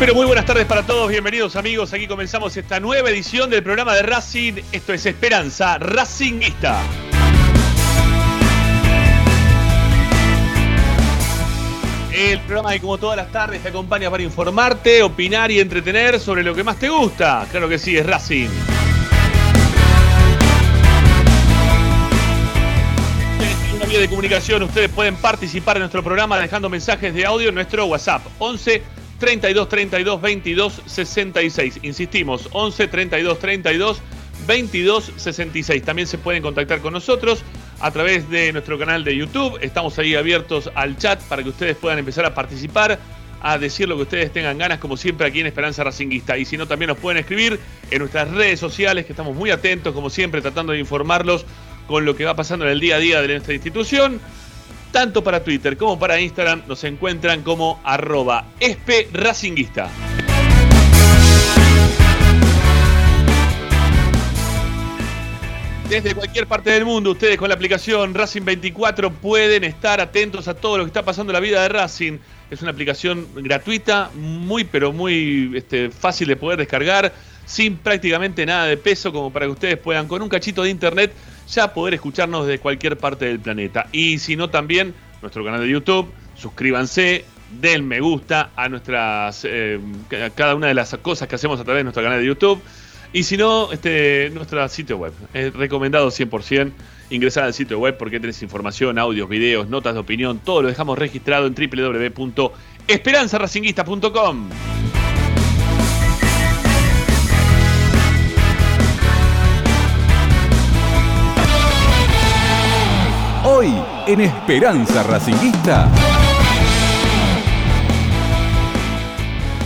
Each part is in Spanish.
Pero muy buenas tardes para todos, bienvenidos amigos, aquí comenzamos esta nueva edición del programa de Racing, esto es Esperanza Racingista. El programa que como todas las tardes te acompaña para informarte, opinar y entretener sobre lo que más te gusta, claro que sí, es Racing. Vía de comunicación ustedes pueden participar en nuestro programa dejando mensajes de audio en nuestro WhatsApp 11 32 32 22 66. Insistimos, 11 32 32 22 66. También se pueden contactar con nosotros a través de nuestro canal de YouTube. Estamos ahí abiertos al chat para que ustedes puedan empezar a participar, a decir lo que ustedes tengan ganas, como siempre aquí en Esperanza Racinguista. Y si no, también nos pueden escribir en nuestras redes sociales, que estamos muy atentos, como siempre, tratando de informarlos con lo que va pasando en el día a día de nuestra institución. Tanto para Twitter como para Instagram nos encuentran como arroba racinguista. Desde cualquier parte del mundo, ustedes con la aplicación Racing 24 pueden estar atentos a todo lo que está pasando en la vida de Racing. Es una aplicación gratuita, muy pero muy este, fácil de poder descargar, sin prácticamente nada de peso, como para que ustedes puedan con un cachito de internet ya poder escucharnos desde cualquier parte del planeta. Y si no, también nuestro canal de YouTube, suscríbanse, den me gusta a nuestras eh, cada una de las cosas que hacemos a través de nuestro canal de YouTube. Y si no, este, nuestro sitio web. Es recomendado 100% ingresar al sitio web porque tenés información, audios, videos, notas de opinión. Todo lo dejamos registrado en www.esperanzaracinguista.com. en Esperanza Racinguista.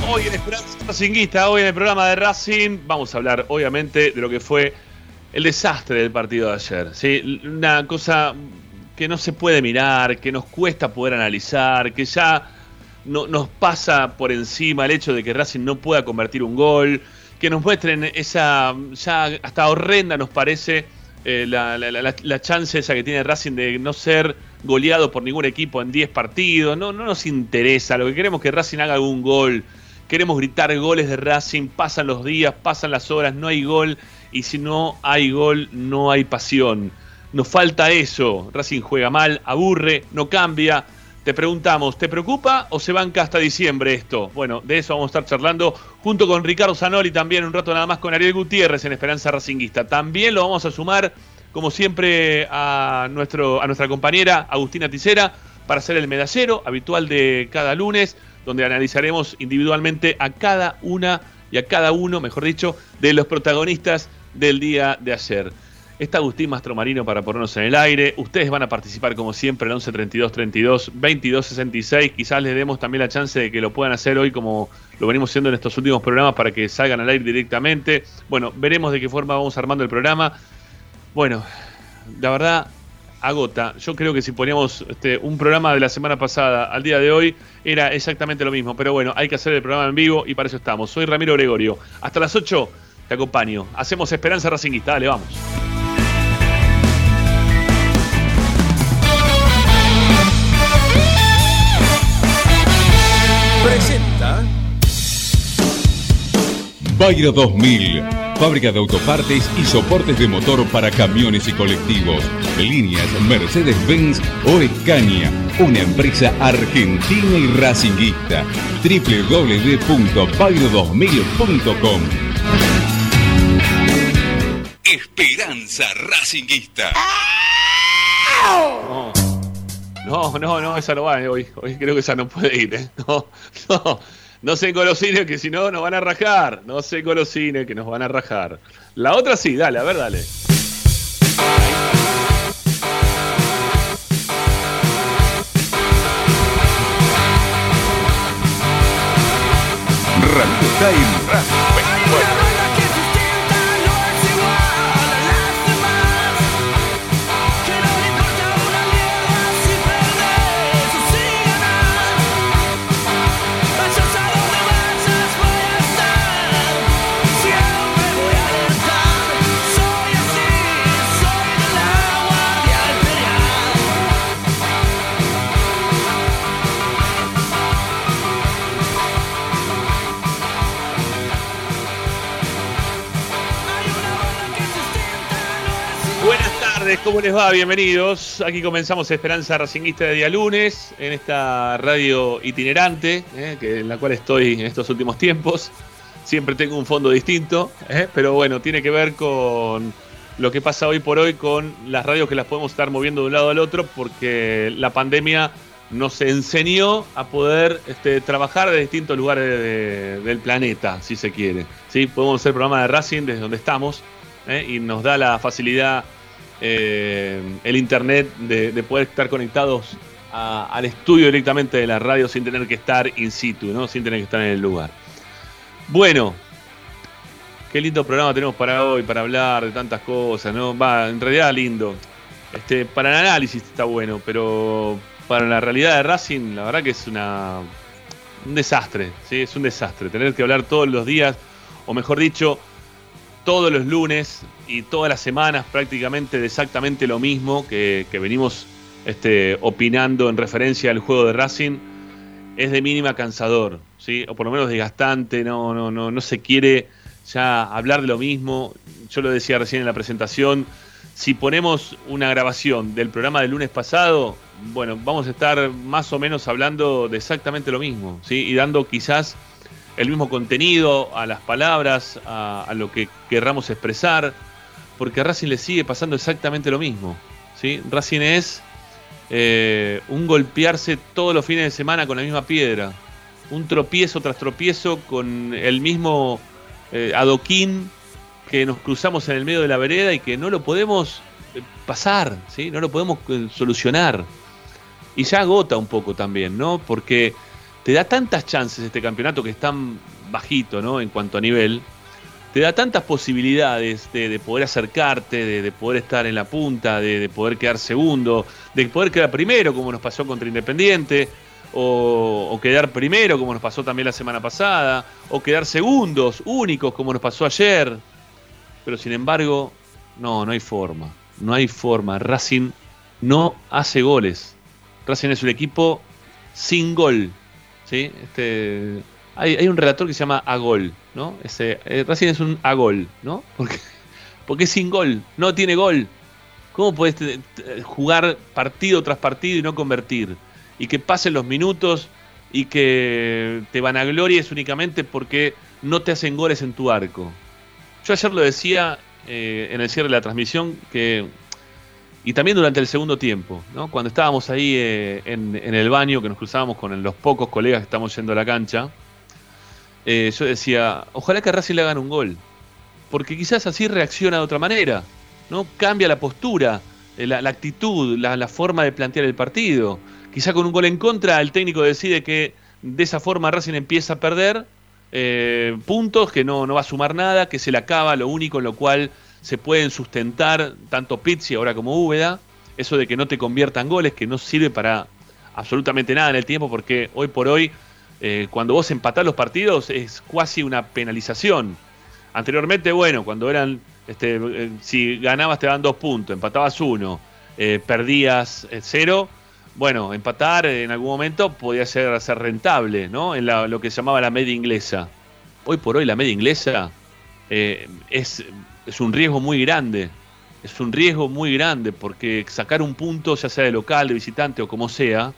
Hoy en Esperanza Racinguista, hoy en el programa de Racing, vamos a hablar obviamente de lo que fue el desastre del partido de ayer. ¿sí? Una cosa que no se puede mirar, que nos cuesta poder analizar, que ya no, nos pasa por encima el hecho de que Racing no pueda convertir un gol, que nos muestren esa, ya hasta horrenda nos parece eh, la, la, chance esa que tiene Racing de no ser goleado por ningún equipo en 10 partidos. No, no nos interesa. Lo que queremos es que Racing haga algún gol. Queremos gritar goles de Racing. Pasan los días, pasan las horas, no hay gol. Y si no hay gol, no hay pasión. Nos falta eso. Racing juega mal, aburre, no cambia. Te preguntamos, ¿te preocupa o se banca hasta diciembre esto? Bueno, de eso vamos a estar charlando junto con Ricardo Zanoli, también un rato nada más con Ariel Gutiérrez en Esperanza Racinguista. También lo vamos a sumar, como siempre, a, nuestro, a nuestra compañera Agustina Ticera para hacer el medallero habitual de cada lunes, donde analizaremos individualmente a cada una y a cada uno, mejor dicho, de los protagonistas del día de ayer. Está Agustín Mastromarino para ponernos en el aire. Ustedes van a participar como siempre en 11 32 32 22 66. Quizás les demos también la chance de que lo puedan hacer hoy como lo venimos haciendo en estos últimos programas para que salgan al aire directamente. Bueno, veremos de qué forma vamos armando el programa. Bueno, la verdad agota. Yo creo que si poníamos este, un programa de la semana pasada al día de hoy era exactamente lo mismo. Pero bueno, hay que hacer el programa en vivo y para eso estamos. Soy Ramiro Gregorio. Hasta las 8 te acompaño. Hacemos Esperanza Racinguista. Dale, vamos. Presenta Bayra 2000, fábrica de autopartes y soportes de motor para camiones y colectivos. Líneas Mercedes-Benz o Escaña, una empresa argentina y racinguista. www.bayro2000.com Esperanza Racinguista. No, no, no, esa no va eh, hoy. Hoy creo que esa no puede ir. Eh. No, no. No se golosines que si no nos van a rajar. No se golosines que nos van a rajar. La otra sí, dale, a ver, dale. Radio Time ¿cómo les va? Bienvenidos. Aquí comenzamos Esperanza Racinguista de día lunes en esta radio itinerante, eh, que, en la cual estoy en estos últimos tiempos. Siempre tengo un fondo distinto, eh, pero bueno, tiene que ver con lo que pasa hoy por hoy con las radios que las podemos estar moviendo de un lado al otro porque la pandemia nos enseñó a poder este, trabajar de distintos lugares del planeta, si se quiere. ¿sí? Podemos hacer programa de Racing desde donde estamos ¿eh? y nos da la facilidad eh, el internet de, poder estar conectados al estudio directamente de la radio sin tener que estar in situ, ¿no? sin tener que estar en el lugar. Bueno, qué lindo programa tenemos para hoy, para hablar de tantas cosas, ¿no? Va, en realidad lindo. Este, para el análisis está bueno, pero para la realidad de Racing, la verdad que es una un desastre, ¿sí? Es un desastre tener que hablar todos los días, o mejor dicho, todos los lunes y todas las semanas prácticamente de exactamente lo mismo que, venimos este, opinando en referencia al juego de Racing es de mínima cansador, ¿sí? o por lo menos desgastante, no, no, no, no se quiere ya hablar de lo mismo. Yo lo decía recién en la presentación, si ponemos una grabación del programa del lunes pasado, bueno, vamos a estar más o menos hablando de exactamente lo mismo, ¿sí? y dando quizás el mismo contenido, a las palabras, a, lo que querramos expresar, porque a Racing le sigue pasando exactamente lo mismo. ¿sí? Racing es eh, un golpearse todos los fines de semana con la misma piedra, un tropiezo tras tropiezo con el mismo eh, adoquín que nos cruzamos en el medio de la vereda y que no lo podemos eh, pasar, ¿sí? no lo podemos solucionar. Y ya agota un poco también, ¿no? Porque te da tantas chances este campeonato que es tan bajito, ¿no? En cuanto a nivel, te da tantas posibilidades de, poder acercarte, de, poder estar en la punta, de, poder quedar segundo, de poder quedar primero, como nos pasó contra Independiente, o, quedar primero, como nos pasó también la semana pasada, o quedar segundos, únicos, como nos pasó ayer. Pero sin embargo, no, no hay forma. No hay forma. Racing no hace goles. Racing es un equipo sin gol. ¿Sí? Este, hay, un relator que se llama Agol, ¿no? Ese, eh, Racing es un Agol, ¿no? Porque, porque es sin gol, no tiene gol. ¿Cómo puedes jugar partido tras partido y no convertir? Y que pasen los minutos y que te van a es únicamente porque no te hacen goles en tu arco. Yo ayer lo decía eh, en el cierre de la transmisión que y también durante el segundo tiempo, ¿no? cuando estábamos ahí eh, en, el baño, que nos cruzábamos con los pocos colegas que estamos yendo a la cancha, eh, yo decía, ojalá que Racing le hagan un gol, porque quizás así reacciona de otra manera, ¿no? cambia la postura, eh, la, actitud, la, forma de plantear el partido. Quizá con un gol en contra el técnico decide que de esa forma Racing empieza a perder puntos, que no, no va a sumar nada, que se le acaba lo único en lo cual se pueden sustentar tanto Pizzi ahora como Úbeda. Eso de que no te conviertan goles, que no sirve para absolutamente nada en el tiempo, porque hoy por hoy, eh, cuando vos empatás los partidos, es casi una penalización. Anteriormente, bueno, cuando eran, este, eh, si ganabas te dan dos puntos, empatabas uno, eh, perdías cero. Bueno, empatar en algún momento podía ser, ser rentable, ¿no? En lo que se llamaba la media inglesa. Hoy por hoy la media inglesa es es un riesgo muy grande. Es un riesgo muy grande porque sacar un punto, ya sea de local, de visitante o como sea,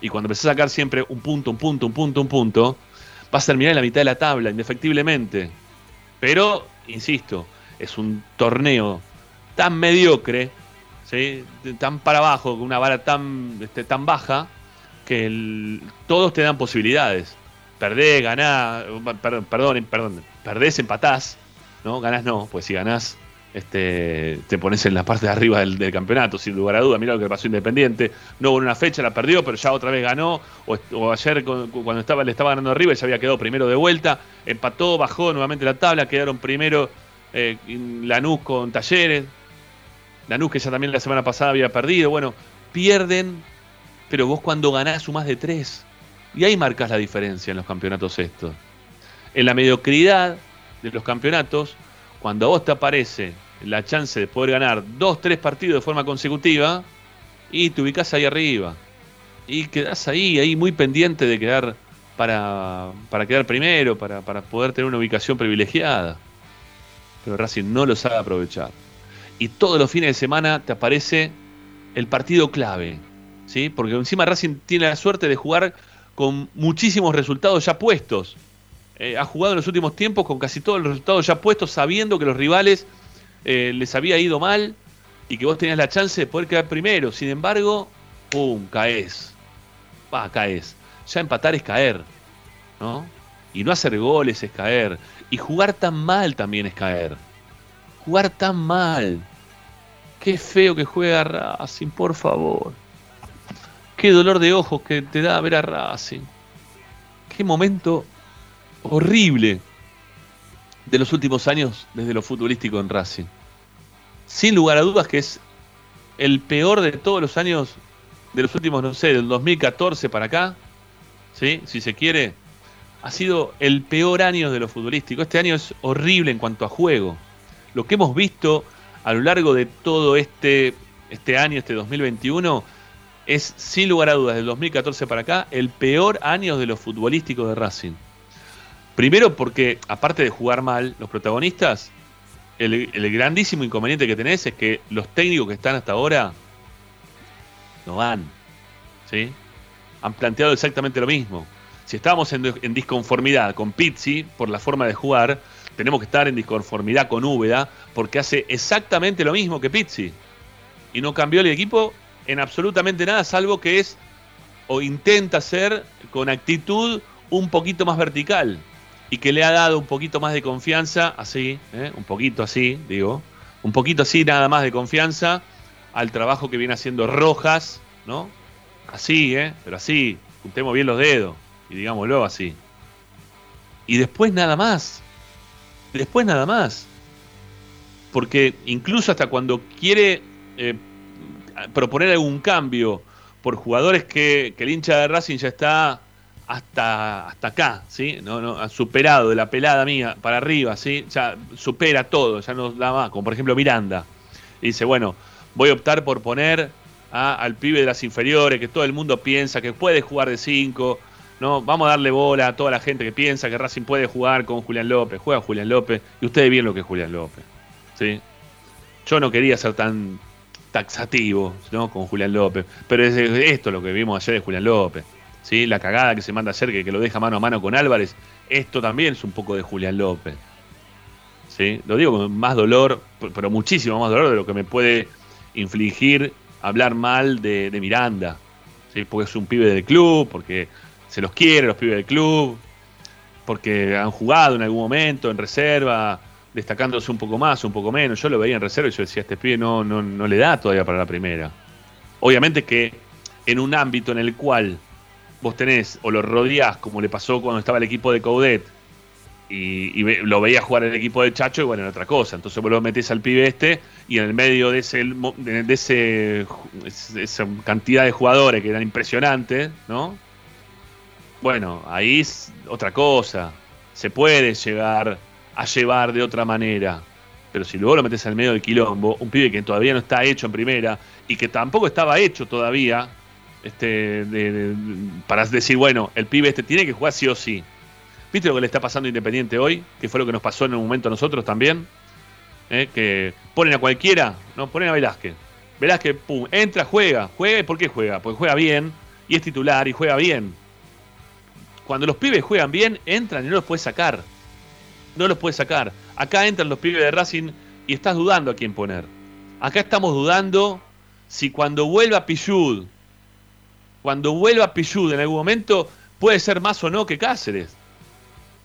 y cuando empezás a sacar siempre un punto, un punto, un punto, un punto, vas a terminar en la mitad de la tabla, indefectiblemente. Pero, insisto, es un torneo tan mediocre, ¿sí? tan para abajo, con una vara tan, este, tan baja, que todos te dan posibilidades. Perdés, ganás, perdón, perdón, perdés, empatás, ¿no? Ganás no, pues si ganás, este, te pones en la parte de arriba del, campeonato, sin lugar a duda. Mira lo que pasó Independiente. No hubo una fecha, la perdió, pero ya otra vez ganó. O, ayer, cuando estaba, le estaba ganando arriba, ya había quedado primero de vuelta. Empató, bajó nuevamente la tabla. Quedaron primero eh, Lanús con Talleres. Lanús, que ya también la semana pasada había perdido. Bueno, pierden, pero vos cuando ganás sumás de tres. Y ahí marcas la diferencia en los campeonatos estos. En la mediocridad de los campeonatos, cuando a vos te aparece la chance de poder ganar dos, tres partidos de forma consecutiva, y te ubicás ahí arriba. Y quedás ahí, ahí muy pendiente de quedar para, para quedar primero, para, para poder tener una ubicación privilegiada. Pero Racing no lo sabe aprovechar. y todos los fines de semana te aparece el partido clave, ¿sí? Porque encima Racing tiene la suerte de jugar con muchísimos resultados ya puestos. Eh, ha jugado en los últimos tiempos con casi todos los resultados ya puestos, sabiendo que los rivales eh, les había ido mal y que vos tenías la chance de poder quedar primero. Sin embargo, ¡pum! caes. Va, caes. Ya empatar es caer, ¿no? Y no hacer goles es caer. Y jugar tan mal también es caer. Jugar tan mal. Qué feo que juega Racing, por favor. Qué dolor de ojos que te da ver a Racing. Qué momento horrible de los últimos años desde lo futbolístico en Racing. Sin lugar a dudas que es el peor de todos los años de los últimos, no sé, del 2014 para acá, ¿sí? si se quiere, ha sido el peor año de lo futbolístico. Este año es horrible en cuanto a juego. Lo que hemos visto a lo largo de todo este, este año, este 2021, es sin lugar a dudas, del 2014 para acá, el peor año de lo futbolístico de Racing. Primero porque, aparte de jugar mal, los protagonistas, el, grandísimo inconveniente que tenés es que los técnicos que están hasta ahora no van. ¿Sí? Han planteado exactamente lo mismo. Si estamos en, en disconformidad con Pizzi por la forma de jugar, tenemos que estar en disconformidad con Úbeda porque hace exactamente lo mismo que Pizzi. Y no cambió el equipo en absolutamente nada, salvo que es o intenta ser con actitud un poquito más vertical y que le ha dado un poquito más de confianza, así, ¿eh? un poquito así, digo, un poquito así nada más de confianza al trabajo que viene haciendo Rojas, ¿no? Así, ¿eh? Pero así, juntemos bien los dedos y digámoslo así. Y después nada más. Después nada más. Porque incluso hasta cuando quiere eh, proponer algún cambio por jugadores que, que el hincha de Racing ya está hasta, hasta acá, ¿sí? No, ha superado de la pelada mía para arriba, ¿sí? Ya supera todo, ya no da más, como por ejemplo Miranda. Dice, bueno, voy a optar por poner al pibe de las inferiores, que todo el mundo piensa que puede jugar de 5, ¿no? Vamos a darle bola a toda la gente que piensa que Racing puede jugar con Julián López, juega Julián López, y ustedes bien lo que es Julián López, ¿sí? Yo no quería ser tan taxativo, ¿no? Con Julián López, pero es esto lo que vimos ayer de Julián López. ¿Sí? la cagada que se manda a hacer, que, lo deja mano a mano con Álvarez, esto también es un poco de Julián López. ¿sí? Lo digo con más dolor, pero muchísimo más dolor de lo que me puede infligir hablar mal de, Miranda. ¿sí? Porque es un pibe del club, porque se los quiere los pibes del club, porque han jugado en algún momento en reserva, destacándose un poco más, un poco menos. Yo lo veía en reserva y yo decía, este pibe no, no, no le da todavía para la primera. Obviamente que en un ámbito en el cual vos tenés o lo rodeás, como le pasó cuando estaba el equipo de Coudet, y, lo veía jugar el equipo de Chacho, y bueno, en otra cosa. Entonces vos lo metés al pibe este, y en el medio de ese de ese esa cantidad de jugadores que eran impresionantes, ¿no? Bueno, ahí es otra cosa. Se puede llegar a llevar de otra manera. Pero si luego lo metes al medio del quilombo, un pibe que todavía no está hecho en primera y que tampoco estaba hecho todavía, este, para decir, bueno, el pibe este tiene que jugar sí o sí. ¿Viste lo que le está pasando a Independiente hoy? Que fue lo que nos pasó en un momento a nosotros también. ¿Eh? Que ponen a cualquiera, no ponen a Velázquez. Velázquez, pum, entra, juega. ¿Juega por qué juega? Porque juega bien y es titular y juega bien. Cuando los pibes juegan bien, entran y no los puedes sacar. No los puedes sacar. Acá entran los pibes de Racing y estás dudando a quién poner. Acá estamos dudando si cuando vuelva Pichud cuando vuelva Pichud en algún momento, puede ser más o no que Cáceres.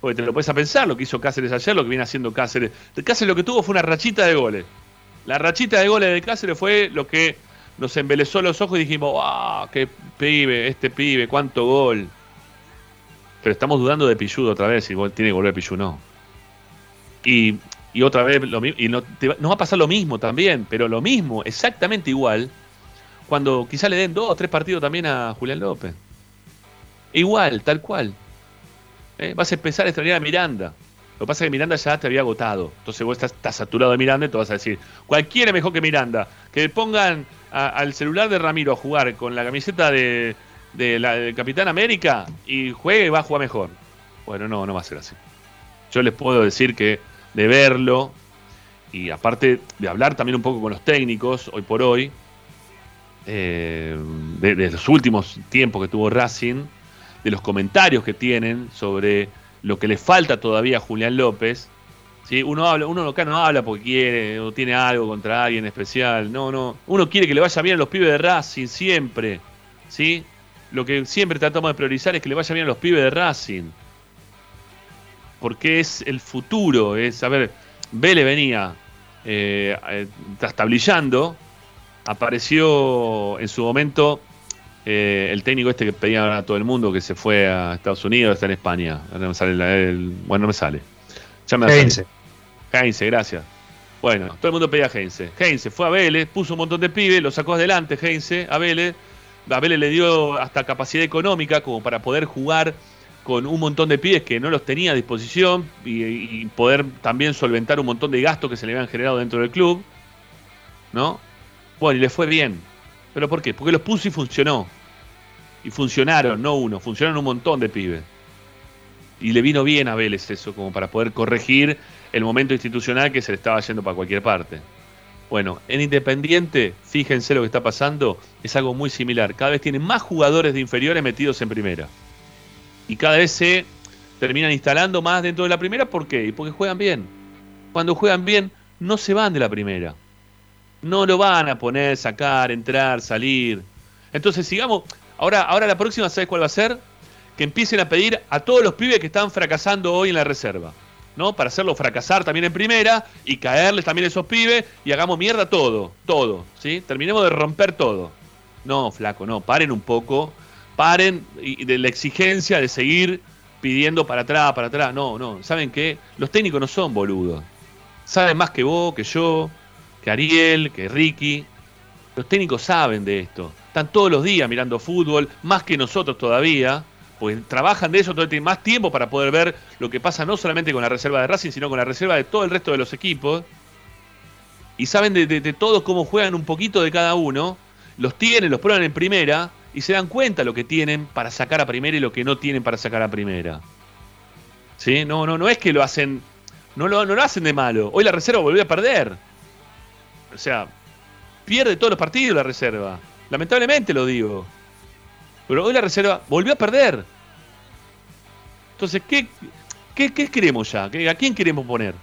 Porque te lo puedes a pensar, lo que hizo Cáceres ayer, lo que viene haciendo Cáceres. Cáceres lo que tuvo fue una rachita de goles. La rachita de goles de Cáceres fue lo que nos embelezó los ojos y dijimos, ¡ah, qué pibe, este pibe, cuánto gol! Pero estamos dudando de Pichud otra vez, si tiene que volver Pichud no. Y, otra vez, lo, y no, nos va a pasar lo mismo también, pero lo mismo, exactamente igual, cuando quizá le den dos o tres partidos también a Julián López. Igual, tal cual. ¿Eh? Vas a empezar a extrañar a Miranda. Lo que pasa es que Miranda ya te había agotado. Entonces vos estás, saturado de Miranda y te vas a decir, cualquiera mejor que Miranda. Que pongan al celular de Ramiro a jugar con la camiseta de, la, del Capitán América y juegue y va a jugar mejor. Bueno, no, no va a ser así. Yo les puedo decir que de verlo y aparte de hablar también un poco con los técnicos, hoy por hoy, eh, de, los últimos tiempos que tuvo Racing, de los comentarios que tienen sobre lo que le falta todavía a Julián López. ¿sí? Uno habla, uno acá no habla porque quiere o tiene algo contra alguien especial. No, no. Uno quiere que le vaya bien a los pibes de Racing siempre. ¿sí? Lo que siempre tratamos de priorizar es que le vaya bien a los pibes de Racing. Porque es el futuro. Es, a ver, Vélez venía eh, eh apareció en su momento eh, el técnico este que pedía a todo el mundo que se fue a Estados Unidos, está en España. No me sale bueno, no me sale. Ya me Heinze. Heinze, gracias. Bueno, todo el mundo pedía a Heinze. Heinze fue a Vélez, puso un montón de pibes, lo sacó adelante Heinze a Vélez. A Vélez le dio hasta capacidad económica como para poder jugar con un montón de pibes que no los tenía a disposición y, y poder también solventar un montón de gastos que se le habían generado dentro del club. ¿No? Bueno, y le fue bien. ¿Pero por qué? Porque los puso y funcionó. Y funcionaron, no uno, funcionaron un montón de pibes. Y le vino bien a Vélez eso, como para poder corregir el momento institucional que se le estaba yendo para cualquier parte. Bueno, en Independiente, fíjense lo que está pasando, es algo muy similar. Cada vez tienen más jugadores de inferiores metidos en primera. Y cada vez se terminan instalando más dentro de la primera. ¿Por qué? Porque juegan bien. Cuando juegan bien, no se van de la primera. No lo van a poner, sacar, entrar, salir. Entonces sigamos. Ahora, ahora la próxima, ¿sabes cuál va a ser? Que empiecen a pedir a todos los pibes que están fracasando hoy en la reserva. ¿no? Para hacerlo fracasar también en primera y caerles también a esos pibes y hagamos mierda todo, todo, ¿sí? Terminemos de romper todo. No, flaco, no, paren un poco, paren de la exigencia de seguir pidiendo para atrás, para atrás. No, no, ¿saben qué? Los técnicos no son boludos. Saben más que vos, que yo, que Ariel, que Ricky. Los técnicos saben de esto. Están todos los días mirando fútbol, más que nosotros todavía, pues trabajan de eso, todo tienen más tiempo para poder ver lo que pasa no solamente con la reserva de Racing, sino con la reserva de todo el resto de los equipos. Y saben de, de todos cómo juegan un poquito de cada uno. Los tienen, los prueban en primera y se dan cuenta lo que tienen para sacar a primera y lo que no tienen para sacar a primera. ¿Sí? No, no, no es que lo hacen, no lo, no lo hacen de malo. Hoy la reserva volvió a perder. O sea, pierde todos los partidos la reserva. Lamentablemente lo digo. Pero hoy la reserva volvió a perder. Entonces, ¿qué, qué, queremos ya? ¿A quién queremos poner?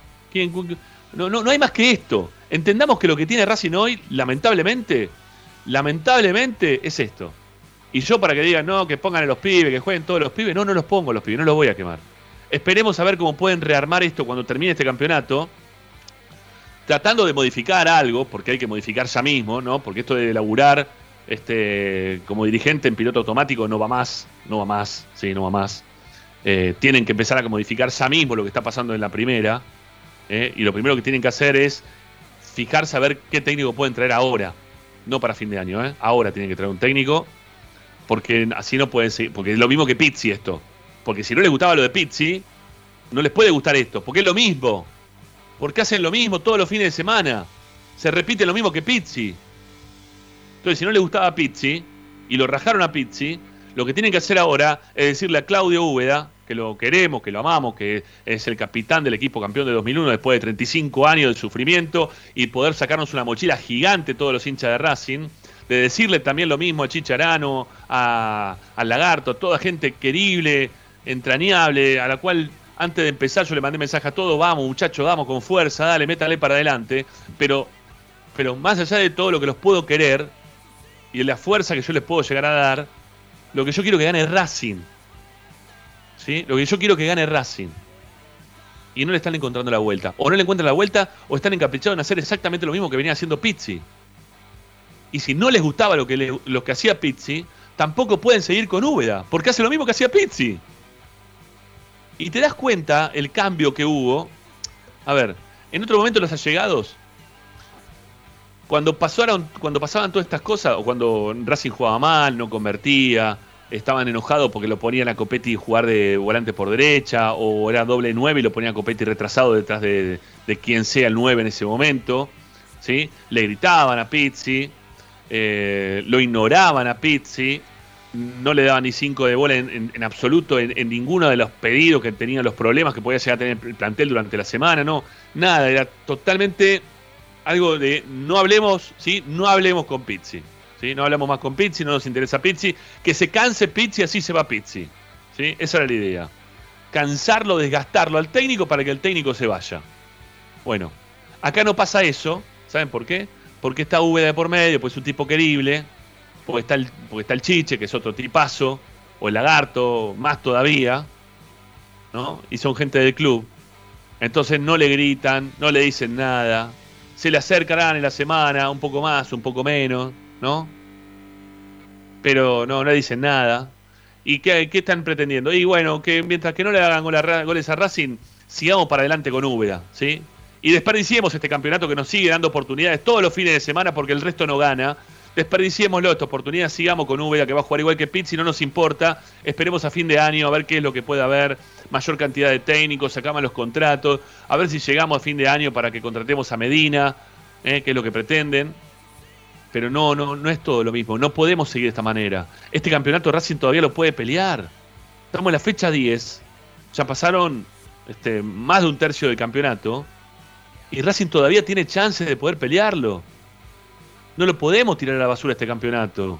No, no, no hay más que esto. Entendamos que lo que tiene Racing hoy, lamentablemente, lamentablemente es esto. Y yo para que digan, no, que pongan a los pibes, que jueguen todos los pibes, no, no los pongo a los pibes, no los voy a quemar. Esperemos a ver cómo pueden rearmar esto cuando termine este campeonato tratando de modificar algo, porque hay que modificar ya mismo, ¿no? Porque esto de laburar este, como dirigente en piloto automático no va más, no va más, sí, no va más. Eh, tienen que empezar a modificar ya mismo lo que está pasando en la primera. ¿eh? Y lo primero que tienen que hacer es fijarse a ver qué técnico pueden traer ahora. No para fin de año, ¿eh? Ahora tienen que traer un técnico. Porque así no pueden seguir. Porque es lo mismo que Pizzi esto. Porque si no les gustaba lo de Pizzi, no les puede gustar esto. Porque es lo mismo. Porque hacen lo mismo todos los fines de semana. Se repite lo mismo que Pizzi. Entonces, si no le gustaba Pizzi y lo rajaron a Pizzi, lo que tienen que hacer ahora es decirle a Claudio Úbeda, que lo queremos, que lo amamos, que es el capitán del equipo campeón de 2001 después de 35 años de sufrimiento y poder sacarnos una mochila gigante todos los hinchas de Racing, de decirle también lo mismo a Chicharano, a, a Lagarto, a toda gente querible, entrañable, a la cual antes de empezar yo le mandé mensaje a todos, vamos muchachos, vamos con fuerza, dale, métale para adelante. Pero, pero más allá de todo lo que los puedo querer y de la fuerza que yo les puedo llegar a dar, lo que yo quiero que gane Racing. ¿Sí? Lo que yo quiero que gane Racing. Y no le están encontrando la vuelta. O no le encuentran la vuelta o están encaprichados en hacer exactamente lo mismo que venía haciendo Pizzi. Y si no les gustaba lo que, lo que hacía Pizzi, tampoco pueden seguir con Úbeda, porque hace lo mismo que hacía Pizzi. Y te das cuenta el cambio que hubo. A ver, en otro momento los allegados, cuando pasaron, cuando pasaban todas estas cosas, o cuando Racing jugaba mal, no convertía, estaban enojados porque lo ponían a Copetti jugar de volante por derecha, o era doble 9 y lo ponían a Copetti retrasado detrás de, quien sea el 9 en ese momento. ¿sí? Le gritaban a Pizzi, eh, lo ignoraban a Pizzi, no le daba ni cinco de bola en, absoluto en, ninguno de los pedidos que tenían los problemas que podía llegar a tener el plantel durante la semana, no, nada, era totalmente algo de no hablemos, ¿sí? No hablemos con Pizzi, ¿sí? No hablamos más con Pizzi, no nos interesa Pizzi, que se canse Pizzi, así se va Pizzi, ¿sí? Esa era la idea. Cansarlo, desgastarlo al técnico para que el técnico se vaya. Bueno, acá no pasa eso, ¿saben por qué? Porque está V de por medio, pues es un tipo querible, porque está, el, porque está el chiche, que es otro tipazo, o el lagarto, más todavía, ¿no? Y son gente del club. Entonces no le gritan, no le dicen nada, se le acercarán en la semana, un poco más, un poco menos, ¿no? Pero no, no le dicen nada. ¿Y qué, qué están pretendiendo? Y bueno, que mientras que no le hagan goles a Racing, sigamos para adelante con Úbeda, ¿sí? Y desperdiciemos este campeonato que nos sigue dando oportunidades todos los fines de semana porque el resto no gana desperdiciémoslo esta oportunidad, sigamos con Úbeda que va a jugar igual que Pizzi, no nos importa, esperemos a fin de año a ver qué es lo que puede haber, mayor cantidad de técnicos, sacamos los contratos, a ver si llegamos a fin de año para que contratemos a Medina, eh, que es lo que pretenden. Pero no, no, no es todo lo mismo, no podemos seguir de esta manera. Este campeonato Racing todavía lo puede pelear. Estamos en la fecha 10, ya pasaron este, más de un tercio del campeonato y Racing todavía tiene chances de poder pelearlo. No lo podemos tirar a la basura este campeonato.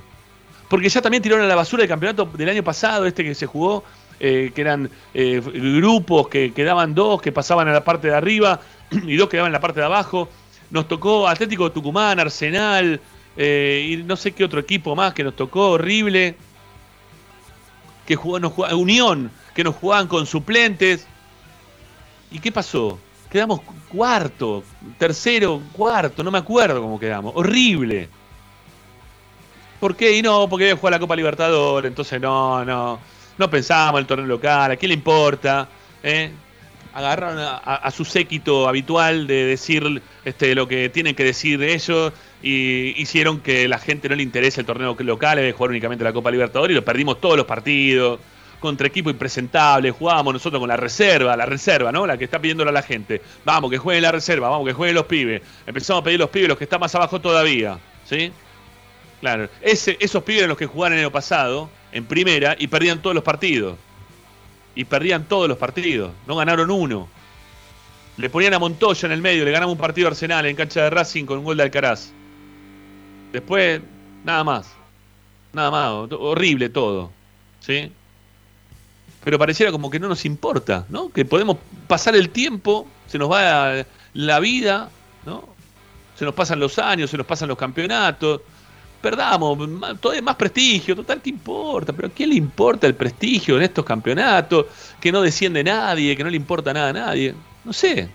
Porque ya también tiraron a la basura el campeonato del año pasado, este que se jugó, eh, que eran eh, grupos que quedaban dos, que pasaban a la parte de arriba y dos quedaban en la parte de abajo. Nos tocó Atlético de Tucumán, Arsenal eh, y no sé qué otro equipo más que nos tocó horrible. Que jugó, nos jugó, Unión, que nos jugaban con suplentes. ¿Y qué pasó? Quedamos cuarto, tercero, cuarto, no me acuerdo cómo quedamos. Horrible. ¿Por qué? Y no, porque a jugar la Copa Libertadores, entonces no, no. No pensábamos en el torneo local, ¿a quién le importa? ¿Eh? Agarraron a, su séquito habitual de decir este, lo que tienen que decir ellos y hicieron que la gente no le interese el torneo local, de jugar únicamente la Copa Libertadores y lo perdimos todos los partidos contra equipo impresentable, jugábamos nosotros con la reserva, la reserva, ¿no? La que está pidiéndolo a la gente. Vamos, que jueguen la reserva, vamos, que jueguen los pibes. Empezamos a pedir los pibes, los que están más abajo todavía, ¿sí? Claro, Ese, esos pibes eran los que jugaban el año pasado, en primera, y perdían todos los partidos. Y perdían todos los partidos, no ganaron uno. Le ponían a Montoya en el medio, le ganamos un partido Arsenal en cancha de Racing con un gol de Alcaraz. Después, nada más. Nada más, horrible todo. ¿Sí? Pero pareciera como que no nos importa, ¿no? Que podemos pasar el tiempo, se nos va la vida, ¿no? Se nos pasan los años, se nos pasan los campeonatos, perdamos, todo es más prestigio, total, ¿qué importa? Pero ¿a quién le importa el prestigio en estos campeonatos? Que no desciende nadie, que no le importa nada a nadie. No sé.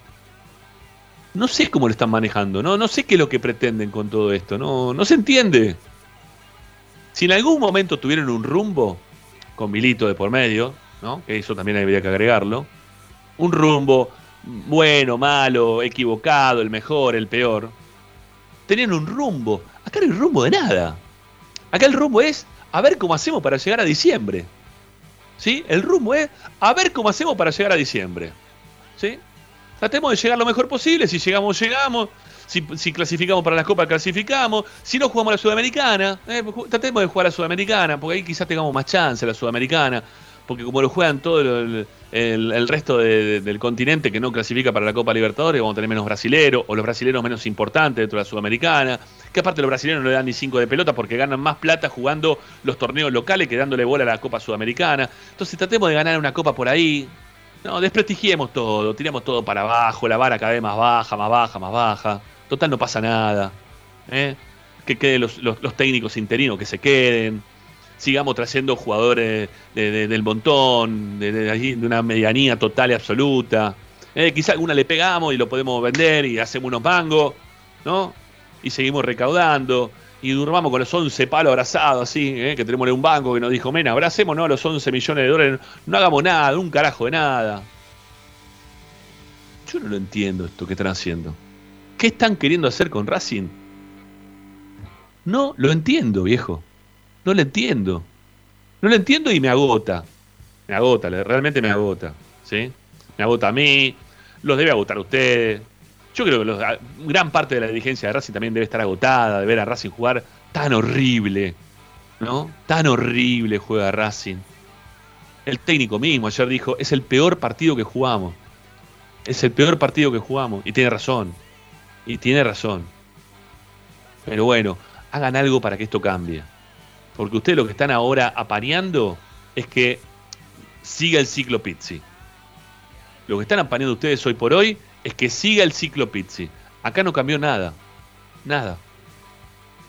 No sé cómo lo están manejando, ¿no? No sé qué es lo que pretenden con todo esto, no, no se entiende. Si en algún momento tuvieron un rumbo, con Milito de por medio, que eso también habría que agregarlo, un rumbo bueno, malo, equivocado, el mejor, el peor, tenían un rumbo. Acá no hay rumbo de nada. Acá el rumbo es a ver cómo hacemos para llegar a diciembre. ¿Sí? El rumbo es a ver cómo hacemos para llegar a diciembre. ¿Sí? Tratemos de llegar lo mejor posible. Si llegamos, llegamos. Si, clasificamos para la Copa, clasificamos. Si no jugamos a la Sudamericana, eh, tratemos de jugar a la Sudamericana, porque ahí quizás tengamos más chance a la Sudamericana porque como lo juegan todo el, resto del continente que no clasifica para la Copa Libertadores, vamos a tener menos brasileros, o los brasileños menos importantes dentro de la Sudamericana, que aparte los brasileños no le dan ni cinco de pelota porque ganan más plata jugando los torneos locales que dándole bola a la Copa Sudamericana. Entonces tratemos de ganar una copa por ahí. No, desprestigiemos todo, tiremos todo para abajo, la vara cada vez más baja, más baja, más baja. Total no pasa nada. ¿eh? Que queden los técnicos interinos, que se queden sigamos trayendo jugadores del montón, de, una medianía total y absoluta. Eh, quizá alguna le pegamos y lo podemos vender y hacemos unos mangos, ¿no? Y seguimos recaudando. Y durmamos con los 11 palos abrazados, así, ¿eh? que tenemos en un banco que nos dijo, mena, abracemos ¿no? los 11 millones de dólares, no hagamos nada, un carajo de nada. Yo no lo entiendo esto que están haciendo. ¿Qué están queriendo hacer con Racing? No lo entiendo, viejo. No lo entiendo. No lo entiendo y me agota. Me agota, realmente me agota. ¿sí? Me agota a mí, los debe agotar a ustedes. Yo creo que gran parte de la dirigencia de Racing también debe estar agotada de ver a Racing jugar tan horrible. ¿no? Tan horrible juega Racing. El técnico mismo ayer dijo, es el peor partido que jugamos. Es el peor partido que jugamos. Y tiene razón. Y tiene razón. Pero bueno, hagan algo para que esto cambie. Porque ustedes lo que están ahora apañando es que siga el ciclo Pizzi. Lo que están apañando ustedes hoy por hoy es que siga el ciclo Pizzi. Acá no cambió nada. Nada.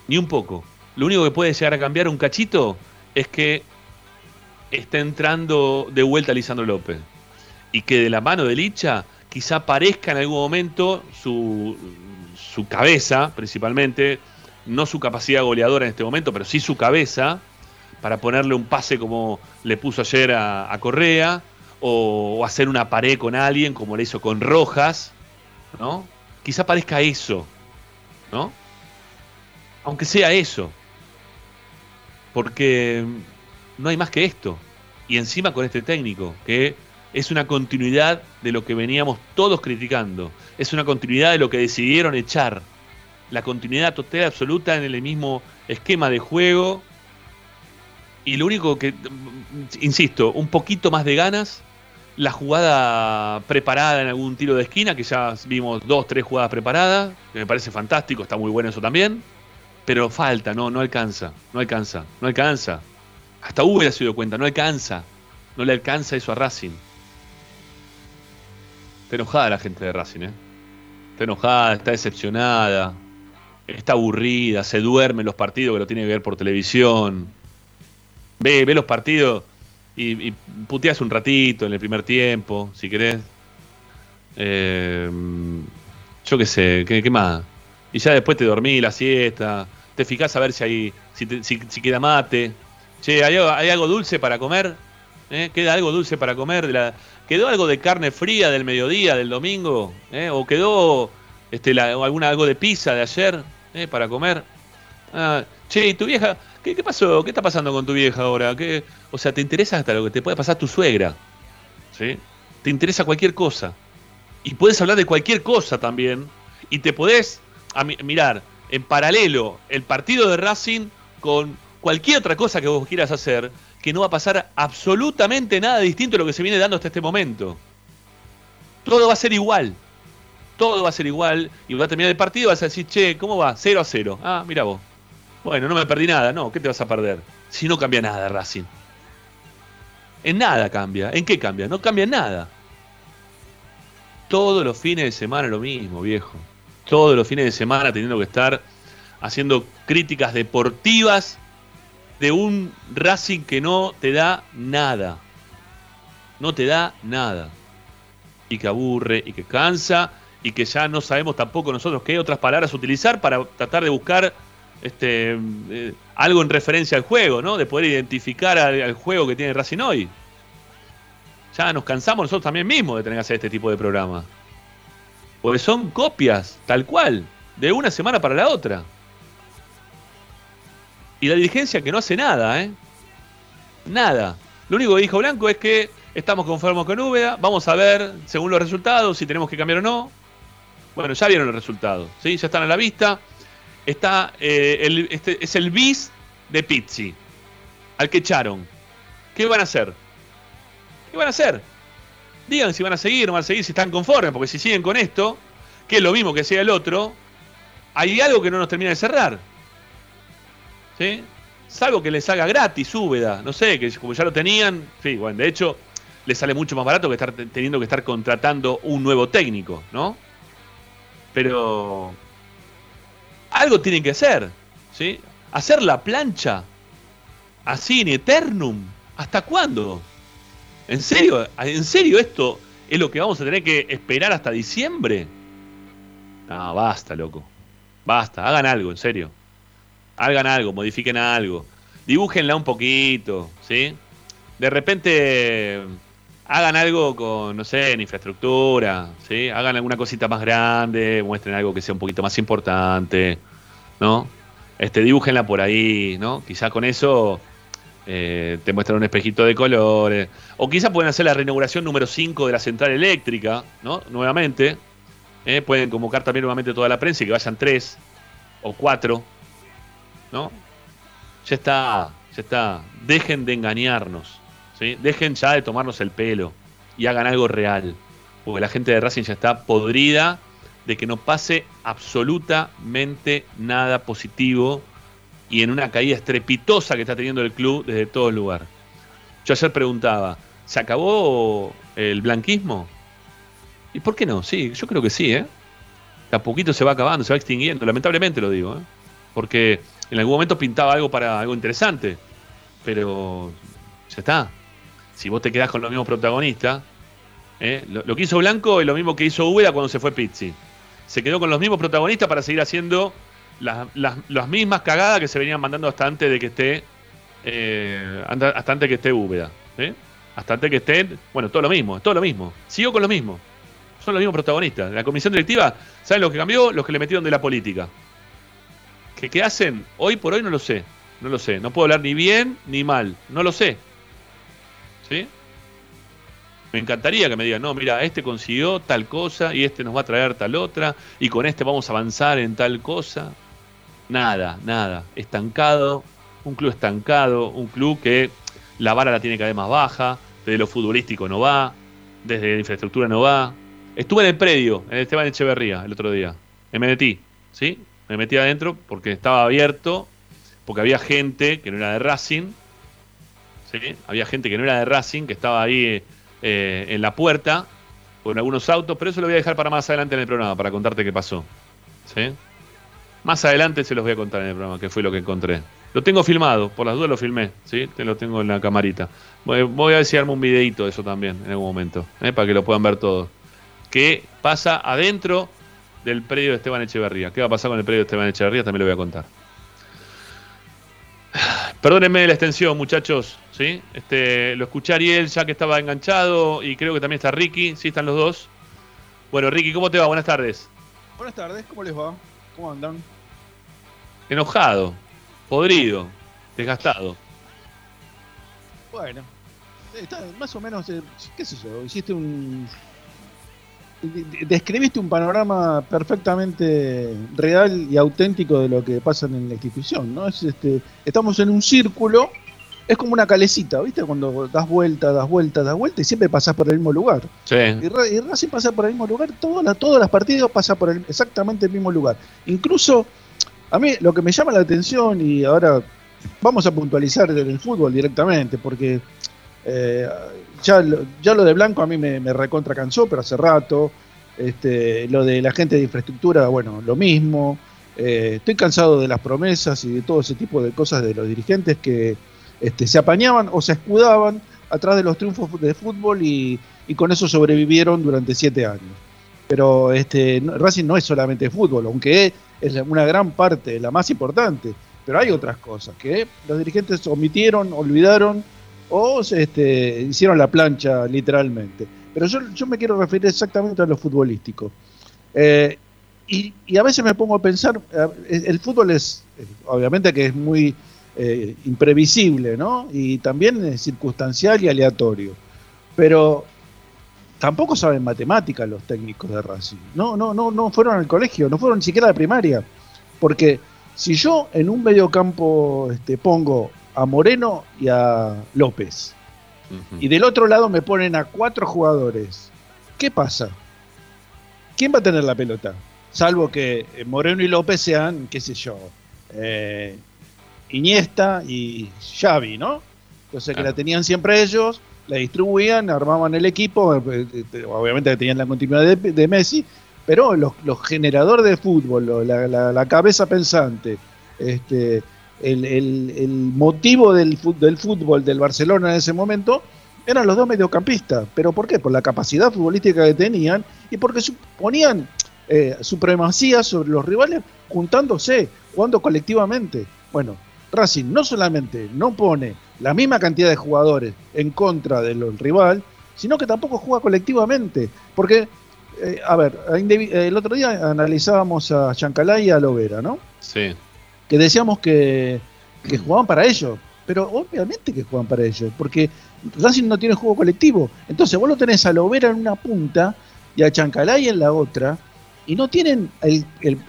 Ni un poco. Lo único que puede llegar a cambiar un cachito es que está entrando de vuelta Lisandro López. Y que de la mano de Licha quizá parezca en algún momento su, su cabeza, principalmente, no su capacidad goleadora en este momento, pero sí su cabeza, para ponerle un pase como le puso ayer a, Correa, o, hacer una pared con alguien como le hizo con Rojas, ¿no? Quizá parezca eso, ¿no? Aunque sea eso. Porque no hay más que esto. Y encima con este técnico, que es una continuidad de lo que veníamos todos criticando. Es una continuidad de lo que decidieron echar. La continuidad total absoluta en el mismo esquema de juego. Y lo único que, insisto, un poquito más de ganas. La jugada preparada en algún tiro de esquina, que ya vimos dos, tres jugadas preparadas, me parece fantástico, está muy bueno eso también. Pero falta, no, no alcanza, no alcanza, no alcanza. Hasta hubiera sido cuenta, no alcanza. No le alcanza eso a Racing. Está enojada la gente de Racing, ¿eh? Está enojada, está decepcionada, está aburrida, se duerme en los partidos que lo tiene que ver por televisión. Ve, ve los partidos y, y puteas un ratito en el primer tiempo, si querés. Eh, yo qué sé, ¿qué, más? Y ya después te dormí la siesta, te fijás a ver si hay, si, queda mate. Che, ¿hay, algo dulce para comer? ¿Eh? ¿Queda algo dulce para comer? ¿Quedó algo de carne fría del mediodía, del domingo? ¿Eh? ¿O quedó este, alguna, algo de pizza de ayer ¿eh? para comer? Ah, che, ¿y tu vieja? ¿Qué, pasó? ¿Qué está pasando con tu vieja ahora? ¿Qué, o sea, te interesa hasta lo que te puede pasar tu suegra. ¿Sí? Te interesa cualquier cosa. Y puedes hablar de cualquier cosa también. Y te podés mirar en paralelo el partido de Racing con cualquier otra cosa que vos quieras hacer que no va a pasar absolutamente nada distinto a lo que se viene dando hasta este momento. Todo va a ser igual. Todo va a ser igual. Y va a terminar el partido vas a decir, che, ¿cómo va? 0 a 0. Ah, mira vos. Bueno, no me perdí nada. No, ¿qué te vas a perder? Si no cambia nada, Racing. En nada cambia. ¿En qué cambia? No cambia nada. Todos los fines de semana lo mismo, viejo. Todos los fines de semana teniendo que estar haciendo críticas deportivas de un Racing que no te da nada. No te da nada. Y que aburre y que cansa y que ya no sabemos tampoco nosotros qué otras palabras utilizar para tratar de buscar este, eh, algo en referencia al juego, ¿no? De poder identificar al, juego que tiene Racing hoy. Ya nos cansamos nosotros también mismos de tener que hacer este tipo de programa. Porque son copias, tal cual, de una semana para la otra. Y la dirigencia que no hace nada, ¿eh? Nada. Lo único que dijo Blanco es que estamos conformes con Úbeda, vamos a ver, según los resultados, si tenemos que cambiar o no. Bueno, ya vieron los resultados, ¿sí? Ya están a la vista. Está, eh, el, este, es el bis de Pizzi, al que echaron. ¿Qué van a hacer? ¿Qué van a hacer? Digan si van a seguir no van a seguir, si están conformes, porque si siguen con esto, que es lo mismo que sea el otro, hay algo que no nos termina de cerrar. ¿sí? Salvo que les haga gratis Úbeda, no sé, que como ya lo tenían, sí, bueno, de hecho, les sale mucho más barato que estar teniendo que estar contratando un nuevo técnico, ¿no? Pero algo tienen que hacer, ¿sí? Hacer la plancha así en eternum. ¿Hasta cuándo? ¿En serio? ¿En serio esto es lo que vamos a tener que esperar hasta diciembre? No, basta, loco. Basta, hagan algo, en serio hagan algo, modifiquen algo, dibújenla un poquito, ¿sí? De repente hagan algo con, no sé, en infraestructura, ¿sí? Hagan alguna cosita más grande, muestren algo que sea un poquito más importante, ¿no? Este, dibújenla por ahí, ¿no? Quizá con eso eh, te muestran un espejito de colores. O quizá pueden hacer la reinauguración número 5 de la central eléctrica, ¿no? Nuevamente. ¿eh? Pueden convocar también nuevamente toda la prensa y que vayan tres o cuatro ¿no? Ya está, Ya está. Dejen de engañarnos. Dejen ya de tomarnos el pelo y hagan algo real. Porque la gente de Racing ya está podrida de que no pase absolutamente nada positivo y en una caída estrepitosa que está teniendo el club desde todo lugar. Yo ayer preguntaba, ¿se acabó el blanquismo? ¿Y por qué no? Sí, yo creo que sí, ¿eh? a poquito se va acabando, se va extinguiendo, lamentablemente lo digo, ¿eh? porque en algún momento pintaba algo para algo interesante, pero ya está. Si vos te quedás con los mismos protagonistas, ¿eh? lo, que hizo Blanco es lo mismo que hizo Úbeda cuando se fue Pizzi. Se quedó con los mismos protagonistas para seguir haciendo las, mismas cagadas que se venían mandando hasta antes de que esté eh, hasta antes que esté Úbeda. ¿eh? Hasta antes que esté, bueno, todo lo mismo, todo lo mismo. Sigo con lo mismo son los mismos protagonistas. La comisión directiva, ¿saben lo que cambió? Los que le metieron de la política. ¿Qué, ¿Qué hacen? Hoy por hoy no lo sé. No lo sé. No puedo hablar ni bien ni mal. No lo sé. ¿Sí? Me encantaría que me digan, no, mira, este consiguió tal cosa y este nos va a traer tal otra y con este vamos a avanzar en tal cosa. Nada, nada. Estancado, un club estancado, un club que la vara la tiene cada vez más baja, desde lo futbolístico no va, desde la infraestructura no va, Estuve en el predio, en el Esteban Echeverría, el otro día. Me metí, ¿sí? Me metí adentro porque estaba abierto, porque había gente que no era de Racing, Había gente que no era de Racing, que estaba ahí eh, en la puerta con algunos autos, pero eso lo voy a dejar para más adelante en el programa, para contarte qué pasó, ¿sí? Más adelante se los voy a contar en el programa, qué fue lo que encontré. Lo tengo filmado, por las dudas lo filmé, ¿sí? Te lo tengo en la camarita. Voy, a armo un videito de eso también en algún momento, ¿eh? para que lo puedan ver todos que pasa adentro del predio de Esteban Echeverría. ¿Qué va a pasar con el predio de Esteban Echeverría? También lo voy a contar. Perdónenme la extensión, muchachos. ¿sí? Este, lo escuché a Ariel ya que estaba enganchado y creo que también está Ricky. Sí, están los dos. Bueno, Ricky, ¿cómo te va? Buenas tardes. Buenas tardes, ¿cómo les va? ¿Cómo andan? Enojado, podrido, desgastado. Bueno, más o menos, eh, qué sé yo, hiciste un describiste un panorama perfectamente real y auténtico de lo que pasa en la institución, ¿no? Es este, estamos en un círculo, es como una calecita, ¿viste? Cuando das vuelta, das vuelta, das vuelta y siempre pasas por el mismo lugar. Sí. Y, Racing pasa por el mismo lugar, todas las, todas las partidas pasan por exactamente el mismo lugar. Incluso, a mí lo que me llama la atención, y ahora vamos a puntualizar el fútbol directamente, porque eh, ya, ya lo de Blanco a mí me, recontra cansó, pero hace rato. Este, lo de la gente de infraestructura, bueno, lo mismo. Eh, estoy cansado de las promesas y de todo ese tipo de cosas de los dirigentes que este, se apañaban o se escudaban atrás de los triunfos de fútbol y, con eso sobrevivieron durante siete años. Pero este, Racing no es solamente fútbol, aunque es una gran parte, la más importante. Pero hay otras cosas que los dirigentes omitieron, olvidaron o este, hicieron la plancha literalmente. Pero yo, yo me quiero referir exactamente a lo futbolístico. Eh, y, a veces me pongo a pensar, el fútbol es, obviamente que es muy eh, imprevisible, ¿no? Y también es circunstancial y aleatorio. Pero tampoco saben matemáticas los técnicos de Racing. No, no, no, no fueron al colegio, no fueron ni siquiera a la primaria. Porque si yo en un mediocampo este, pongo a Moreno y a López. Y del otro lado me ponen a cuatro jugadores. ¿Qué pasa? ¿Quién va a tener la pelota? Salvo que eh, Moreno y López sean, qué sé yo, eh, Iniesta y Xavi, ¿no? Entonces que la tenían siempre ellos, la distribuían, armaban el equipo, eh, obviamente tenían la continuidad de, Messi, pero los, generadores de fútbol, la, la cabeza pensante, este, el, motivo del, del, fútbol del Barcelona en ese momento eran los dos mediocampistas. ¿Pero por qué? Por la capacidad futbolística que tenían y porque ponían eh, supremacía sobre los rivales juntándose, jugando colectivamente. Bueno, Racing no solamente no pone la misma cantidad de jugadores en contra del rival, sino que tampoco juega colectivamente. Porque, eh, a ver, el otro día analizábamos a Chancalay y a Lovera, ¿no? Sí que decíamos que, jugaban para ellos. Pero obviamente que juegan para ellos, porque Racing no tiene juego colectivo. Entonces vos lo tenés a Lovera en una punta y a Chancalay en la otra, y no tienen el,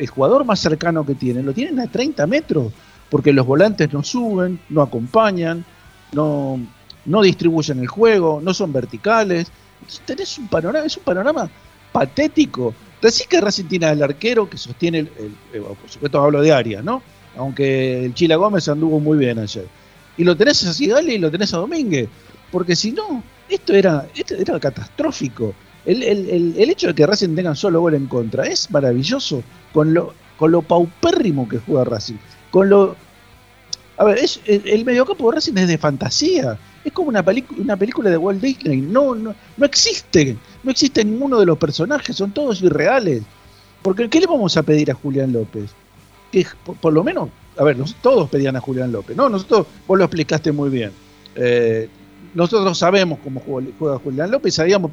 jugador más cercano que tienen, lo tienen a 30 metros. porque los volantes no suben, no acompañan, no, no distribuyen el juego, no son verticales. Entonces tenés un panorama, es un panorama patético. Decís que Racing tiene al arquero que sostiene, el, por supuesto hablo de Arias, ¿no? Aunque el Chila Gómez anduvo muy bien ayer. Y lo tenés a Sigali y lo tenés a Domínguez. Porque si no, esto era, esto era catastrófico. El, el, hecho de que Racing tenga solo gol en contra es maravilloso con lo, con lo paupérrimo que juega Racing. Con lo. A ver, es, el, mediocampo de Racing es de fantasía. Es como una, una película de Walt Disney. No, no, no existe. No existe ninguno de los personajes. Son todos irreales. Porque ¿qué le vamos a pedir a Julián López? Que por, lo menos, a ver, todos pedían a Julián López. No, nosotros, vos lo explicaste muy bien. Eh, nosotros sabemos cómo juega Julián López, sabíamos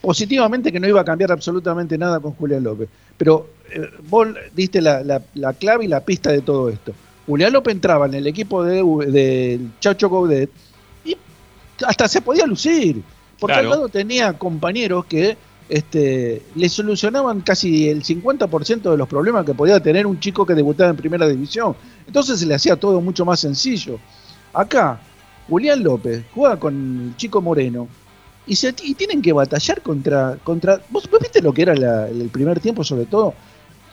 positivamente que no iba a cambiar absolutamente nada con Julián López. Pero eh, vos diste la, clave y la pista de todo esto. Julián López entraba en el equipo de, de Chacho Gaudet y hasta se podía lucir, porque al lado tenía compañeros que este, le solucionaban casi el 50% de los problemas que podía tener un chico que debutaba en primera división. Entonces se le hacía todo mucho más sencillo. Acá, Julián López juega con el chico Moreno y, se, tienen que batallar contra. contra ¿vos, viste lo que era el primer tiempo, sobre todo?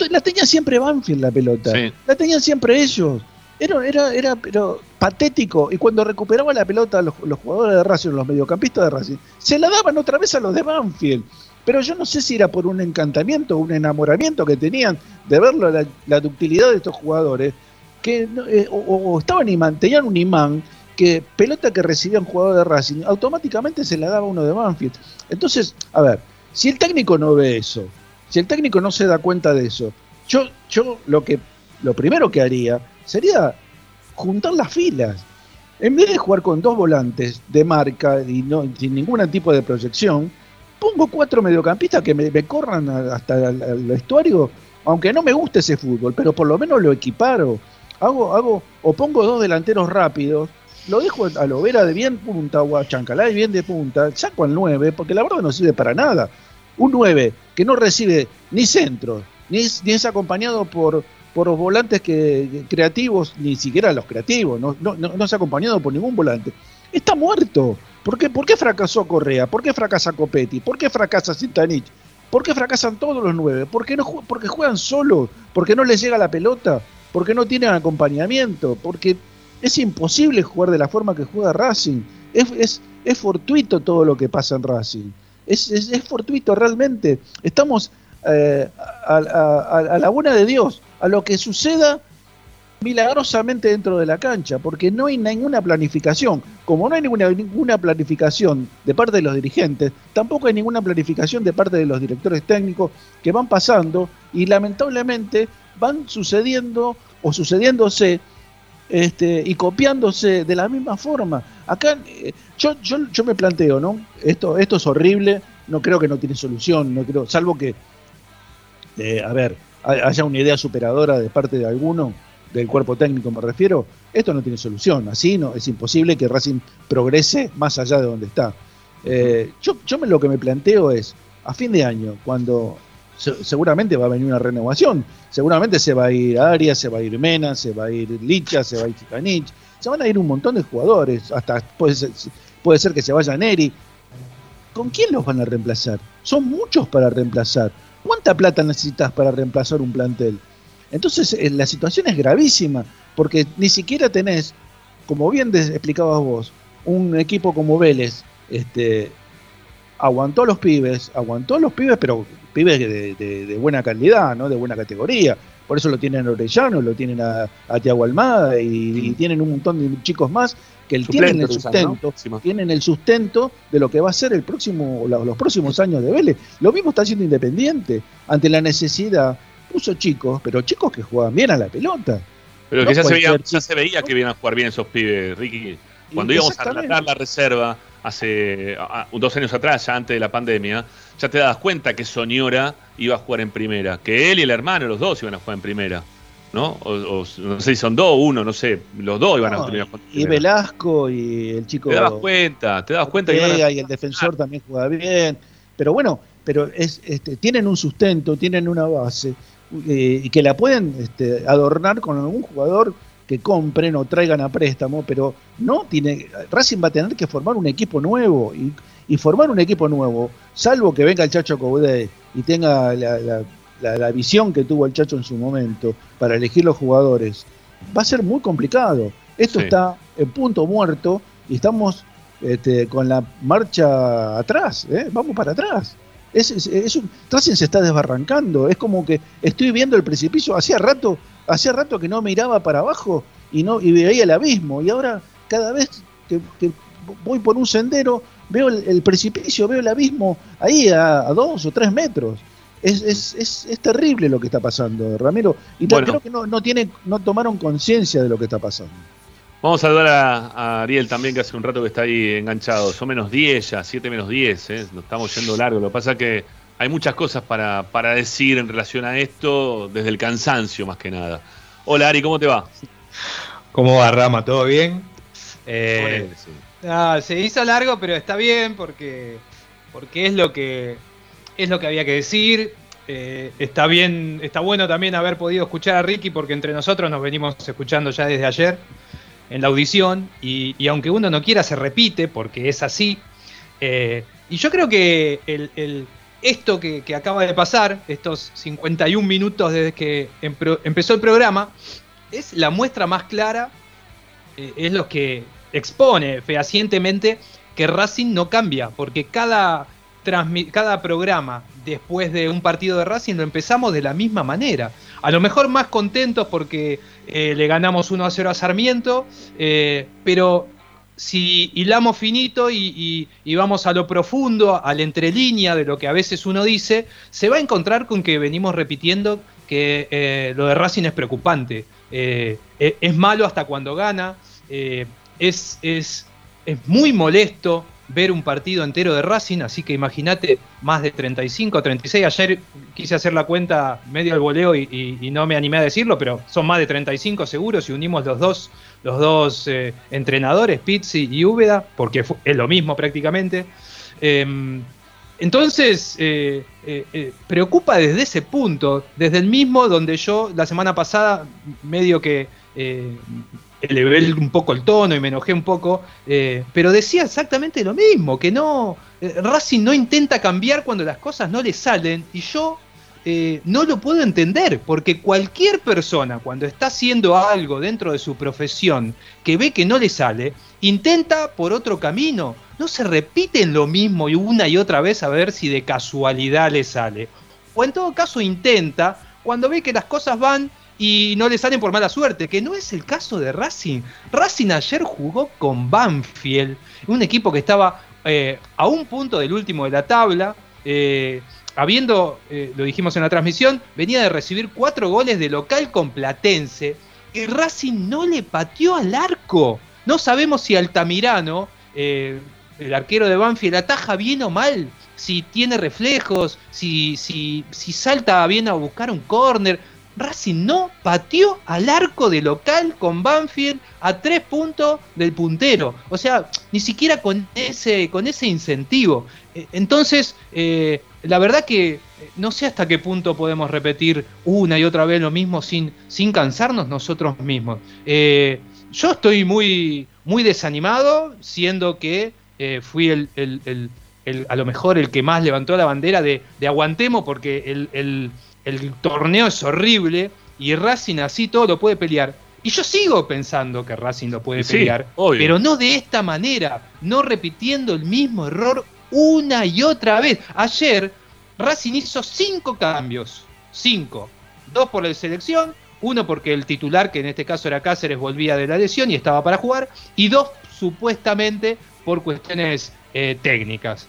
La tenía siempre Banfield la pelota. La tenían siempre ellos. Era, era, era pero patético. Y cuando recuperaba la pelota los, jugadores de Racing, los mediocampistas de Racing, se la daban otra vez a los de Banfield. Pero yo no sé si era por un encantamiento, un enamoramiento que tenían de ver la, ductilidad de estos jugadores, que eh, o, estaban imán, tenían un imán que pelota que recibía un jugador de Racing, automáticamente se la daba uno de Banfield. Entonces, a ver, si el técnico no ve eso, si el técnico no se da cuenta de eso, yo, yo lo que lo primero que haría sería juntar las filas. En vez de jugar con dos volantes de marca y no, sin ningún tipo de proyección, pongo cuatro mediocampistas que me, corran hasta el, vestuario, aunque no me guste ese fútbol, pero por lo menos lo equiparo. Hago, hago, o pongo dos delanteros rápidos lo dejo a Lovera de bien punta o a Chancalay bien de punta, saco al 9, porque la verdad no sirve para nada. Un 9 que no recibe ni centros, ni es, ni es acompañado por, por los volantes que, creativos, ni siquiera los creativos, no, no, no, es acompañado por ningún volante. Está muerto. ¿Por qué, ¿Por qué fracasó Correa? ¿Por qué fracasa Copetti? ¿Por qué fracasa Sintanich? ¿Por qué fracasan todos los nueve? ¿Por qué no, porque juegan solos, porque no les llega la pelota, porque no tienen acompañamiento, porque es imposible jugar de la forma que juega Racing. Es, es, fortuito todo lo que pasa en Racing. Es, es, fortuito realmente. Estamos eh, a, la buena de Dios, a lo que suceda milagrosamente dentro de la cancha, porque no hay ninguna planificación. Como no hay ninguna, ninguna planificación de parte de los dirigentes, tampoco hay ninguna planificación de parte de los directores técnicos que van pasando y lamentablemente van sucediendo o sucediéndose este, y copiándose de la misma forma. Acá eh, yo, yo, yo me planteo, ¿no? Esto, esto es horrible, no creo que no tiene solución, no creo, salvo que, eh, a ver, haya una idea superadora de parte de alguno, del cuerpo técnico me refiero, esto no tiene solución, así no, es imposible que Racing progrese más allá de donde está. Eh, yo, yo lo que me planteo es, a fin de año, cuando seguramente va a venir una renovación. Seguramente se va a ir Arias, se va a ir Mena, se va a ir Licha, se va a ir Chicanich. Se van a ir un montón de jugadores. Hasta puede ser, puede ser que se vaya Neri. ¿Con quién los van a reemplazar? Son muchos para reemplazar. ¿Cuánta plata necesitas para reemplazar un plantel? Entonces eh, la situación es gravísima, porque ni siquiera tenés, como bien explicabas vos, un equipo como Vélez, este, aguantó a los pibes, aguantó a los pibes, pero pibes de, buena calidad, ¿no? De buena categoría. Por eso lo tienen a Orellano, lo tienen a, a Tiago Almada y, tienen un montón de chicos más que tienen el sustento, tienen el sustento de lo que va a ser el próximo, los próximos años de Vélez. Lo mismo está haciendo Independiente, ante la necesidad, puso chicos, pero chicos que juegan bien a la pelota. Pero que ya se, veía, ya se veía que iban a jugar bien esos pibes, Ricky. Cuando íbamos a tratar la reserva, hace dos años atrás, ya antes de la pandemia, ya te das cuenta que Soñora iba a jugar en primera, que él y el hermano, los dos iban a jugar en primera. ¿No? O, no sé si son dos o uno, no sé, los dos iban a jugar Y Velasco y el chico. Te das cuenta, te das cuenta. que y el defensor también juega bien. Pero bueno, pero es, este, tienen un sustento, tienen una base eh, y que la pueden este, adornar con algún jugador que compren o traigan a préstamo, pero no tiene. Racing va a tener que formar un equipo nuevo y, formar un equipo nuevo, salvo que venga el Chacho Coudet y tenga la, visión que tuvo el Chacho en su momento para elegir los jugadores, va a ser muy complicado. Esto está en punto muerto y estamos este, con la marcha atrás, ¿eh? vamos para atrás. Es, es, un, Racing se está desbarrancando, es como que estoy viendo el precipicio, hacía rato, hacía rato que no miraba para abajo y no y veía el abismo, y ahora cada vez que, voy por un sendero veo el, precipicio, veo el abismo ahí a, dos o tres metros. Es, es, es, terrible lo que está pasando, Ramiro. Y creo que no, no, tiene, no tomaron conciencia de lo que está pasando. Vamos a saludar a, Ariel también, que hace un rato que está ahí enganchado. Son menos 10 ya, 7 menos 10, ¿eh? nos estamos yendo largo. Lo que pasa es que hay muchas cosas para, para decir en relación a esto, desde el cansancio más que nada. Hola Ari, ¿cómo te va? ¿Cómo va Rama? ¿Todo bien? Eh, ah, se hizo largo, pero está bien porque, porque es lo que es lo que había que decir. Eh, está bien, está bueno también haber podido escuchar a Ricky porque entre nosotros nos venimos escuchando ya desde ayer en la audición y, aunque uno no quiera se repite porque es así. Eh, y yo creo que el, esto que, acaba de pasar, estos 51 minutos desde que empezó el programa, es la muestra más clara, eh, es lo que expone fehacientemente que Racing no cambia, porque cada, cada programa después de un partido de Racing lo empezamos de la misma manera. A lo mejor más contentos porque eh, le ganamos 1 a 0 a Sarmiento, eh, pero si hilamos finito y, vamos a lo profundo, a la entrelínea de lo que a veces uno dice, se va a encontrar con que venimos repitiendo que eh, lo de Racing es preocupante. es malo hasta cuando gana, es, es, es muy molesto ver un partido entero de Racing, así que imagínate más de 35, 36. Ayer quise hacer la cuenta medio al voleo y, no me animé a decirlo, pero son más de 35 seguros si unimos los dos, los dos eh, entrenadores, Pizzi y Úbeda, porque es lo mismo prácticamente. Em, entonces, eh, eh, preocupa desde ese punto, desde el mismo donde yo la semana pasada medio que elevé un poco el tono y me enojé un poco, eh, pero decía exactamente lo mismo, que no, eh, Racing no intenta cambiar cuando las cosas no le salen y yo eh, no lo puedo entender, porque cualquier persona cuando está haciendo algo dentro de su profesión que ve que no le sale, intenta por otro camino, no se repiten lo mismo y una y otra vez a ver si de casualidad le sale, o en todo caso intenta cuando ve que las cosas van y no le salen por mala suerte, que no es el caso de Racing. Racing ayer jugó con Banfield, un equipo que estaba eh, a un punto del último de la tabla, eh, habiendo, eh, lo dijimos en la transmisión, venía de recibir cuatro goles de local con Platense, y Racing no le pateó al arco. No sabemos si Altamirano, el arquero de Banfield, ataja bien o mal, si tiene reflejos, si, si, si salta bien a buscar un córner Racing no pateó al arco de local con Banfield a tres puntos del puntero. O sea, ni siquiera con ese, con ese incentivo. Eh, entonces, eh, la verdad que eh, no sé hasta qué punto podemos repetir una y otra vez lo mismo sin, sin cansarnos nosotros mismos. yo estoy muy, muy desanimado, siendo que fui el, a lo mejor el que más levantó la bandera de, de aguantemos porque el el torneo es horrible y Racing así todo lo puede pelear. Y yo sigo pensando que Racing lo puede pelear, pero no de esta manera, no repitiendo el mismo error una y otra vez. Ayer Racing hizo cinco cambios, cinco, dos por la selección, uno porque el titular, que en este caso era Cáceres, volvía de la lesión y estaba para jugar, y dos supuestamente por cuestiones eh, técnicas.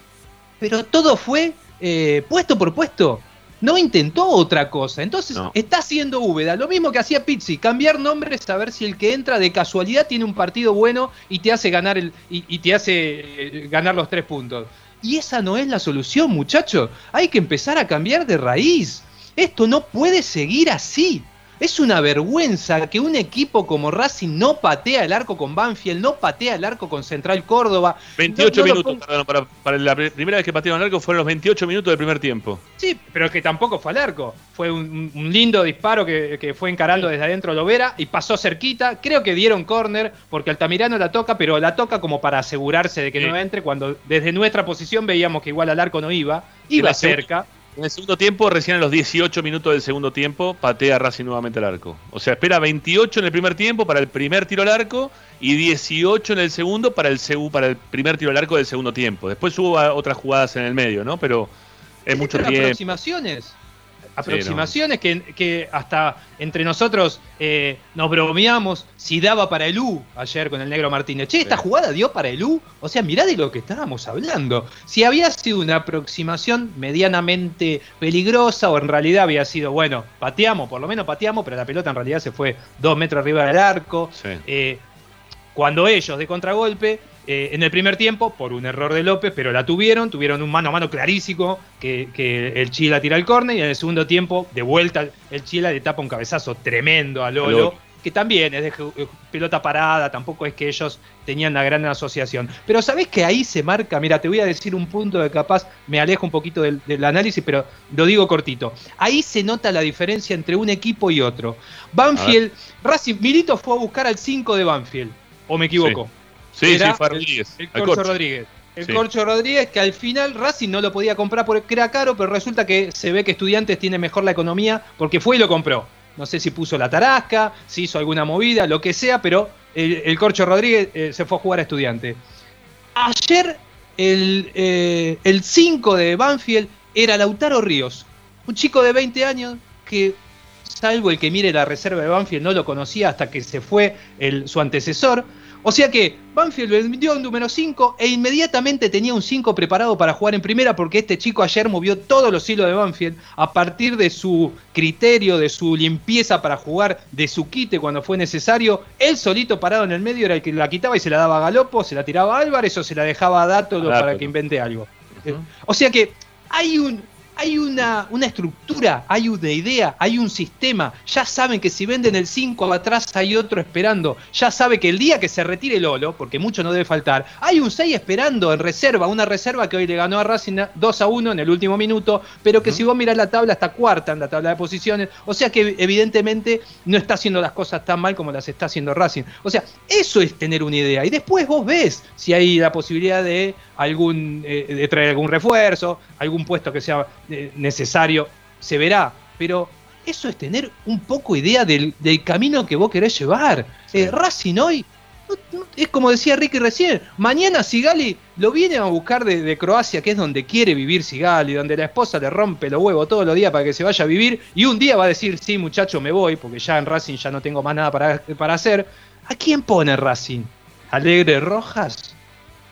Pero todo fue eh, puesto por puesto no intentó otra cosa. Entonces está haciendo Úbeda, lo mismo que hacía Pizzi, cambiar nombres a ver si el que entra de casualidad tiene un partido bueno y te hace ganar el y, te hace eh, ganar los tres puntos. Y esa no es la solución, muchachos. Hay que empezar a cambiar de raíz. Esto no puede seguir así. Es una vergüenza que un equipo como Racing no patea el arco con Banfield, no patea el arco con Central Córdoba. 28 minutos, perdón, para, la primera vez que patearon el arco fueron los 28 minutos del primer tiempo. Sí, pero que tampoco fue al arco. Fue un, lindo disparo que, fue encarando desde adentro Lovera y pasó cerquita. Creo que dieron córner porque Altamirano la toca, pero la toca como para asegurarse de que no entre cuando desde nuestra posición veíamos que igual al arco no iba. Iba cerca. En el segundo tiempo, recién en los 18 minutos del segundo tiempo, patea Racing nuevamente al arco. O sea, espera 28 en el primer tiempo para el primer tiro al arco y 18 en el segundo para el, para el primer tiro al arco del segundo tiempo. Después hubo otras jugadas en el medio, ¿no? Pero es mucho tiempo. aproximaciones aproximaciones que, hasta entre nosotros eh, nos bromeamos si daba para el U ayer con el negro Martínez. Che, esta jugada dio para el U. O sea, mirá de lo que estábamos hablando. Si había sido una aproximación medianamente peligrosa o en realidad había sido, bueno, pateamos, por lo menos pateamos, pero la pelota en realidad se fue dos metros arriba del arco. Eh, cuando ellos de contragolpe eh, en el primer tiempo, por un error de López, pero la tuvieron, tuvieron un mano a mano clarísimo que, el Chila tira el córner y en el segundo tiempo, de vuelta, el Chila le tapa un cabezazo tremendo a Lolo, que también es de eh, pelota parada, tampoco es que ellos tenían la gran asociación. Pero sabés que ahí se marca, mira, te voy a decir un punto de capaz, me alejo un poquito del, análisis, pero lo digo cortito. Ahí se nota la diferencia entre un equipo y otro. Banfield, Racing, Milito fue a buscar al 5 de Banfield, o me equivoco. Sí, sí, fue Rodríguez. El, Corcho, Rodríguez. El Corcho Rodríguez, que al final Racing no lo podía comprar porque era caro, pero resulta que se ve que Estudiantes tiene mejor la economía porque fue y lo compró. No sé si puso la tarasca, si hizo alguna movida, lo que sea, pero el, Corcho Rodríguez eh, se fue a jugar a Estudiantes. Ayer el 5 eh, de Banfield era Lautaro Ríos, un chico de 20 años que salvo el que mire la reserva de Banfield, no lo conocía hasta que se fue el, su antecesor. O sea que Banfield vendió un número 5 e inmediatamente tenía un 5 preparado para jugar en primera porque este chico ayer movió todos los hilos de Banfield a partir de su criterio, de su limpieza para jugar, de su quite cuando fue necesario. Él solito parado en el medio era el que la quitaba y se la daba a Galopo, se la tiraba a Álvarez o se la dejaba a Dato para que invente algo. O sea que hay un, hay una, una, estructura, hay una idea, hay un sistema. Ya saben que si venden el 5 atrás hay otro esperando. Ya sabe que el día que se retire Lolo, porque mucho no debe faltar, hay un 6 esperando en reserva, una reserva que hoy le ganó a Racing 2 a 1 en el último minuto, pero que si vos mirás la tabla está cuarta en la tabla de posiciones. O sea que evidentemente no está haciendo las cosas tan mal como las está haciendo Racing. O sea, eso es tener una idea. Y después vos ves si hay la posibilidad de algún eh, de traer algún refuerzo, algún puesto que sea necesario, se verá. Pero eso es tener un poco idea del, camino que vos querés llevar. Eh, Racing hoy, es como decía Ricky recién, mañana Sigali lo viene a buscar de, Croacia, que es donde quiere vivir Sigali, donde la esposa le rompe los huevos todos los días para que se vaya a vivir, y un día va a decir, sí muchacho, me voy, porque ya en Racing ya no tengo más nada para, para hacer. ¿A quién pone Racing? ¿Alegre Rojas?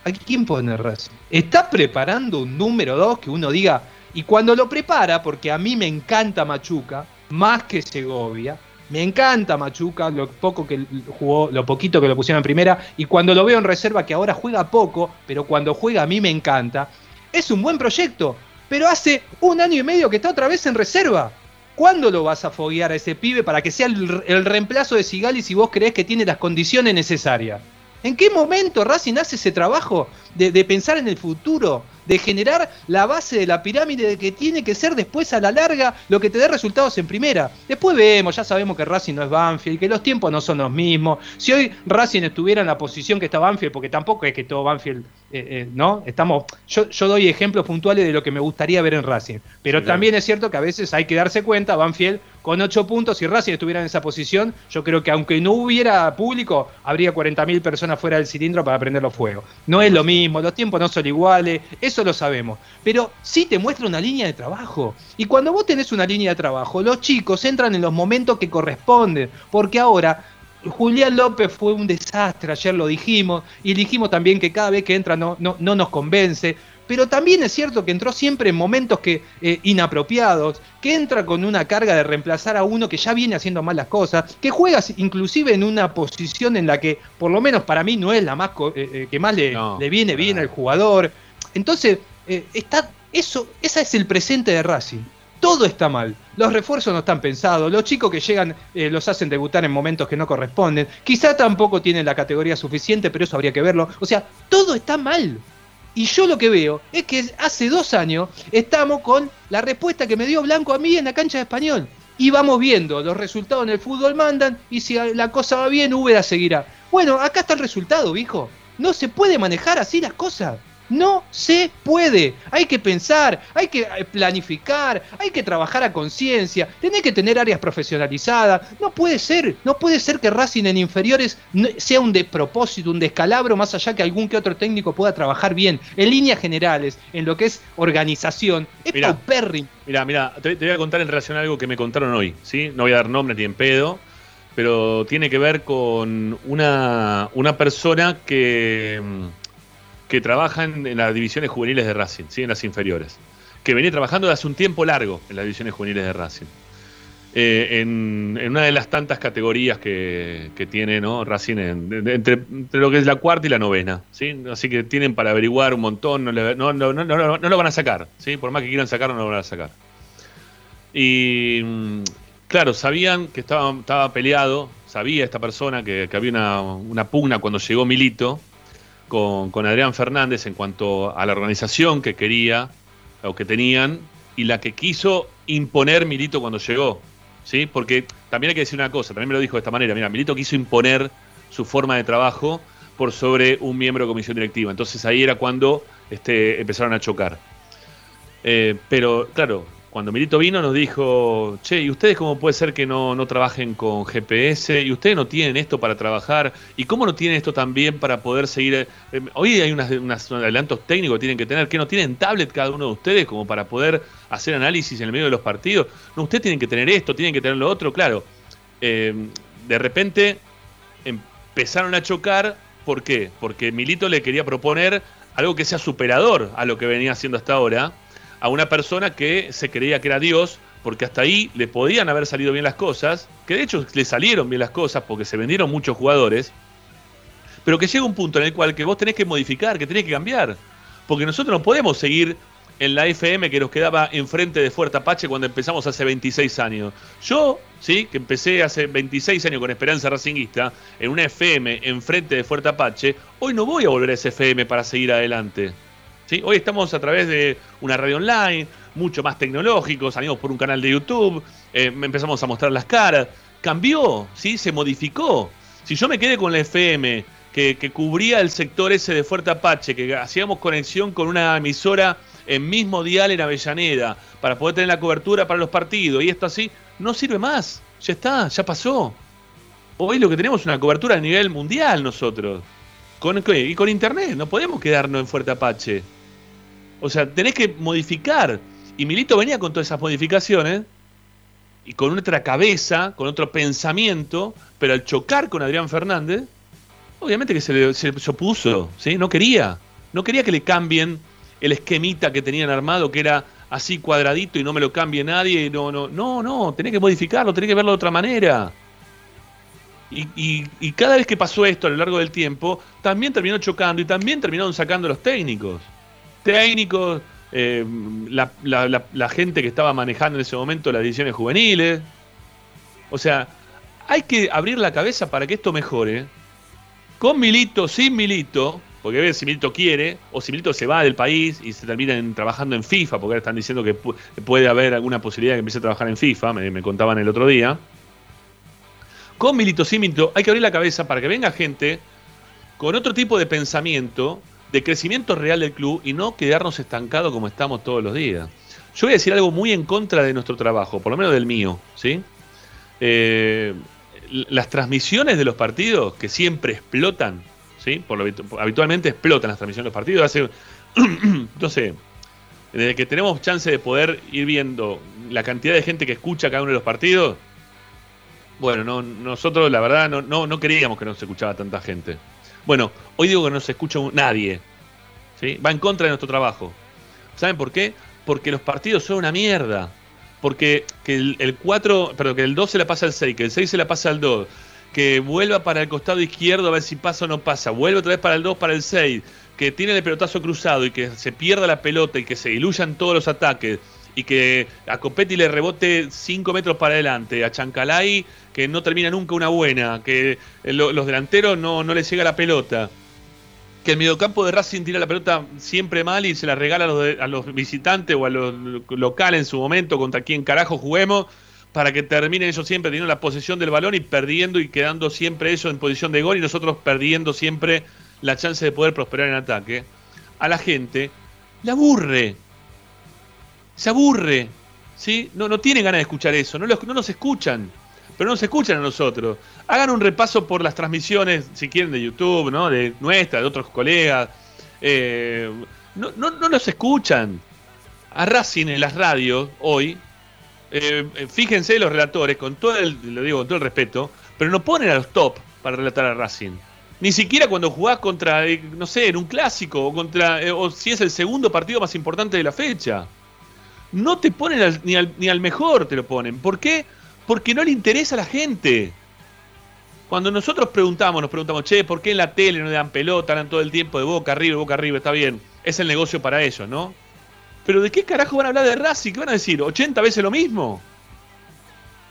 ¿A quién pone Racing? Está preparando un número 2 que uno diga, y cuando lo prepara, porque a mí me encanta Machuca, más que Segovia, me encanta Machuca, lo poco que jugó, lo poquito que lo pusieron en primera, y cuando lo veo en reserva, que ahora juega poco, pero cuando juega a mí me encanta, es un buen proyecto, pero hace un año y medio que está otra vez en reserva. ¿Cuándo lo vas a foguear a ese pibe para que sea el, el reemplazo de Sigali si vos creés que tiene las condiciones necesarias? ¿En qué momento Racing hace ese trabajo de, pensar en el futuro, de generar la base de la pirámide de que tiene que ser después a la larga lo que te dé resultados en primera? Después vemos, ya sabemos que Racing no es Banfield, que los tiempos no son los mismos. Si hoy Racing estuviera en la posición que está Banfield, porque tampoco es que todo Banfield, eh, eh, ¿no? Estamos, yo, yo, doy ejemplos puntuales de lo que me gustaría ver en Racing, pero también es cierto que a veces hay que darse cuenta, Banfield con 8 puntos, si Racing estuviera en esa posición, yo creo que aunque no hubiera público, habría 40.000 personas fuera del cilindro para prender los fuegos. No es lo mismo, los tiempos no son iguales, eso lo sabemos. Pero sí te muestra una línea de trabajo. Y cuando vos tenés una línea de trabajo, los chicos entran en los momentos que corresponden, porque ahora Julián López fue un desastre, ayer lo dijimos, y dijimos también que cada vez que entra no, no, no nos convence pero también es cierto que entró siempre en momentos que, eh, inapropiados, que entra con una carga de reemplazar a uno que ya viene haciendo malas cosas, que juega inclusive en una posición en la que, por lo menos para mí, no es la más eh, eh, que más le, viene bien al jugador. Entonces, está eso, ese es el presente de Racing. todo está mal. Los refuerzos no están pensados, los chicos que llegan eh, los hacen debutar en momentos que no corresponden. Quizá tampoco tienen la categoría suficiente, pero eso habría que verlo. O sea, todo está mal. Y yo lo que veo es que hace dos años estamos con la respuesta que me dio Blanco a mí en la cancha de español. Y vamos viendo, los resultados en el fútbol mandan, y si la cosa va bien, Úbeda seguirá. Bueno, acá está el resultado, viejo. No se puede manejar así las cosas. No se puede. Hay que pensar, hay que eh, planificar, hay que trabajar a conciencia, tiene que tener áreas profesionalizadas. No puede ser, no puede ser que Racing en inferiores sea un despropósito, un descalabro, más allá que algún que otro técnico pueda trabajar bien. En líneas generales, en lo que es organización, es mira, Mira, mira, te, voy a contar en relación a algo que me contaron hoy, ¿sí? No voy a dar nombre ni en pedo, pero tiene que ver con una, una persona que mm, que trabajan en las divisiones juveniles de Racing, ¿sí? en las inferiores, que venía trabajando desde hace un tiempo largo en las divisiones juveniles de Racing. Eh, en, una de las tantas categorías que, tiene ¿no? Racing entre, lo que es la cuarta y la novena. ¿sí? Así que tienen para averiguar un montón, no, no, no, no, lo van a sacar. ¿sí? Por más que quieran sacarlo, no lo van a sacar. Y mm, claro, sabían que estaba, peleado, sabía esta persona que, había una, una pugna cuando llegó Milito con, Adrián Fernández en cuanto a la organización que quería o que tenían y la que quiso imponer Milito cuando llegó. ¿sí? Porque también hay que decir una cosa, también me lo dijo de esta manera, mira, Milito quiso imponer su forma de trabajo por sobre un miembro de comisión directiva. Entonces ahí era cuando este, empezaron a chocar. Eh, pero claro, cuando Milito vino nos dijo, che, ¿y ustedes cómo puede ser que no, trabajen con GPS? ¿Y ustedes no tienen esto para trabajar? ¿Y cómo no tienen esto también para poder seguir? Eh, hoy hay unos adelantos técnicos que tienen que tener, que no tienen tablet cada uno de ustedes como para poder hacer análisis en el medio de los partidos. No, ustedes tienen que tener esto, tienen que tener lo otro, claro. Eh, de repente empezaron a chocar, ¿por qué? Porque Milito le quería proponer algo que sea superador a lo que venía haciendo hasta ahora a una persona que se creía que era Dios, porque hasta ahí le podían haber salido bien las cosas, que de hecho le salieron bien las cosas porque se vendieron muchos jugadores, pero que llega un punto en el cual que vos tenés que modificar, que tenés que cambiar, porque nosotros no podemos seguir en la FM que nos quedaba enfrente de Fuerte Apache cuando empezamos hace 26 años. Yo, sí, que empecé hace 26 años con Esperanza Racinguista, en una FM enfrente de Fuerte Apache, hoy no voy a volver a ese FM para seguir adelante. Hoy estamos a través de una radio online, mucho más tecnológico, salimos por un canal de YouTube, eh, empezamos a mostrar las caras. Cambió, ¿sí? Se modificó. Si yo me quedé con la FM, que, cubría el sector ese de Fuerte Apache, que hacíamos conexión con una emisora en mismo dial en Avellaneda, para poder tener la cobertura para los partidos, y esto así, no sirve más. Ya está, ya pasó. Hoy lo que tenemos es una cobertura a nivel mundial nosotros. Con, y con internet, no podemos quedarnos en Fuerte Apache. O sea, tenés que modificar. Y Milito venía con todas esas modificaciones y con otra cabeza, con otro pensamiento, pero al chocar con Adrián Fernández, obviamente que se, le, se, opuso, ¿sí? No quería. No quería que le cambien el esquemita que tenían armado, que era así cuadradito y no me lo cambie nadie. No, no, no, no, tenés que modificarlo, tenés que verlo de otra manera. Y, y, cada vez que pasó esto a lo largo del tiempo, también terminó chocando y también terminaron sacando los técnicos técnicos, eh, la, gente que estaba manejando en ese momento las divisiones juveniles. O sea, hay que abrir la cabeza para que esto mejore. Con Milito, sin Milito, porque a ver si Milito quiere, o si Milito se va del país y se termina trabajando en FIFA, porque ahora están diciendo que puede haber alguna posibilidad de que empiece a trabajar en FIFA, me contaban el otro día. Con Milito, sin Milito, hay que abrir la cabeza para que venga gente con otro tipo de pensamiento de crecimiento real del club y no quedarnos estancados como estamos todos los días. Yo voy a decir algo muy en contra de nuestro trabajo, por lo menos del mío, ¿sí? Eh, las transmisiones de los partidos que siempre explotan, ¿sí? Por lo, habitualmente explotan las transmisiones de los partidos. Hace, entonces, desde que tenemos chance de poder ir viendo la cantidad de gente que escucha cada uno de los partidos, bueno, no, nosotros la verdad no, no, no creíamos que no se escuchaba tanta gente. Bueno, hoy digo que no se escucha nadie. ¿sí? Va en contra de nuestro trabajo. ¿Saben por qué? Porque los partidos son una mierda. Porque que el, 4, perdón, que el 2 se la pasa al 6, que el 6 se la pasa al 2, que vuelva para el costado izquierdo a ver si pasa o no pasa, vuelve otra vez para el 2, para el 6, que tiene el pelotazo cruzado y que se pierda la pelota y que se diluyan todos los ataques y que a Copetti le rebote 5 metros para adelante, a Chancalay que no termina nunca una buena, que los delanteros no, no les llega la pelota, que el mediocampo de Racing tira la pelota siempre mal y se la regala a los, visitantes o a los locales en su momento contra quien carajo juguemos para que terminen ellos siempre teniendo la posesión del balón y perdiendo y quedando siempre ellos en posición de gol y nosotros perdiendo siempre la chance de poder prosperar en ataque, a la gente le aburre. Se aburre. ¿sí? No, no tienen ganas de escuchar eso, no, no nos escuchan. Pero no nos escuchan a nosotros. Hagan un repaso por las transmisiones, si quieren, de YouTube, ¿no? De nuestra, de otros colegas. Eh, no, no, no nos escuchan. A Racing en las radios hoy eh, eh, fíjense los relatores, con todo el, lo digo con todo el respeto, pero no ponen a los top para relatar a Racing. Ni siquiera cuando jugás contra, eh, no sé, en un clásico, o contra, o si es el segundo partido más importante de la fecha. No te ponen ni, al, ni al mejor, te lo ponen. ¿Por qué? Porque no le interesa a la gente. Cuando nosotros preguntamos, nos preguntamos, che, ¿por qué en la tele no le dan pelota, dan todo el tiempo de boca arriba, boca arriba? Está bien, es el negocio para ellos, ¿no? Pero ¿de qué carajo van a hablar de Racing? ¿Qué van a decir? ¿80 veces lo mismo?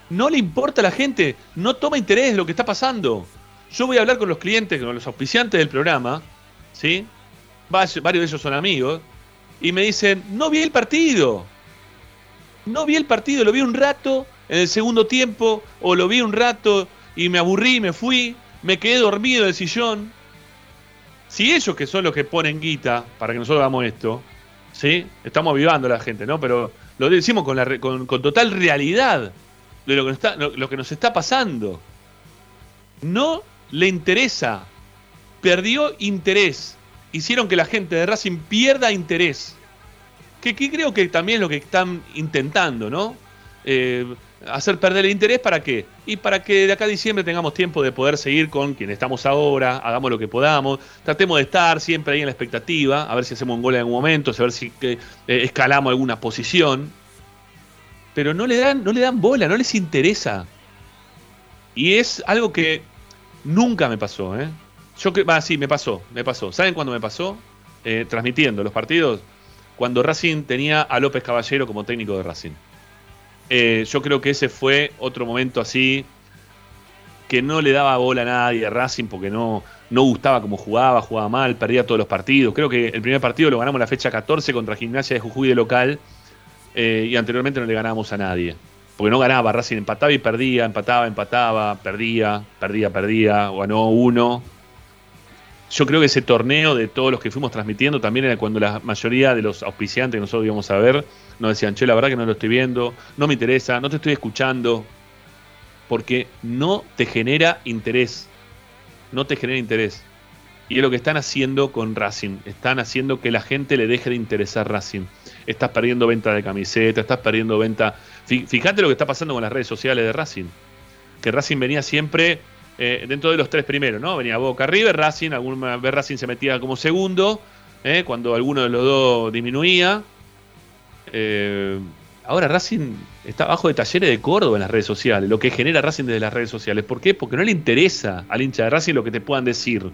No le importa a la gente, no toma interés en lo que está pasando. Yo voy a hablar con los clientes, con los auspiciantes del programa, ¿sí? Varios de ellos son amigos, y me dicen, no vi el partido. No vi el partido, lo vi un rato en el segundo tiempo, o lo vi un rato y me aburrí, me fui, me quedé dormido en el sillón. Si ellos que son los que ponen guita para que nosotros hagamos esto, ¿sí? Estamos avivando a la gente, ¿no? Pero lo decimos con, la, con, total realidad de lo que, nos está, lo que nos está pasando. No le interesa. Perdió interés. Hicieron que la gente de Racing pierda interés. Que, que creo que también es lo que están intentando, ¿no? Eh, hacer perder el interés para qué? Y para que de acá a diciembre tengamos tiempo de poder seguir con quien estamos ahora, hagamos lo que podamos, tratemos de estar siempre ahí en la expectativa, a ver si hacemos un gol en algún momento, a ver si eh, escalamos alguna posición. Pero no le dan, no le dan bola, no les interesa. Y es algo que nunca me pasó, ¿eh? Yo que, ah, sí, me pasó, me pasó. ¿Saben cuándo me pasó? Eh, transmitiendo los partidos, cuando Racing tenía a López Caballero como técnico de Racing. Eh, yo creo que ese fue otro momento así que no le daba bola a nadie a Racing porque no, no gustaba cómo jugaba, jugaba mal, perdía todos los partidos. Creo que el primer partido lo ganamos la fecha 14 contra Gimnasia de Jujuy de local eh, y anteriormente no le ganábamos a nadie. Porque no ganaba, Racing empataba y perdía, empataba, empataba, perdía, perdía, perdía, ganó uno. Yo creo que ese torneo de todos los que fuimos transmitiendo también era cuando la mayoría de los auspiciantes que nosotros íbamos a ver nos decían, che, la verdad que no lo estoy viendo, no me interesa, no te estoy escuchando, porque no te genera interés. No te genera interés. Y es lo que están haciendo con Racing. Están haciendo que la gente le deje de interesar Racing. Estás perdiendo venta de camiseta, estás perdiendo venta. Fíjate lo que está pasando con las redes sociales de Racing. Que Racing venía siempre eh, dentro de los tres primeros, ¿no? Venía Boca River, Racing, alguna vez Racing se metía como segundo, eh, cuando alguno de los dos disminuía. Eh, ahora Racing está abajo de Talleres de Córdoba en las redes sociales, lo que genera Racing desde las redes sociales. ¿Por qué? Porque no le interesa al hincha de Racing lo que te puedan decir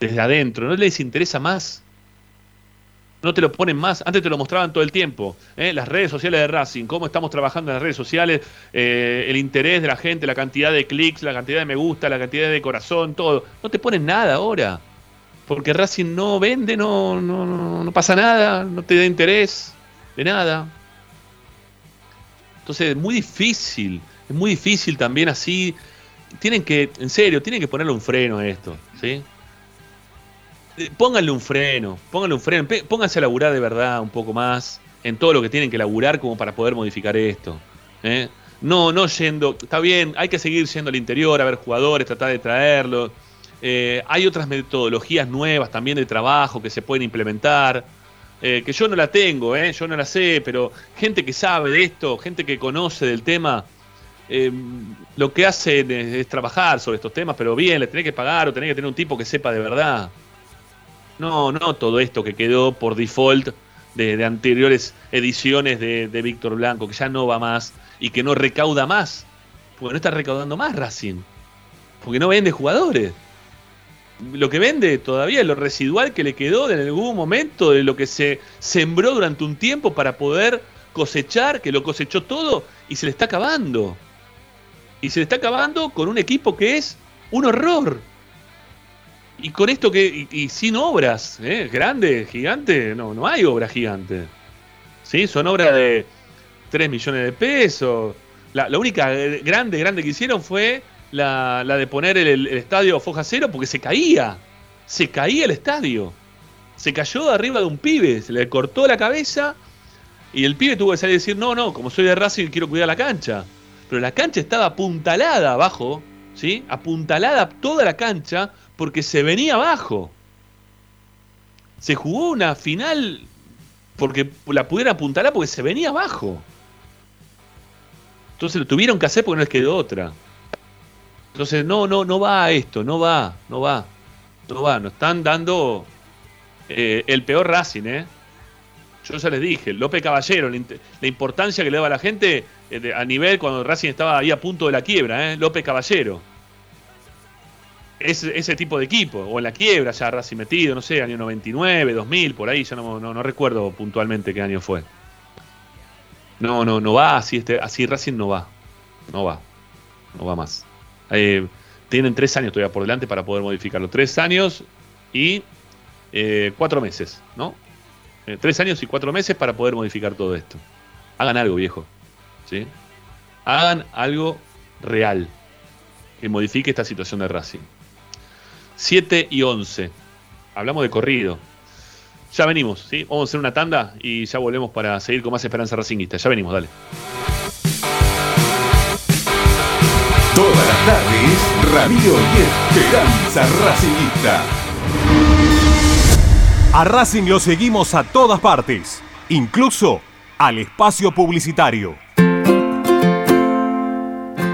desde adentro, no les interesa más. No te lo ponen más, antes te lo mostraban todo el tiempo. ¿eh? Las redes sociales de Racing, cómo estamos trabajando en las redes sociales, eh, el interés de la gente, la cantidad de clics, la cantidad de me gusta, la cantidad de corazón, todo. No te ponen nada ahora. Porque Racing no vende, no, no, no, no pasa nada, no te da interés de nada. Entonces es muy difícil, es muy difícil también así. Tienen que, en serio, tienen que ponerle un freno a esto, ¿sí? Eh, pónganle un freno, pónganle un freno, pónganse a laburar de verdad un poco más en todo lo que tienen que laburar como para poder modificar esto. ¿eh? No, no yendo, está bien, hay que seguir yendo al interior a ver jugadores, tratar de traerlos. Eh, hay otras metodologías nuevas también de trabajo que se pueden implementar. Que yo no la tengo, yo no la sé, pero gente que sabe de esto, gente que conoce del tema, eh, lo que hacen es, trabajar sobre estos temas, pero bien, le tenés que pagar o tenés que tener un tipo que sepa de verdad. No, no todo esto que quedó por default de, anteriores ediciones de, de Víctor Blanco, que ya no va más y que no recauda más, porque no está recaudando más Racing, porque no vende jugadores lo que vende todavía es lo residual que le quedó en algún momento de lo que se sembró durante un tiempo para poder cosechar, que lo cosechó todo y se le está acabando. Y se le está acabando con un equipo que es un horror. Y con esto que. Y, sin obras, ¿eh? Grande, gigante, no, no hay obras gigantes. ¿Sí? Son obras de 3 millones de pesos. La, única grande, grande que hicieron fue la, de poner el, estadio Foja Cero porque se caía. Se caía el estadio. Se cayó de arriba de un pibe, se le cortó la cabeza y el pibe tuvo que salir y decir, no, no, como soy de Racing quiero cuidar la cancha. Pero la cancha estaba apuntalada abajo, ¿sí? Apuntalada toda la cancha porque se venía abajo. Se jugó una final porque la pudieran apuntalar porque se venía abajo. Entonces lo tuvieron que hacer porque no les quedó otra. Entonces, no, no, no va esto, no va, no va, no va. Nos están dando eh, el peor Racing, ¿eh? Yo ya les dije, López Caballero, la, importancia que le daba a la gente eh, a nivel cuando Racing estaba ahí a punto de la quiebra, ¿eh? López Caballero. Ese, ese tipo de equipo, o en la quiebra ya Racing metido, no sé, año 99, 2000, por ahí, ya no, no recuerdo puntualmente qué año fue. No, no, no va así, este, así Racing no va. No va. No va más. Eh, tienen tres años todavía por delante para poder modificarlo. Tres años y eh, cuatro meses, ¿no? Eh, tres años y cuatro meses para poder modificar todo esto. Hagan algo, viejo. ¿Sí? Hagan algo real que modifique esta situación de Racing. 7 y 11. Hablamos de corrido. Ya venimos, ¿sí? Vamos a hacer una tanda y ya volvemos para seguir con más Esperanza Racingista. Ya venimos, dale. Todas las tardes, Radio y Esperanza Racingista. A Racing lo seguimos a todas partes, incluso al espacio publicitario.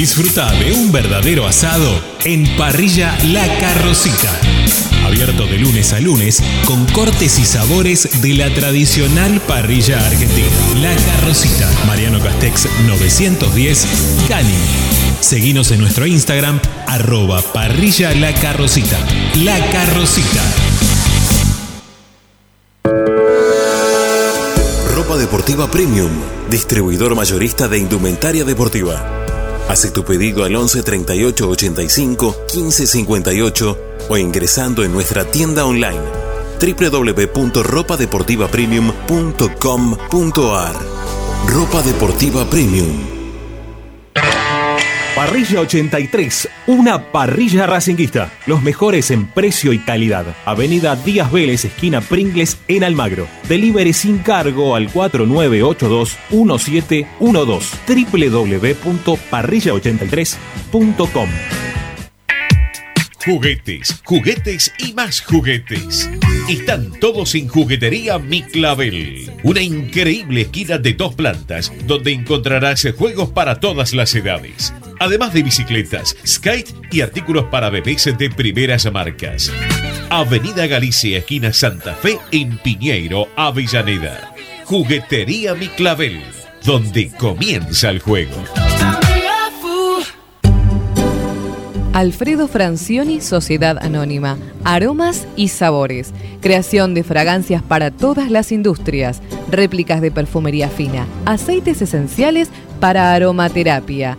Disfruta de un verdadero asado en Parrilla La Carrocita. Abierto de lunes a lunes con cortes y sabores de la tradicional parrilla argentina. La Carrocita, Mariano Castex 910, Cani. Seguinos en nuestro Instagram, arroba parrilla La Carrocita. La Carrocita. Ropa Deportiva Premium, distribuidor mayorista de indumentaria deportiva Hace tu pedido al 11 38 85 15 58 o ingresando en nuestra tienda online www.ropadeportivapremium.com.ar Ropa Deportiva Premium Parrilla 83, una parrilla racinguista. Los mejores en precio y calidad. Avenida Díaz Vélez, esquina Pringles, en Almagro. Delivery sin cargo al 4982-1712. www.parrilla83.com. Juguetes, juguetes y más juguetes. Están todos en Juguetería Mi Clavel. Una increíble esquina de dos plantas donde encontrarás juegos para todas las edades. Además de bicicletas, skate y artículos para bebés de primeras marcas. Avenida Galicia, esquina Santa Fe, en Piñeiro, Avellaneda. Juguetería Mi Clavel, donde comienza el juego. Alfredo Francioni, Sociedad Anónima. Aromas y sabores. Creación de fragancias para todas las industrias. Réplicas de perfumería fina. Aceites esenciales para aromaterapia.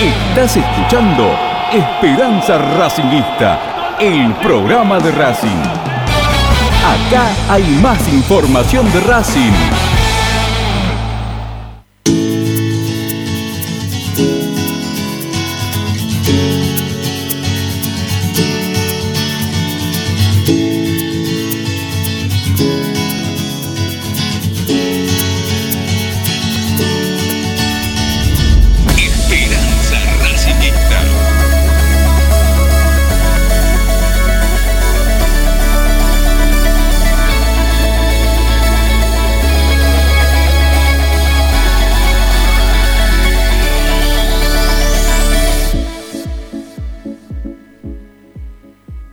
Estás escuchando Esperanza Racingista, el programa de Racing. Acá hay más información de Racing.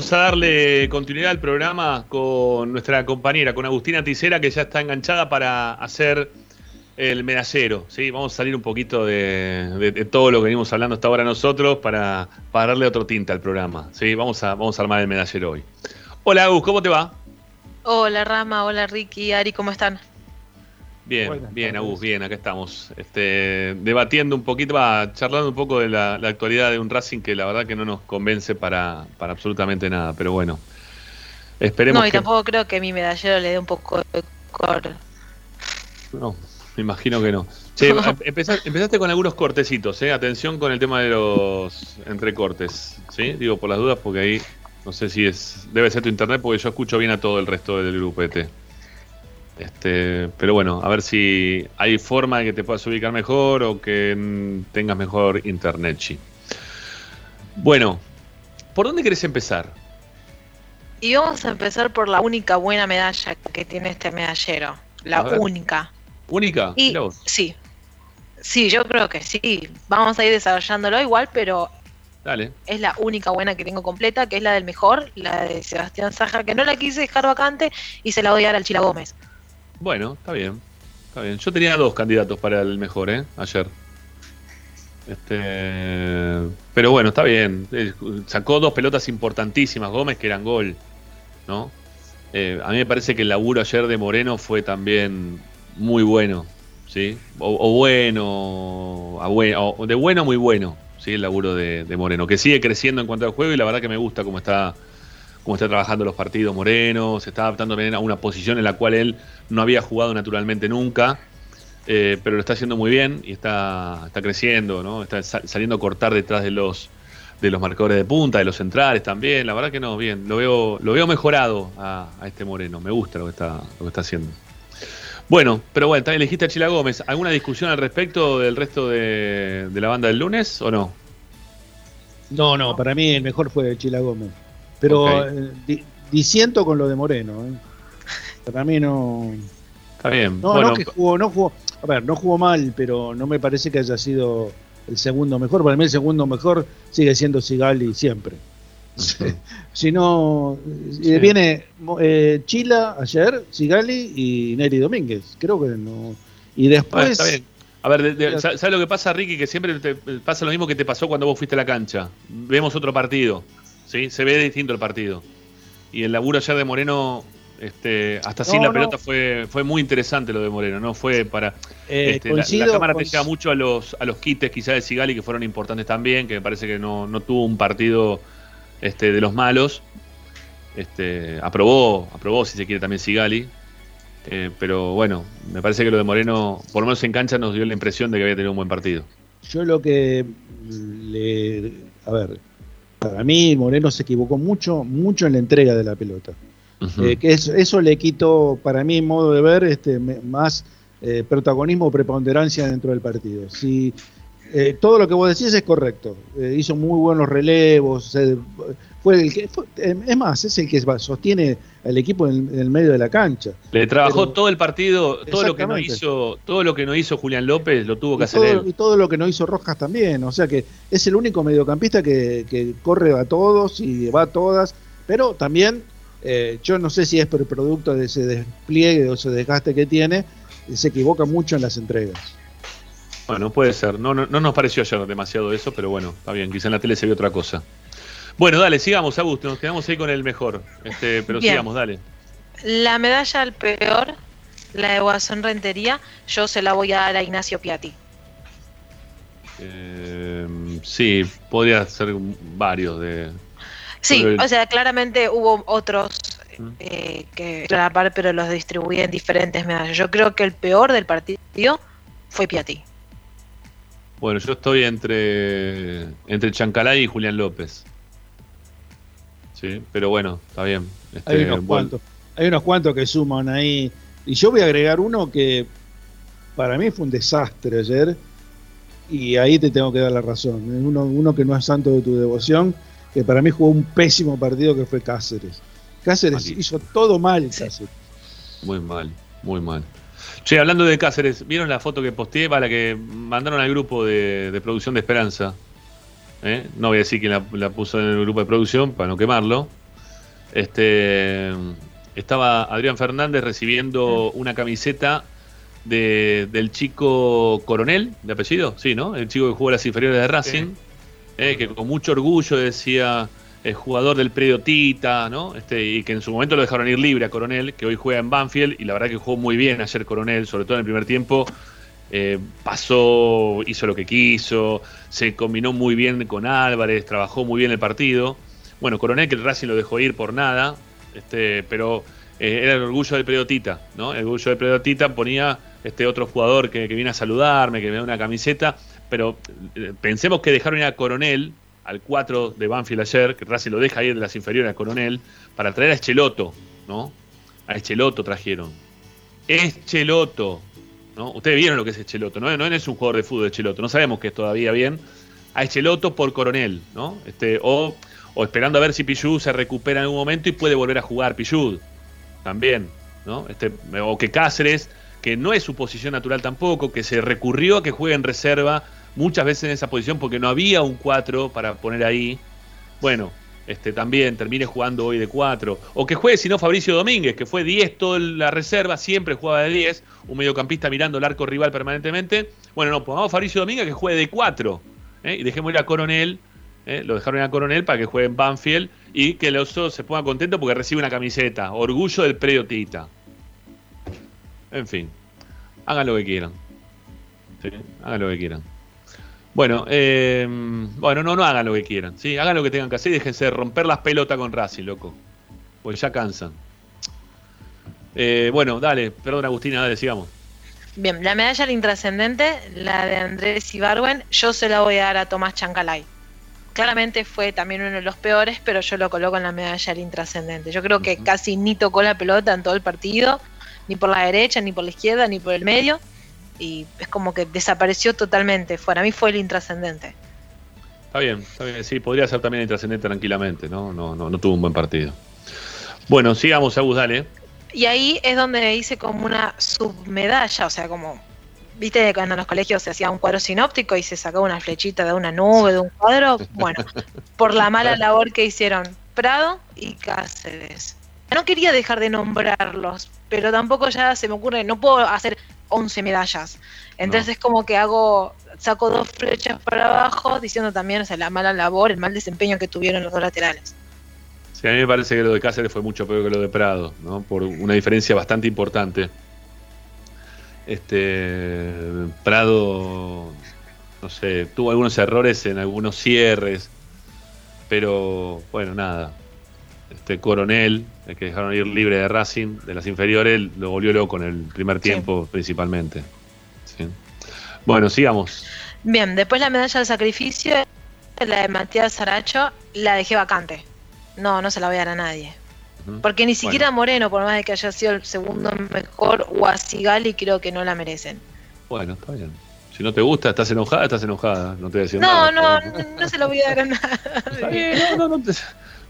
Vamos a darle continuidad al programa con nuestra compañera, con Agustina Ticera, que ya está enganchada para hacer el medallero. ¿sí? Vamos a salir un poquito de, todo lo que venimos hablando hasta ahora nosotros para, para darle otro tinte al programa. ¿sí? Vamos, a, vamos a armar el medallero hoy. Hola Agus, ¿cómo te va? Hola Rama, hola Ricky, Ari, ¿cómo están? Bien, Buenas bien, tardes. Agus, bien, acá estamos. Este, debatiendo un poquito, va, charlando un poco de la, la actualidad de un Racing que la verdad que no nos convence para, para absolutamente nada, pero bueno. Esperemos no, y que. tampoco creo que mi medallero le dé un poco de cor. No, me imagino que no. Che, empezá- empezaste con algunos cortecitos, ¿eh? Atención con el tema de los entrecortes, ¿sí? Digo por las dudas porque ahí no sé si es. Debe ser tu internet porque yo escucho bien a todo el resto del grupete. Este, pero bueno, a ver si hay forma de que te puedas ubicar mejor o que mm, tengas mejor internet, chi. Bueno, ¿por dónde querés empezar? Y vamos a empezar por la única buena medalla que tiene este medallero. La única. ¿Única? Y vos. sí. Sí, yo creo que sí. Vamos a ir desarrollándolo igual, pero Dale. es la única buena que tengo completa, que es la del mejor, la de Sebastián Saja, que no la quise dejar vacante y se la voy a dar al Chila Gómez. Bueno, está bien. Está bien. Yo tenía dos candidatos para el mejor, ¿eh? Ayer. Este, pero bueno, está bien. Sacó dos pelotas importantísimas Gómez que eran gol, ¿no? Eh, a mí me parece que el laburo ayer de Moreno fue también muy bueno, ¿sí? O, o bueno, o de bueno a muy bueno, ¿sí? El laburo de, de Moreno, que sigue creciendo en cuanto al juego y la verdad que me gusta cómo está cómo está trabajando los partidos Moreno, se está adaptando también a una posición en la cual él no había jugado naturalmente nunca, eh, pero lo está haciendo muy bien y está, está creciendo, ¿no? Está sa- saliendo a cortar detrás de los de los marcadores de punta, de los centrales también, la verdad que no, bien, lo veo, lo veo mejorado a, este Moreno, me gusta lo que está, lo que está haciendo. Bueno, pero bueno, también elegiste a Chila Gómez. ¿Alguna discusión al respecto del resto de la banda del lunes o no? No, no, para mí el mejor fue Chila Gómez. Pero Ok. eh, di- disiento con lo de Moreno. ¿eh? Para mí no. Está bien. No, bueno, no que jugó, no jugó. A ver, no jugó mal, pero no me parece que haya sido el segundo mejor. Para mí el segundo mejor sigue siendo Sigali siempre. Si no, eh, Sí. viene eh, Chila ayer, Sigali y Neri Domínguez. Creo que no. Y Bueno, después. está bien. A ver, de- de- ¿sabes lo que pasa, Ricky? Que siempre te pasa lo mismo que te pasó cuando vos fuiste a la cancha. Vemos otro partido, ¿sí? Se ve distinto el partido. Y el laburo ayer de Moreno, este, hasta sin No, la pelota fue, fue muy interesante lo de Moreno, ¿no? Fue para... eh, este, la- cámara te lleva mucho a los, a los quites quizás de Sigali que fueron importantes también, que me parece que no, no tuvo un partido este, de los malos. Este, aprobó, aprobó si se quiere también Sigali. Eh, pero bueno, me parece que lo de Moreno, por lo menos en cancha, nos dio la impresión de que había tenido un buen partido. Yo lo que le. A ver, para mí Moreno se equivocó mucho, mucho en la entrega de la pelota. Eh, que eso, eso le quitó, para mí, modo de ver, este, más eh, protagonismo o preponderancia dentro del partido. Si eh, todo lo que vos decís es correcto. Hizo muy buenos relevos. Fue el que, fue- eh, es más, es el que sostiene al equipo en, en el medio de la cancha. Le trabajó Pero- todo el partido, todo lo que no hizo, todo lo que no hizo Julián López lo tuvo que Y hacer todo, él. y todo lo que no hizo Rojas también. O sea que es el único mediocampista que, que corre a todos y va a todas. Pero también, eh, yo no sé si es por el producto de ese despliegue o ese desgaste que tiene, se equivoca mucho en las entregas. Bueno, puede ser. No, no, no nos pareció ayer demasiado eso, pero bueno, está bien. Quizá en la tele se vio otra cosa. Bueno, dale, sigamos, Augusto. Nos quedamos ahí con el mejor. Este, pero Bien. sigamos, dale. La medalla al peor, la de Guasón Rentería, yo se la voy a dar a Ignacio Piatti. Eh, sí, podría ser varios de. Sí, el- o sea, claramente hubo otros Mm. eh, que la par, pero los distribuí en diferentes medallas. Yo creo que el peor del partido fue Piatti. Bueno, yo estoy entre entre Chancalay y Julián López. Sí, pero bueno, está bien. Este, Hay unos bueno, cuantos, hay unos cuantos que suman ahí. Y yo voy a agregar uno que para mí fue un desastre ayer. Y ahí te tengo que dar la razón. Uno, uno que no es santo de tu devoción, que para mí jugó un pésimo partido que fue Cáceres. Cáceres Malísimo. hizo todo mal, Cáceres. Muy mal, muy mal. Che, hablando de Cáceres, ¿vieron la foto que posteé para la que mandaron al grupo de, de producción de Esperanza? ¿Eh? No voy a decir quién la, la puso en el grupo de producción para no quemarlo. Este estaba Adrián Fernández recibiendo una camiseta de- del chico Coronel, de apellido, sí, ¿no? El chico que jugó las inferiores de Racing, eh, que con mucho orgullo decía el jugador del predio Tita, ¿no? Este, y que en su momento lo dejaron ir libre a Coronel, que hoy juega en Banfield, y la verdad que jugó muy bien ayer Coronel, sobre todo en el primer tiempo. Eh, pasó, hizo lo que quiso, se combinó muy bien con Álvarez, trabajó muy bien el partido. Bueno, Coronel que el Racing lo dejó ir por nada, este, pero eh, era el orgullo del predio Tita, ¿no? El orgullo del predio Tita ponía este otro jugador que, que viene a saludarme, que me da una camiseta, pero eh, pensemos que dejaron ir a Coronel, al 4 de Banfield ayer, que Racing lo deja ir de las inferiores a Coronel, para traer a Echeloto, ¿no? A Echeloto trajeron. Echeloto, Ustedes vieron lo que es Echeloto, ¿no? No es un jugador de fútbol Echeloto, no sabemos que es todavía bien. A Echeloto por Coronel, ¿no? Este, o, esperando a ver si Pichud se recupera en algún momento y puede volver a jugar Pichud, también, ¿no? Este, o que Cáceres, que no es su posición natural tampoco, que se recurrió a que juegue en reserva muchas veces en esa posición porque no había un 4 para poner ahí. Bueno, este, también termine jugando hoy de 4. O que juegue, si no, Fabricio Domínguez, que fue 10 toda la reserva, siempre jugaba de 10, un mediocampista mirando el arco rival permanentemente. Bueno, no, pongamos Fabricio Domínguez que juegue de 4. ¿eh? Y dejemos ir a Coronel, ¿eh? lo dejaron ir a Coronel para que juegue en Banfield y que el oso se ponga contento porque recibe una camiseta. Orgullo del predio Tita. En fin, hagan lo que quieran. Hagan lo que quieran. Bueno, eh, bueno, no, no hagan lo que quieran, ¿sí? Hagan lo que tengan que hacer y déjense de romper las pelotas con Racing, loco. Pues ya cansan. Eh, bueno, dale, perdón Agustina, dale, sigamos. Bien, la medalla al intrascendente, la de Andrés Ibarwen, yo se la voy a dar a Tomás Chancalay. Claramente fue también uno de los peores, pero yo lo coloco en la medalla al intrascendente. Yo creo que casi ni tocó la pelota en todo el partido, ni por la derecha, ni por la izquierda, ni por el medio. Y es como que desapareció totalmente. Para mí fue el intrascendente. Está bien, está bien, sí, podría ser también intrascendente tranquilamente, ¿no? No, no, no tuvo un buen partido. Bueno, sigamos, Agus, dale. Y ahí es donde hice como una submedalla, o sea, como, viste, cuando en los colegios se hacía un cuadro sinóptico y se sacaba una flechita de una nube, de un cuadro, bueno, por la mala labor que hicieron Prado y Cáceres. No quería dejar de nombrarlos, pero tampoco ya se me ocurre, no puedo hacer 11 medallas. Entonces como que hago, saco dos flechas para abajo, diciendo también, o sea, la mala labor, el mal desempeño que tuvieron los dos laterales. Sí, a mí me parece que lo de Cáceres fue mucho peor que lo de Prado, ¿no? Por una diferencia bastante importante. Este Prado, no sé, tuvo algunos errores en algunos cierres, pero bueno, nada. Este Coronel, el que dejaron ir libre de Racing, de las inferiores, lo volvió loco en el primer tiempo principalmente. Sí. Bueno, sigamos. Bien, después la medalla del sacrificio, la de Matías Saracho, la dejé vacante. No, no se la voy a dar a nadie. Porque ni siquiera Bueno. Moreno, por más de que haya sido el segundo mejor, o a Sigali creo que no la merecen. Bueno, está bien. Si no te gusta, estás enojada, estás enojada. No te voy a decir No, nada. no, no, no se lo voy a dar a bien, no, no, no, te-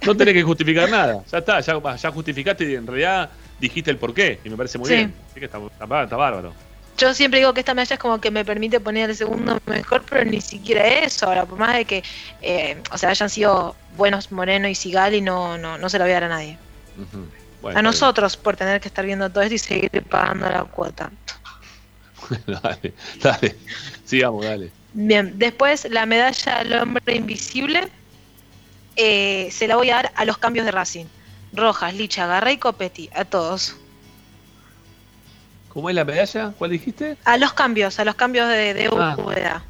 no tenés que justificar nada. Ya está, ya, ya justificaste y en realidad dijiste el porqué. Y me parece muy Sí. bien. Así que está, está- está bárbaro. Yo siempre digo que esta medalla es como que me permite poner el segundo mejor, pero ni siquiera eso. Ahora, por más de que, eh, o sea, hayan sido buenos Moreno y Sigali, no, no, no se lo voy a dar a nadie. Bueno, a nosotros por tener que estar viendo todo esto y seguir pagando la cuota. dale, dale. Sigamos, dale. Bien, después la medalla al hombre invisible eh, se la voy a dar a los cambios de Racing. Rojas, Licha, Garra y Copetti, a todos. ¿Cómo es la medalla? ¿Cuál dijiste? A los cambios, a los cambios de, de Ah.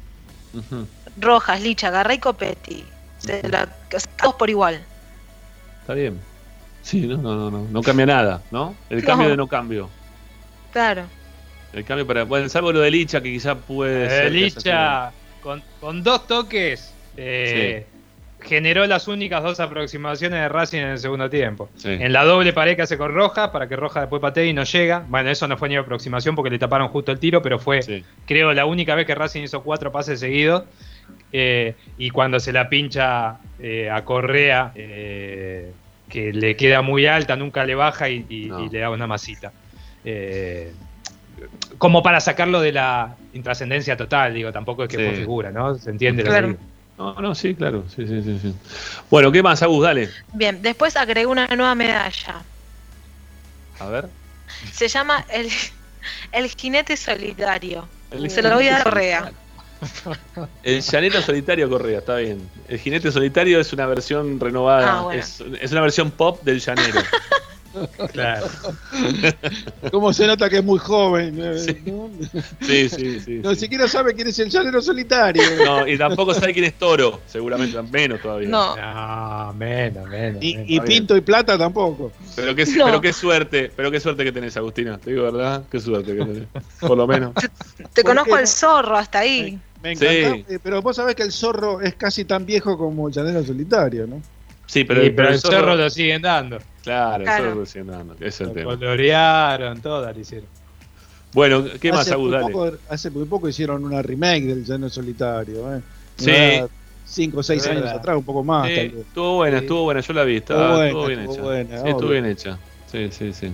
Ujú. Rojas, Licha, Garra y Copetti. Se la- o sea, todos por igual. Está bien. Sí, no, no, no, no. No cambia nada, ¿no? El No. cambio de no cambio. Claro. El cambio para. Bueno, salvo lo de Licha, que quizá puede Eh, ser. Licha, con, con dos toques, eh, generó las únicas dos aproximaciones de Racing en el segundo tiempo. Sí. En la doble pared que hace con Roja, para que Roja después patee y no llega. Bueno, eso no fue ni aproximación porque le taparon justo el tiro, pero fue, Sí. creo, la única vez que Racing hizo cuatro pases seguidos. Eh, y cuando se la pincha eh, a Correa, eh, que le queda muy alta, nunca le baja y, y- No. y le da una masita. Eh, como para sacarlo de la intrascendencia total, digo, tampoco es que Sí. fue figura, ¿no? ¿Se entiende? lo que digo? No, no, sí, claro. Sí, sí, sí, sí. Bueno, ¿qué más, Agus? Dale. Bien, después agregué una nueva medalla. A ver. Se llama el, el jinete solitario. El Se lo voy a dar Correa. El llanero solitario Correa, está bien. El jinete solitario es una versión renovada. Ah, bueno. es, es una versión pop del llanero. Claro. ¿Cómo se nota que es muy joven? eh, Sí. ¿no? Sí, sí, sí. No sí. siquiera sabe quién es el llanero solitario. No, y tampoco sabe quién es Toro, seguramente, menos todavía. No, No, menos, menos. Y, menos. y Pinto y Plata tampoco. Pero qué, No. pero qué suerte, pero qué suerte que tenés, Agustina. Te digo verdad, qué suerte que tenés. Por lo menos. te ¿Por conozco qué al no? zorro hasta ahí. Me Sí. encanta. eh, Pero vos sabés que el zorro es casi tan viejo como el llanero solitario, ¿no? Sí, pero, Sí, pero el zorro- cerro lo siguen dando. Claro, Claro. recién dando, ese es el Lo tema. colorearon, todo lo hicieron. Bueno, ¿qué más, hace, Agus? muy Dale. poco, hace muy poco hicieron una remake del llanero solitario. ¿eh? Sí. Cinco o seis años atrás, un poco más. Sí, tal vez. estuvo buena, Sí. estuvo buena, yo la vi, estaba, Estuvo buena, estuvo bien estuvo hecha. buena, sí, estuvo bien hecha. Sí, sí, sí.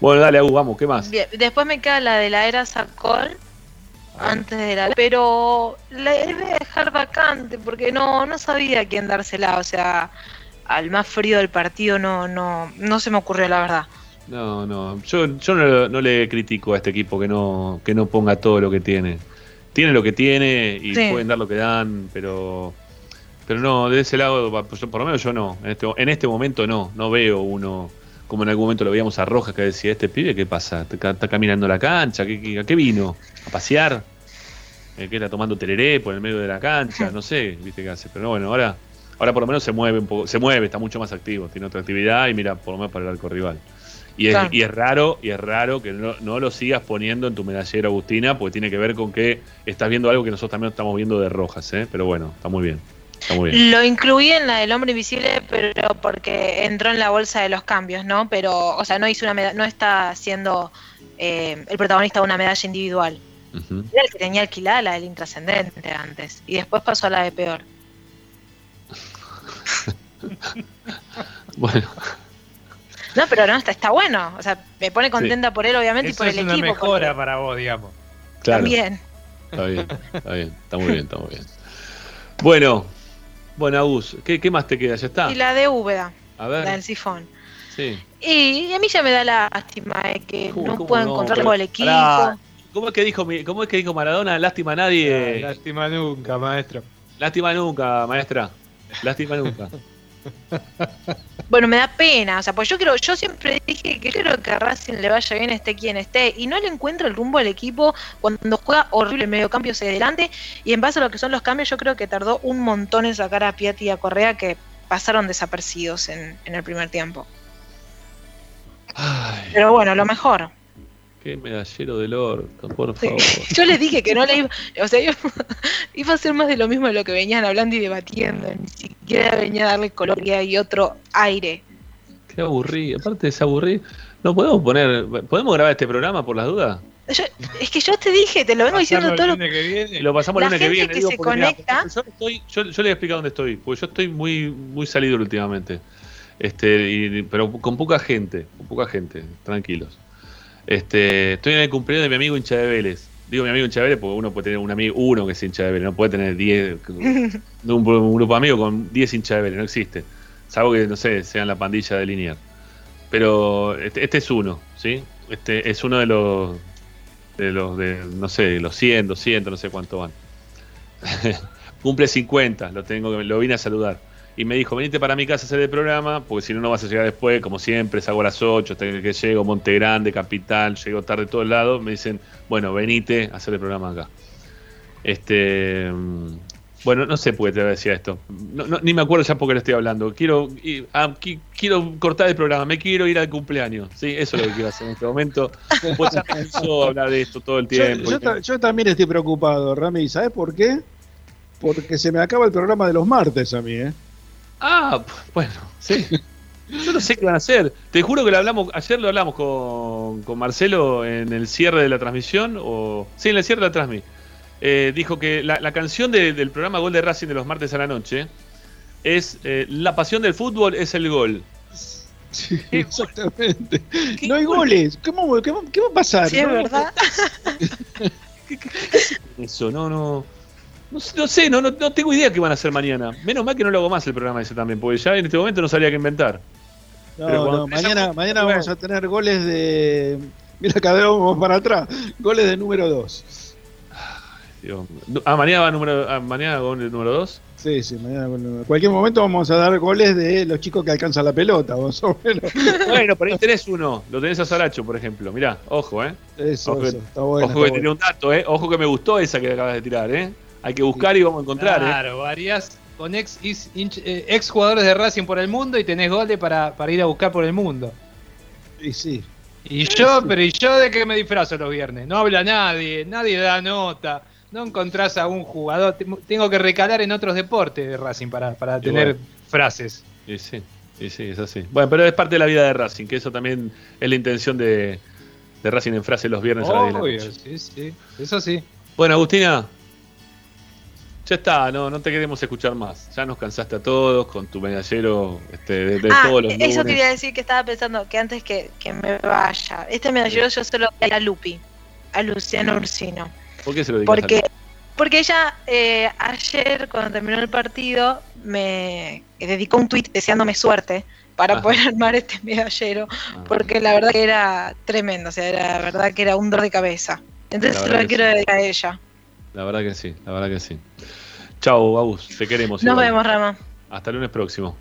Bueno, dale, Agus, vamos, ¿qué más? Bien, después me queda la de la era Sacol. Antes de la. Pero la voy a dejar vacante porque no, no sabía a quién dársela. O sea, al más frío del partido no, no, no se me ocurrió, la verdad. No, no, yo, yo no, no le critico a este equipo que no, que no ponga todo lo que tiene. Tiene lo que tiene y Sí. pueden dar lo que dan, pero pero no, de ese lado, pues, por lo menos yo no. En este, en este momento no, no veo uno como en algún momento lo veíamos a Rojas que decía, este pibe, ¿qué pasa? ¿Está, caminando la cancha? ¿Qué, qué, a qué vino? ¿A pasear? Eh, ¿Qué está tomando tereré por el medio de la cancha? No sé, viste qué hace. Pero bueno, ahora, ahora por lo menos se mueve un poco, se mueve, está mucho más activo, tiene otra actividad y mira, por lo menos para el arco rival. Y es, Claro. y es raro, y es raro que no, no lo sigas poniendo en tu medallero, Agustina, porque tiene que ver con que estás viendo algo que nosotros también estamos viendo de Rojas, ¿eh? Pero bueno, está muy bien. Está muy bien. Lo incluí en la del hombre invisible, pero porque entró en la bolsa de los cambios, ¿no? Pero, o sea, no hizo una no está siendo eh, el protagonista de una medalla individual. Era el que tenía alquilada la del intrascendente antes. Y después pasó a la de peor. Bueno, No, pero no, está, está bueno. O sea, me pone contenta por él, obviamente, y Eso por es el una equipo. mejora porque para vos, digamos. claro. También. Está bien, está bien, está muy bien, está muy bien. Bueno, bueno, Agus, ¿qué, qué más te queda? ¿Ya está? Y la de Úbeda, A la del ver, sifón. sí. Y, a mí ya me da lástima de que ¿Cómo- no puedo no? encontrar Pero- el equipo. ¿Cómo es que dijo cómo es que dijo Maradona? Lástima a nadie. Lástima nunca, maestro. Lástima nunca, maestra. Lástima nunca. Bueno, me da pena, o sea, pues yo creo, yo siempre dije que quiero que a Racing le vaya bien esté quien esté, y no le encuentro el rumbo al equipo cuando juega horrible el mediocambio hacia adelante, y en base a lo que son los cambios, yo creo que tardó un montón en sacar a Piatti y a Correa que pasaron desapercibidos en, en el primer tiempo. Ay, Pero bueno, lo mejor. Qué medallero del orto, por Sí. favor. Yo les dije que no le iba, o sea, yo- iba a ser más de lo mismo de lo que venían hablando y debatiendo, ni siquiera venía a darle color y otro aire. Qué aburrido. Aparte de ese aburrido. No podemos poner. ¿Podemos grabar este programa por las dudas? Yo- es que yo te dije, te lo vengo diciendo todo lo que viene. Lo pasamos el La lunes que gente viene. que digo, se mira, conecta- yo, estoy- yo, yo le voy a explicar dónde estoy. Porque yo estoy muy, muy salido últimamente. Este, y- pero con poca gente. Con poca gente. Tranquilos. Este, estoy en el cumpleaños de mi amigo hincha de Vélez. Digo mi amigo hincha de Vélez porque uno puede tener un amigo, uno que es hincha de Vélez. No puede tener 10. de un, un grupo de amigos con 10 hinchas de Vélez. No existe. Salvo que, no sé, sean la pandilla de Linier. Pero este, este es uno, ¿sí? Este es uno de los de los de no sé, los 100, 200, no sé cuánto van. Cumple 50, lo tengo que lo vine a saludar. Y me dijo, venite para mi casa a hacer el programa, porque si no, no vas a llegar después, como siempre, salgo a las 8, hasta que llego, Monte Grande, Capital, llego tarde de todos lados, me dicen, bueno, venite a hacer el programa acá. Este, mm, bueno, no sé por qué te decía esto. No, no, ni me acuerdo ya por qué le estoy hablando. Quiero, quiero cortar el programa, me quiero ir al cumpleaños. Sí, eso es lo que quiero hacer en este momento. Pues ya me hablar de esto todo el tiempo. yo yo también estoy preocupado, Rami. ¿Sabes por qué? Porque se me acaba el programa de los martes a mí, ¿eh? Ah, bueno, sí. Yo no sé qué van a hacer. Te juro que lo hablamos, ayer lo hablamos con, con Marcelo en el cierre de la transmisión, o sí, en el cierre de la transmisión. Eh, dijo que la, la canción de- del programa Gol de Racing de los martes a la noche es eh, La pasión del fútbol es el gol. Sí, exactamente. No hay goles. ¿Cómo, qué, va- qué va a pasar? Sí, es verdad. Eso, no, no. No, sé- no sé, no, no, no tengo idea qué van a hacer mañana. Menos mal que no lo hago más el programa ese también, porque ya en este momento no sabía qué inventar. No, Pero no, mañana, mañana vamos a tener goles de. Mira, cada vez vamos para atrás. Goles de número 2. Digo, ah, mañana va número, ah, mañana gol el número 2. Sí, sí, mañana. En cualquier momento vamos a dar goles de los chicos que alcanzan la pelota, más o menos. Bueno, por ahí tenés uno. Lo tenés a Saracho, por ejemplo. Mirá, ojo, ¿eh? Eso, Ojo, eso. Está bueno. ojo que tiré un dato, ¿eh? Ojo que me gustó esa que acabas de tirar, ¿eh? Hay que buscar y vamos a encontrar, ¿eh? Claro, varias con ex, eh, ex jugadores de Racing por el mundo y tenés goles para, para ir a buscar por el mundo. Y sí. Y yo, pero ¿y yo de qué me disfrazo los viernes? No habla nadie, nadie da nota, no encontrás a un jugador. Te- Tengo que recalar en otros deportes de Racing para, para Y tener bueno. frases. Y sí, y sí, es así. Bueno, pero es parte de la vida de Racing, que eso también es la intención de, de Racing en frase los viernes a 10 de la noche. sí, sí, eso sí. Bueno, Agustina, ya está, no, no te queremos escuchar más. Ya nos cansaste a todos con tu medallero este, de, de ah, todos los eso lunes. quería decir que estaba pensando que antes que, que me vaya, este medallero yo solo a Lupi, a Luciano Ursino. ¿Por qué se lo dedicas Porque, a porque ella eh, ayer, cuando terminó el partido, me dedicó un tuit deseándome suerte para Ajá. poder armar este medallero, Ah, porque la verdad que era tremendo, o sea, era la verdad que era un dolor de cabeza. Entonces se lo quiero sí. dedicar a ella. La verdad que sí, la verdad que sí. Chau, Agus, te queremos. Nos igual. vemos, Rama. Hasta el lunes próximo.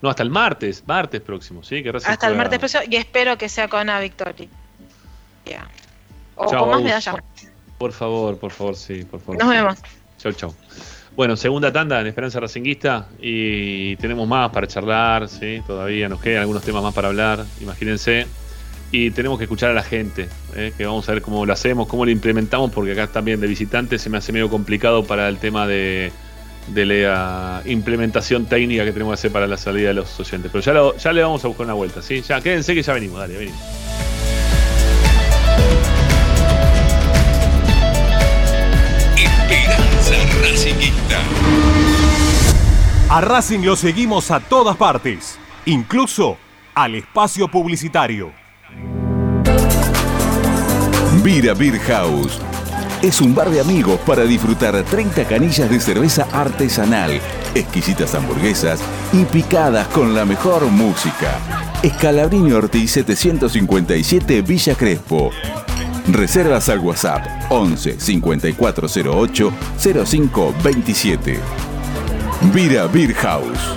No, hasta el martes, martes próximo, ¿sí? Que Hasta el martes próximo y espero que sea con una victoria. Ya. O Chao, con más medallas. Por favor, por favor, sí, por favor. Nos vemos. Chau, chau. Bueno, segunda tanda en Esperanza Racinguista y tenemos más para charlar, ¿sí? Todavía nos quedan algunos temas más para hablar, imagínense. Y tenemos que escuchar a la gente, ¿eh? que vamos a ver cómo lo hacemos, cómo lo implementamos, porque acá también de visitantes se me hace medio complicado para el tema de, de la implementación técnica que tenemos que hacer para la salida de los oyentes. Pero ya, lo- ya le vamos a buscar una vuelta, ¿sí? Ya, quédense que ya venimos, dale, venimos. Esperanza Racingista. A Racing lo seguimos a todas partes, incluso al espacio publicitario. Vira Beer House. Es un bar de amigos para disfrutar 30 canillas de cerveza artesanal, exquisitas hamburguesas y picadas con la mejor música. Escalabrini Ortiz 757 Villa Crespo. Reservas al WhatsApp 11 5408 0527. Vira Beer House.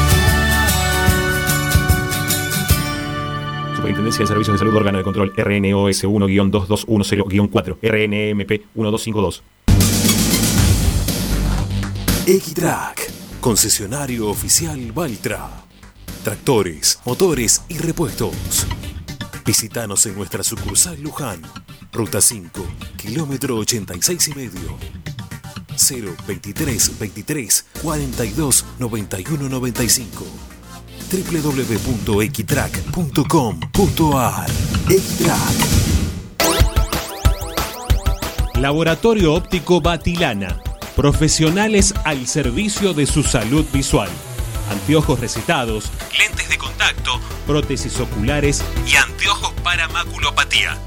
Superintendencia de Servicios de Salud, órgano de control RNOS 1-2210-4, RNMP 1252. Equitrack, concesionario oficial Valtra. Tractores, motores y repuestos. Visítanos en nuestra sucursal Luján, ruta 5, kilómetro 86 y medio. 0 23 23 42 91 95 www.equitrack.com.ar Equitrack Laboratorio Óptico Batilana. Profesionales al servicio de su salud visual. Anteojos recetados, lentes de contacto, prótesis oculares y anteojos para maculopatía.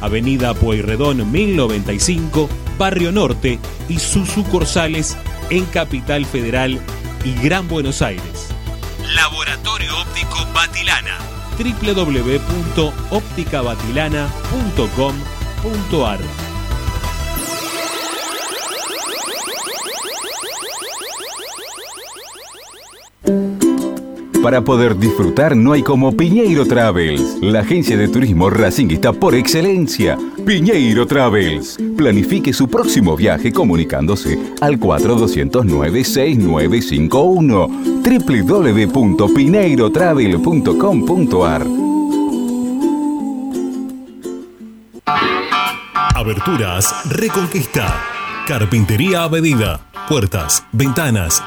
Avenida Pueyrredón 1095, Barrio Norte y sus sucursales en Capital Federal y Gran Buenos Aires. Laboratorio Óptico Batilana. www.opticabatilana.com.ar Para poder disfrutar no hay como Piñeiro Travels, la agencia de turismo racinguista por excelencia. Piñeiro Travels. Planifique su próximo viaje comunicándose al 4209-6951 www.pineirotravel.com.ar Aberturas Reconquista. Carpintería a medida. Puertas, ventanas.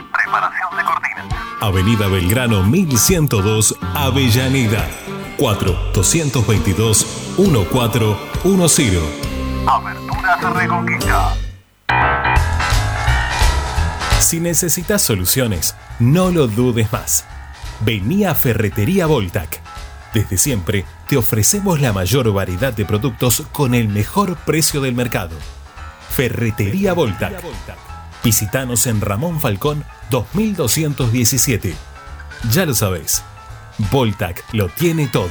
Avenida Belgrano 1102, Avellaneda. 4-222-1410. Aberturas Reconquista. Si necesitas soluciones, no lo dudes más. Vení a Ferretería Voltac. Desde siempre te ofrecemos la mayor variedad de productos con el mejor precio del mercado. Ferretería Voltac. Visítanos en Ramón Falcón 2217. Ya lo sabés, Voltac lo tiene todo.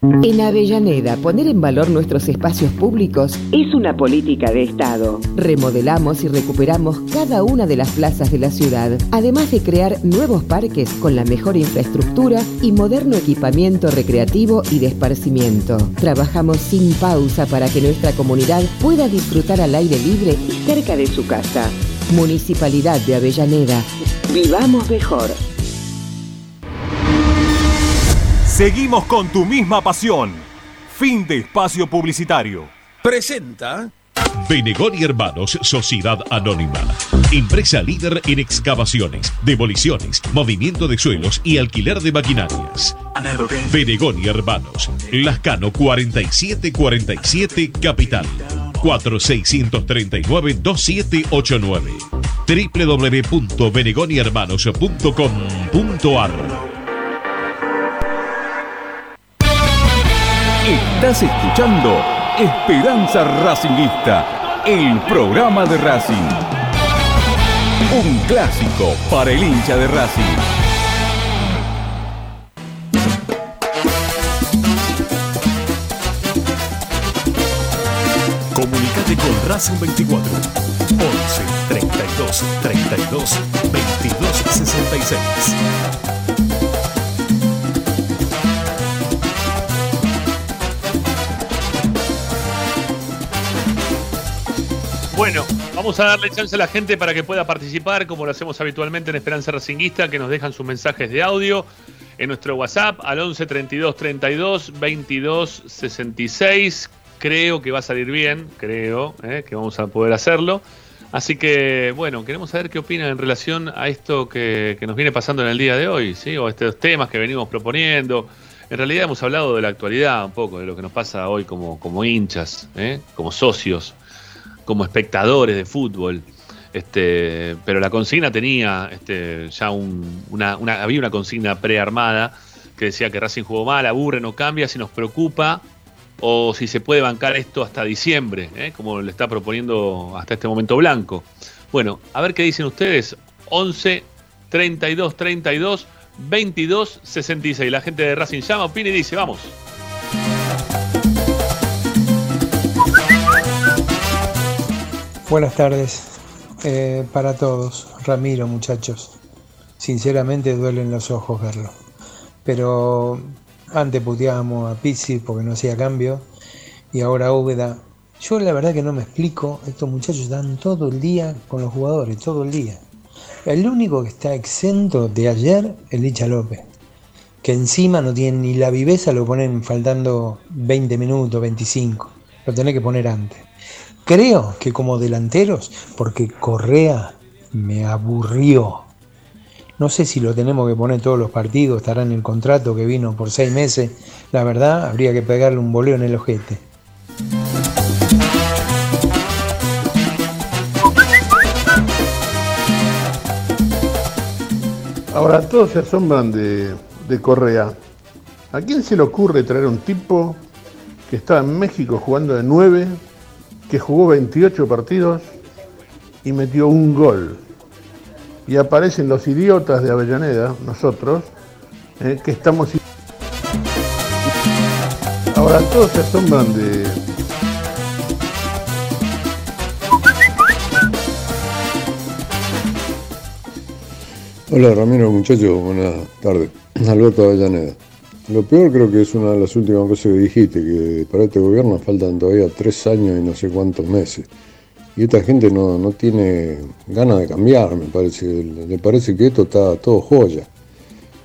En Avellaneda, poner en valor nuestros espacios públicos es una política de Estado. Remodelamos y recuperamos cada una de las plazas de la ciudad, además de crear nuevos parques con la mejor infraestructura y moderno equipamiento recreativo y de esparcimiento. Trabajamos sin pausa para que nuestra comunidad pueda disfrutar al aire libre y cerca de su casa. Municipalidad de Avellaneda. Vivamos mejor. Seguimos con tu misma pasión. Fin de espacio publicitario. Presenta Benegón y Hermanos Sociedad Anónima. Empresa líder en excavaciones, demoliciones, movimiento de suelos y alquiler de maquinarias. Benegón y Hermanos. Lascano 4747 Capital. 4639-2789 www.benegonihermanos.com.ar Estás escuchando Esperanza Racingista, el programa de Racing. Un clásico para el hincha de Racing. Comunicate con Racing 24 11 32 32 22 66. Bueno, vamos a darle chance a la gente para que pueda participar, como lo hacemos habitualmente en Esperanza Racinguista, que nos dejan sus mensajes de audio en nuestro WhatsApp al 11 32 32 22 66. Creo que va a salir bien, creo eh, que vamos a poder hacerlo. Así que, bueno, queremos saber qué opinan en relación a esto que, que nos viene pasando en el día de hoy, ¿sí? O estos temas que venimos proponiendo. En realidad hemos hablado de la actualidad un poco, de lo que nos pasa hoy como, como hinchas, ¿eh? como socios como espectadores de fútbol. Este, pero la consigna tenía este, ya un, una, una- había una consigna prearmada que decía que Racing jugó mal, aburre, no cambia, si nos preocupa o si se puede bancar esto hasta diciembre, ¿eh? como le está proponiendo hasta este momento Blanco. Bueno, a ver qué dicen ustedes. 11 32 32 22 66. La gente de Racing llama, opina y dice, vamos. Buenas tardes eh, para todos. Ramiro, muchachos. Sinceramente duelen los ojos verlo. pero antes puteábamos a Pizzi porque no hacía cambio y ahora Úbeda. Yo la verdad que no me explico, estos muchachos están todo el día con los jugadores, todo el día. El único que está exento de ayer es Licha López, que encima no tiene ni la viveza, lo ponen faltando 20 minutos, 25, lo tenés que poner antes. Creo que como delanteros, porque Correa me aburrió. No sé si lo tenemos que poner todos los partidos, estará en el contrato que vino por seis meses. La verdad, habría que pegarle un boleo en el ojete. Ahora todos se asombran de, de Correa. ¿A quién se le ocurre traer un tipo que estaba en México jugando de 9, que jugó 28 partidos y metió un gol? Y aparecen los idiotas de Avellaneda, nosotros, eh, que estamos... Ahora todos se asombran de, Hola Ramiro, muchachos, buenas tardes. Alberto Avellaneda. Lo peor creo que es una de las últimas cosas que dijiste, que para este gobierno faltan todavía tres años y no sé cuántos meses. Y esta gente no, no tiene ganas de cambiar, me parece. Le parece que esto está todo joya.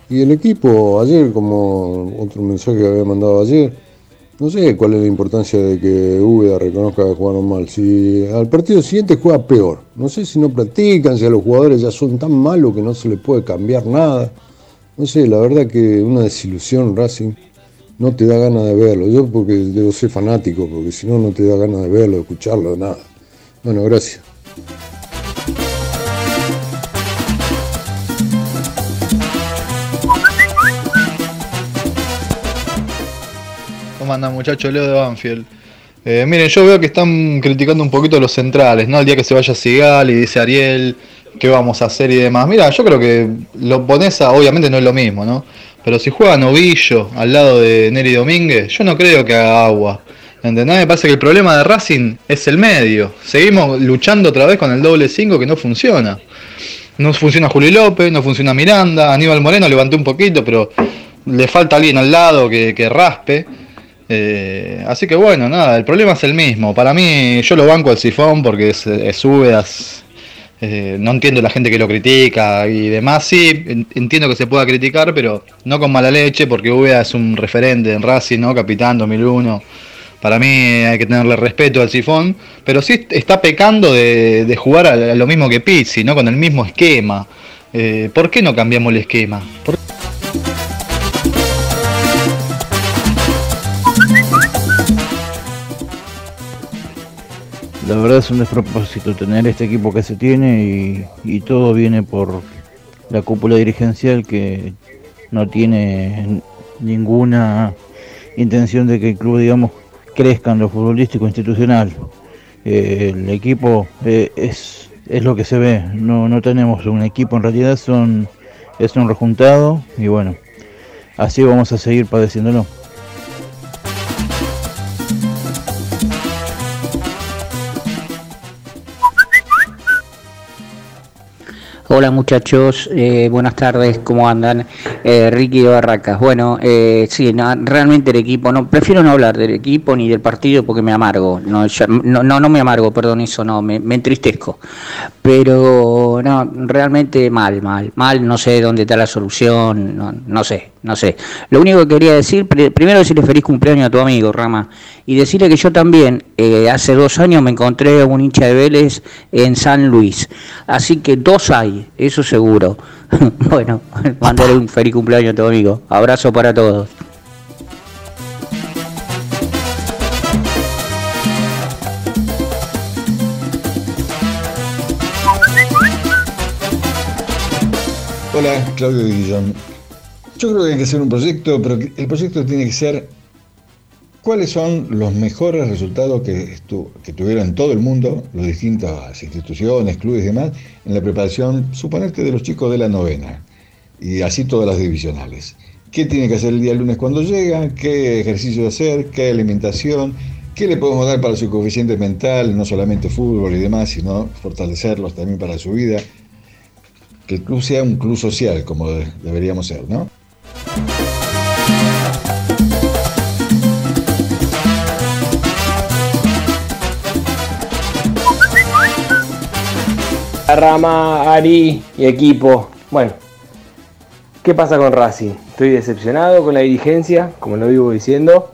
Y el equipo, ayer, como otro mensaje que había mandado ayer, no sé cuál es la importancia de que Úbeda reconozca que jugaron mal. Si al partido siguiente juega peor, no sé si no practican, si a los jugadores ya son tan malos que no se les puede cambiar nada. No sé, la verdad que una desilusión Racing no te da ganas de verlo. Yo porque debo ser fanático, porque si no, no te da ganas de verlo, de escucharlo, nada. Bueno, gracias. ¿Cómo andan muchachos? Leo de Banfield. Eh, miren, yo veo que están criticando un poquito los centrales, ¿no? El día que se vaya Sigal y dice Ariel, ¿qué vamos a hacer y demás? Mira, yo creo que lo pones a, obviamente no es lo mismo, ¿no? Pero si juega Novillo al lado de Neri Domínguez, yo no creo que haga agua. ¿Entendés? Me parece que el problema de Racing es el medio. Seguimos luchando otra vez con el doble 5 que no funciona. No funciona Juli López, no funciona Miranda, Aníbal Moreno levanté un poquito, pero le falta alguien al lado que, que raspe. Eh, así que bueno, nada, el problema es el mismo. Para mí, yo lo banco al sifón porque es, es. Eh, no entiendo la gente que lo critica y demás. Sí, en- entiendo que se pueda criticar, pero no con mala leche, porque Úbeda es un referente en Racing, ¿no? Capitán 2001. Para mí hay que tenerle respeto al sifón, pero sí está pecando de, de jugar a lo mismo que Pizzi, ¿no? Con el mismo esquema. Eh, ¿Por qué no cambiamos el esquema? ¿Por- La verdad es un despropósito tener este equipo que se tiene y, todo viene por la cúpula dirigencial que no tiene ninguna intención de que el club, digamos, crezca en lo futbolístico institucional. Eh, el equipo eh, es, es lo que se ve, no, no tenemos un equipo, en realidad son, es un rejuntado y bueno, así vamos a seguir padeciéndolo. Hola muchachos, eh, buenas tardes, ¿cómo andan? Eh, Ricky de Barracas. Bueno, eh, sí, no, realmente el equipo, no, prefiero no hablar del equipo ni del partido porque me amargo. No, ya- no, no, me amargo, perdón, eso no, me, me entristezco. Pero no, realmente mal, mal, mal, no sé dónde está la solución, no, no sé, no sé. Lo único que quería decir, pri- primero decirle feliz cumpleaños a tu amigo, Rama, y decirle que yo también, eh, hace dos años me encontré a un hincha de Vélez en San Luis. Así que dos hay, eso seguro. bueno, mandarle un feliz cumpleaños a tu amigo. Abrazo para todos. Hola, Claudio Guillón. Yo creo que hay que hacer un proyecto, pero el proyecto tiene que ser cuáles son los mejores resultados que, que tuvieron todo el mundo, las distintas instituciones, clubes y demás, en la preparación, suponerte, de los chicos de la novena, y así todas las divisionales. ¿Qué tiene que hacer el día lunes cuando llega? ¿Qué ejercicio hacer? ¿Qué alimentación? ¿Qué le podemos dar para su coeficiente mental? No solamente fútbol y demás, sino fortalecerlos también para su vida. Que el club sea un club social, como de- deberíamos ser, ¿no? Rama, Ari y equipo. Bueno, ¿qué pasa con Racing? Estoy decepcionado con la dirigencia, como lo vivo diciendo.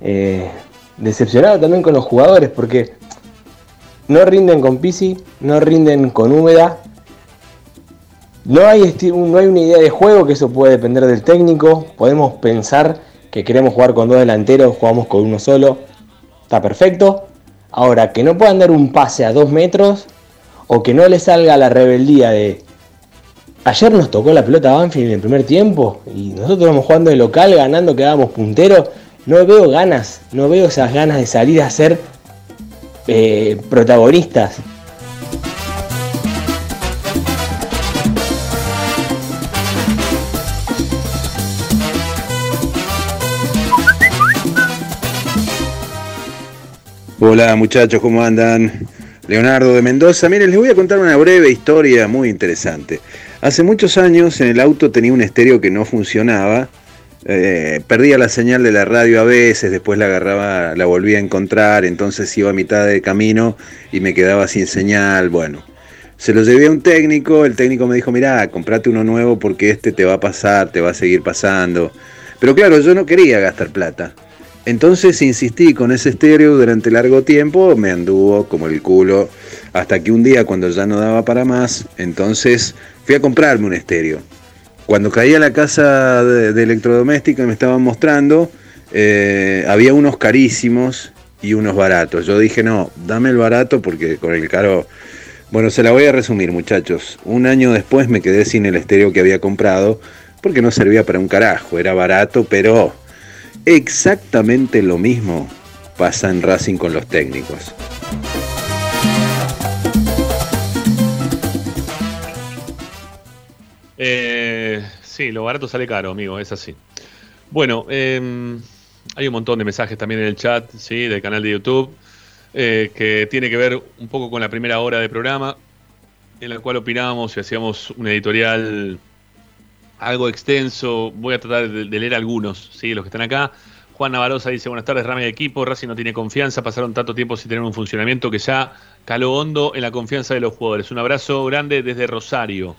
Eh, decepcionado también con los jugadores porque no rinden con Pisi, no rinden con Húmeda. No hay, no hay una idea de juego que eso puede depender del técnico. Podemos pensar que queremos jugar con dos delanteros, jugamos con uno solo. Está perfecto. Ahora, que no puedan dar un pase a dos metros o que no le salga la rebeldía de... Ayer nos tocó la pelota Banfield en el primer tiempo y nosotros vamos jugando de local, ganando, quedábamos punteros. No veo ganas, no veo esas ganas de salir a ser eh, protagonistas. Hola muchachos, ¿cómo andan? Leonardo de Mendoza. Miren, les voy a contar una breve historia muy interesante. Hace muchos años en el auto tenía un estéreo que no funcionaba. Eh, perdía la señal de la radio a veces, después la agarraba, la volvía a encontrar, entonces iba a mitad de camino y me quedaba sin señal. Bueno, se lo llevé a un técnico, el técnico me dijo, mirá, comprate uno nuevo porque este te va a pasar, te va a seguir pasando. Pero claro, yo no quería gastar plata. Entonces insistí con ese estéreo durante largo tiempo, me anduvo como el culo, hasta que un día cuando ya no daba para más, entonces fui a comprarme un estéreo. Cuando caí a la casa de, electrodoméstica me estaban mostrando, eh, había unos carísimos y unos baratos. Yo dije, no, dame el barato porque con el caro... Bueno, se la voy a resumir muchachos. Un año después me quedé sin el estéreo que había comprado porque no servía para un carajo, era barato, pero Exactamente lo mismo pasa en Racing con los técnicos. Eh, sí, lo barato sale caro, amigo, es así. Bueno, em, hay un montón de mensajes también en el chat, sí, del canal de YouTube, eh, que tiene que ver un poco con la primera hora de programa, en la cual opinábamos y hacíamos un editorial algo extenso. Voy a tratar de, leer algunos, ¿sí? los que están acá. Juan Navarosa dice, buenas tardes, Rame de equipo, Racing no tiene confianza, pasaron tanto tiempo sin tener un funcionamiento que ya caló hondo en la confianza de los jugadores. Un abrazo grande desde Rosario.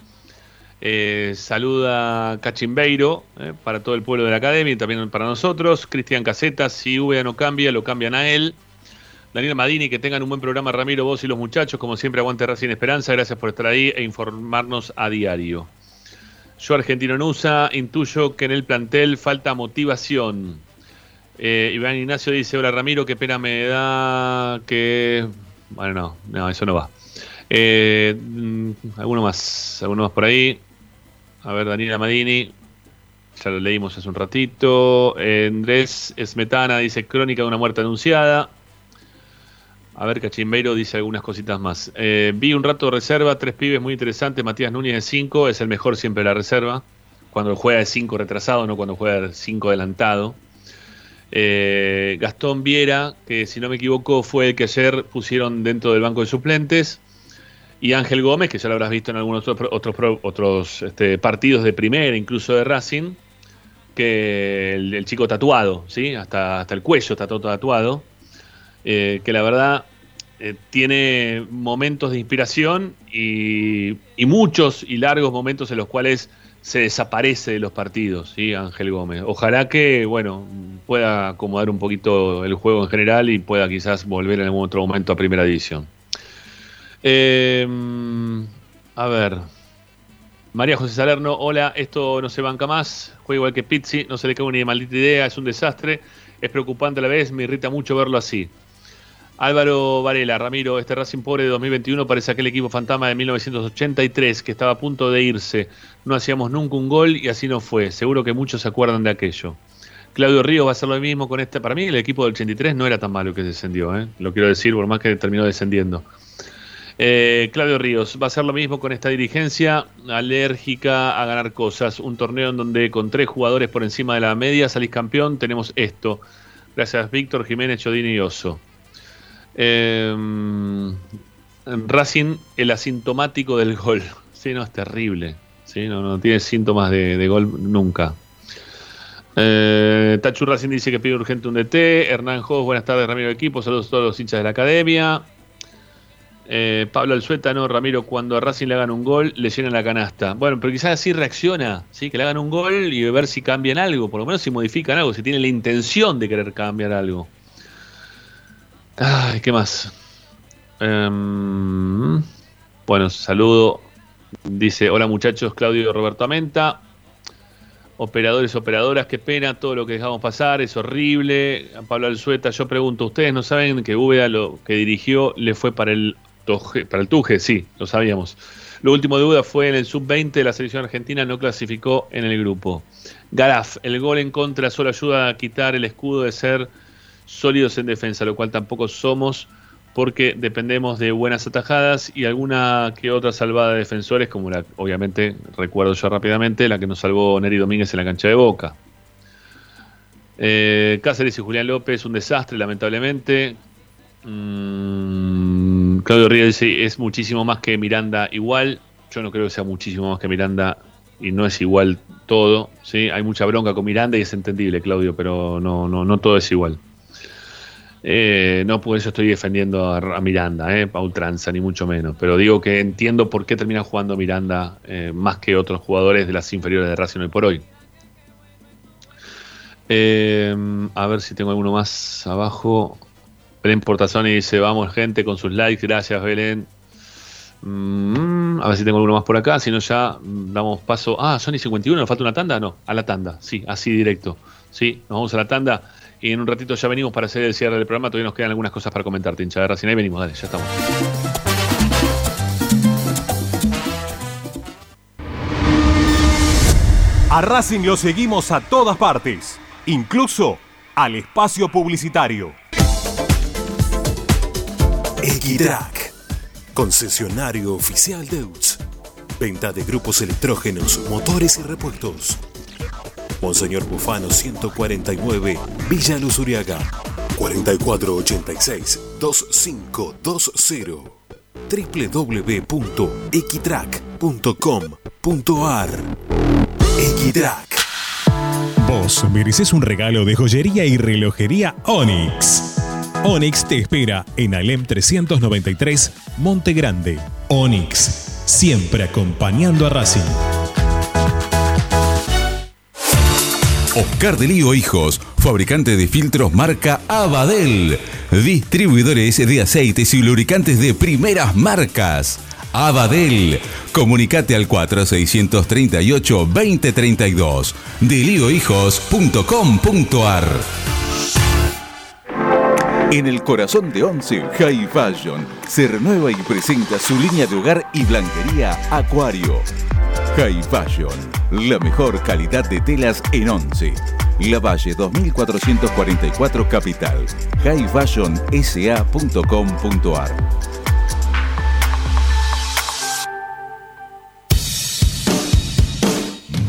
Eh, saluda Cachimbeiro eh, para todo el pueblo de la academia y también para nosotros. Cristian Caseta, si VA no cambia, lo cambian a él. Daniel Madini, que tengan un buen programa, Ramiro, vos y los muchachos. Como siempre, aguante Racing Esperanza. Gracias por estar ahí e informarnos a diario. Yo, argentino Nusa, intuyo que en el plantel falta motivación. Eh, Iván Ignacio dice: Hola Ramiro, qué pena me da que. Bueno, no, no, eso no va. Eh, mm, alguno más, alguno más por ahí. A ver, Daniela Madini. Ya lo leímos hace un ratito. Eh, Andrés Esmetana dice: Crónica de una muerte anunciada. A ver, Cachimbeiro dice algunas cositas más. Eh, vi un rato de reserva, tres pibes muy interesantes. Matías Núñez de 5, es el mejor siempre de la reserva. Cuando juega de 5 retrasado, no cuando juega de 5 adelantado. Eh, Gastón Viera, que si no me equivoco fue el que ayer pusieron dentro del banco de suplentes. Y Ángel Gómez, que ya lo habrás visto en algunos otros, otros, otros este, partidos de primera, incluso de Racing. Que el, chico tatuado, ¿sí? Hasta, hasta el cuello está todo tatuado. Eh, que la verdad eh, tiene momentos de inspiración y, muchos y largos momentos en los cuales se desaparece de los partidos, ¿sí? Ángel Gómez. Ojalá que, bueno, pueda acomodar un poquito el juego en general y pueda quizás volver en algún otro momento a primera división. Em, a ver. María José Salerno, hola, esto no se banca más, juega igual que Pizzi, no se le cae ni maldita idea, es un desastre, es preocupante a la vez, me irrita mucho verlo así. Álvaro Varela, Ramiro, este Racing pobre de 2021 parece aquel equipo fantasma de 1983 que estaba a punto de irse. No hacíamos nunca un gol y así no fue. Seguro que muchos se acuerdan de aquello. Claudio Ríos va a hacer lo mismo con este. Para mí el equipo del 83 no era tan malo que descendió, ¿eh? lo quiero decir, por más que terminó descendiendo. Eh, Claudio Ríos va a hacer lo mismo con esta dirigencia, alérgica a ganar cosas. Un torneo en donde con tres jugadores por encima de la media salís campeón, tenemos esto. Gracias Víctor, Jiménez, Chodini y Oso. Eh, Racing, el asintomático del gol. Sí, no, es terrible. Sí, no, no tiene síntomas de, gol nunca. Eh, Tachu Racing dice que pide urgente un DT. Hernán Jos, buenas tardes, Ramiro Equipo. Saludos a todos los hinchas de la academia. Eh, Pablo Alzueta, no, Ramiro, cuando a Racing le hagan un gol, le llenan la canasta. Bueno, pero quizás así reacciona, ¿sí? que le hagan un gol y ver si cambian algo, por lo menos si modifican algo, si tienen la intención de querer cambiar algo. Ay, ¿qué más? Em, bueno, saludo. Dice, hola muchachos, Claudio Roberto Amenta. Operadores, operadoras, qué pena, todo lo que dejamos pasar, es horrible. A Pablo Alzueta, yo pregunto, ¿ustedes no saben que Úbeda lo que dirigió le fue para el para el Tuje? Sí, lo sabíamos. Lo último de Úbeda fue en el sub-20 de la selección argentina, no clasificó en el grupo. Garaf, el gol en contra solo ayuda a quitar el escudo de ser sólidos en defensa, lo cual tampoco somos porque dependemos de buenas atajadas y alguna que otra salvada de defensores, como la, obviamente recuerdo yo rápidamente, la que nos salvó Neri Domínguez en la cancha de Boca. Eh, Cáceres y Julián López, un desastre, lamentablemente. Mm, Claudio Ríos dice, es muchísimo más que Miranda igual. Yo no creo que sea muchísimo más que Miranda y no es igual todo. ¿sí? Hay mucha bronca con Miranda y es entendible, Claudio, pero no, no, no todo es igual. Eh, no por eso estoy defendiendo a, Miranda, eh, a ultranza, ni mucho menos. Pero digo que entiendo por qué termina jugando Miranda eh, más que otros jugadores de las inferiores de Racing hoy por hoy. A ver si tengo alguno más abajo. Belén Portazoni dice: Vamos, gente, con sus likes. Gracias, Belén. Mm, a ver si tengo alguno más por acá. Si no, ya damos paso. Ah, Sony 51, ¿nos falta una tanda? No, a la tanda. Sí, así directo. Sí, nos vamos a la tanda. Y en un ratito ya venimos para hacer el cierre del programa. Todavía nos quedan algunas cosas para comentarte, hincha de Racing. Ahí venimos, dale, ya estamos. A Racing lo seguimos a todas partes, incluso al espacio publicitario. Equitrack, concesionario oficial de UTS. Venta de grupos electrógenos, motores y repuestos. Monseñor Bufano 149, Villa Luz Uriaga. 4486-2520. www.equitrack.com.ar Equitrack. Vos mereces un regalo de joyería y relojería Onyx. Onyx te espera en Alem 393, Monte Grande. Onyx, siempre acompañando a Racing. Oscar de Lío Hijos, fabricante de filtros marca Abadel. Distribuidores de aceites y lubricantes de primeras marcas. Abadel. Comunicate al 4638-2032. Deliohijos.com.ar En el corazón de Once, High Fashion se renueva y presenta su línea de hogar y blanquería Acuario. High Fashion, la mejor calidad de telas en Once. La Valle 2444 Capital. highfashionsa.com.ar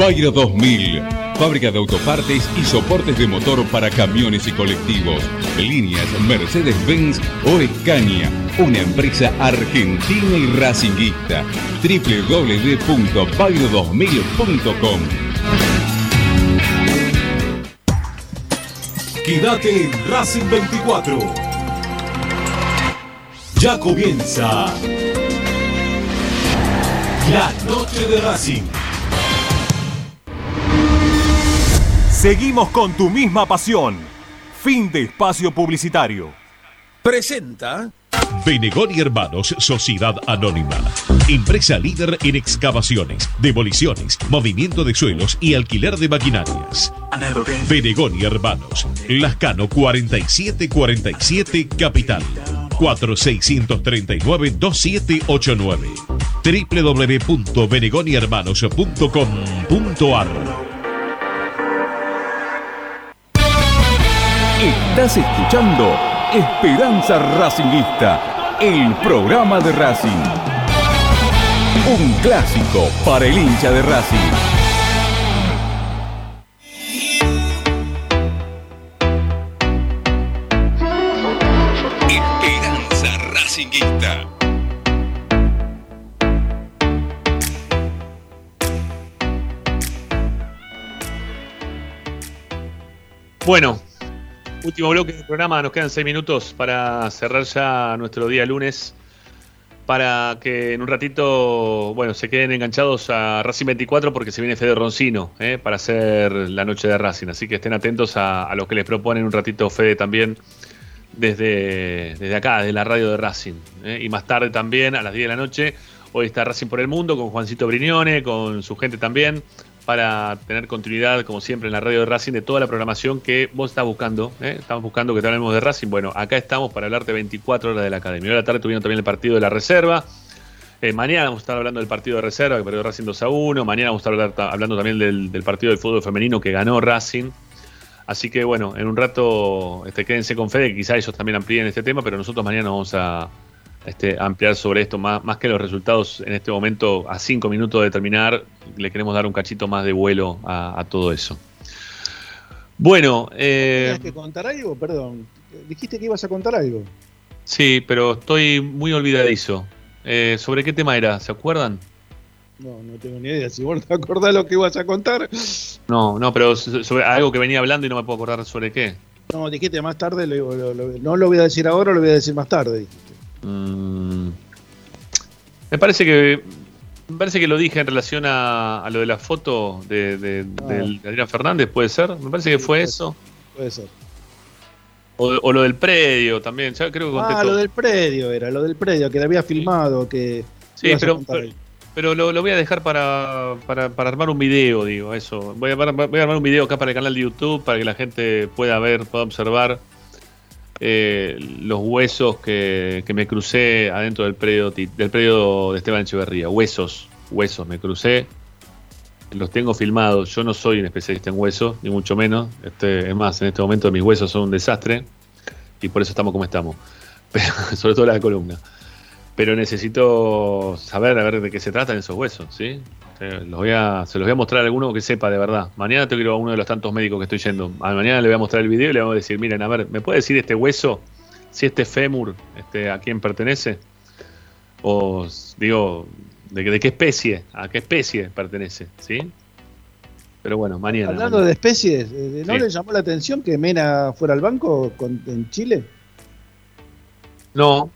Bayra 2000, fábrica de autopartes y soportes de motor para camiones y colectivos. Líneas Mercedes-Benz o Escaña, una empresa argentina y racinguista. www.bayro2000.com Quédate en Racing 24. Ya comienza la noche de Racing. Seguimos con tu misma pasión. Fin de espacio publicitario. Presenta. Benegón y Hermanos, Sociedad Anónima. Empresa líder en excavaciones, demoliciones, movimiento de suelos y alquiler de maquinarias. Benegón y Hermanos, Lascano 4747 Capital. 4639-2789 www.benegonihermanos.com.ar Estás escuchando Esperanza Racingista, el programa de Racing. Un clásico para el hincha de Racing. Bueno, último bloque del programa, nos quedan seis minutos para cerrar ya nuestro día lunes. para que en un ratito, bueno, se queden enganchados a Racing 24 porque se viene Fede Roncino ¿eh? para hacer la noche de Racing. Así que estén atentos a, a lo que les proponen un ratito Fede también desde, desde acá, desde la radio de Racing. ¿eh? Y más tarde también, a las 10 de la noche, hoy está Racing por el Mundo con Juancito Brignone, con su gente también, para tener continuidad, como siempre, en la radio de Racing de toda la programación que vos estás buscando. ¿eh? Estamos buscando que te hablemos de Racing. Bueno, acá estamos para hablarte 24 horas de la academia. Hoy a la tarde tuvieron también el partido de la reserva. Eh, mañana vamos a estar hablando del partido de reserva que perdió Racing 2 a 1. Mañana vamos a estar hablando también del, partido del fútbol femenino que ganó Racing. Así que bueno, en un rato este, quédense con Fede, que quizá ellos también amplíen este tema, pero nosotros mañana vamos a este, ampliar sobre esto, más, más que los resultados en este momento, a cinco minutos de terminar, le queremos dar un cachito más de vuelo a, a todo eso. Bueno, eh, ¿Tenías que contar algo? Perdón. Dijiste que ibas a contar algo. sí, pero estoy muy olvidadizo. Eh, ¿Sobre qué tema era? ¿Se acuerdan? No, no tengo ni idea. Si vos te acordás lo que ibas a contar. No, no, pero so- sobre algo que venía hablando y no me puedo acordar sobre qué. No, dijiste más tarde. lo- lo- lo- no lo voy a decir ahora, lo voy a decir más tarde. Mm, me parece que me parece que lo dije en relación a, a lo de la foto de, de, de Adrián Fernández, ¿puede ser? Me parece que fue eso. Puede ser. O, o lo del predio también, ya creo que conté Ah, todo. lo del predio era, lo del predio, que le había filmado, que. Sí, pero, pero, lo, lo voy a dejar para, para, para armar un video, digo, eso. Voy a, armar- voy a armar un video acá para el canal de YouTube para que la gente pueda ver, pueda observar eh, los huesos que, que me crucé adentro del predio, del predio de Esteban Echeverría. Huesos, huesos, me crucé. Los tengo filmados. Yo no soy un especialista en huesos, ni mucho menos. Este, es más, en este momento mis huesos son un desastre y por eso estamos como estamos. Pero, sobre todo la columna pero necesito saber a ver de qué se tratan esos huesos, ¿sí? Eh, los voy a, se los voy a mostrar a alguno que sepa de verdad. Mañana tengo que ir a uno de los tantos médicos que estoy yendo. A mañana le voy a mostrar el video y le vamos a decir, miren, a ver, ¿me puede decir este hueso, si este fémur, este, a quién pertenece? O, digo, ¿de, qué- de qué especie? ¿A qué especie pertenece? ¿Sí? Pero bueno, mañana. Hablando mañana. de especies, eh, ¿no Sí. le llamó la atención que Mena fuera al banco con- en Chile? No,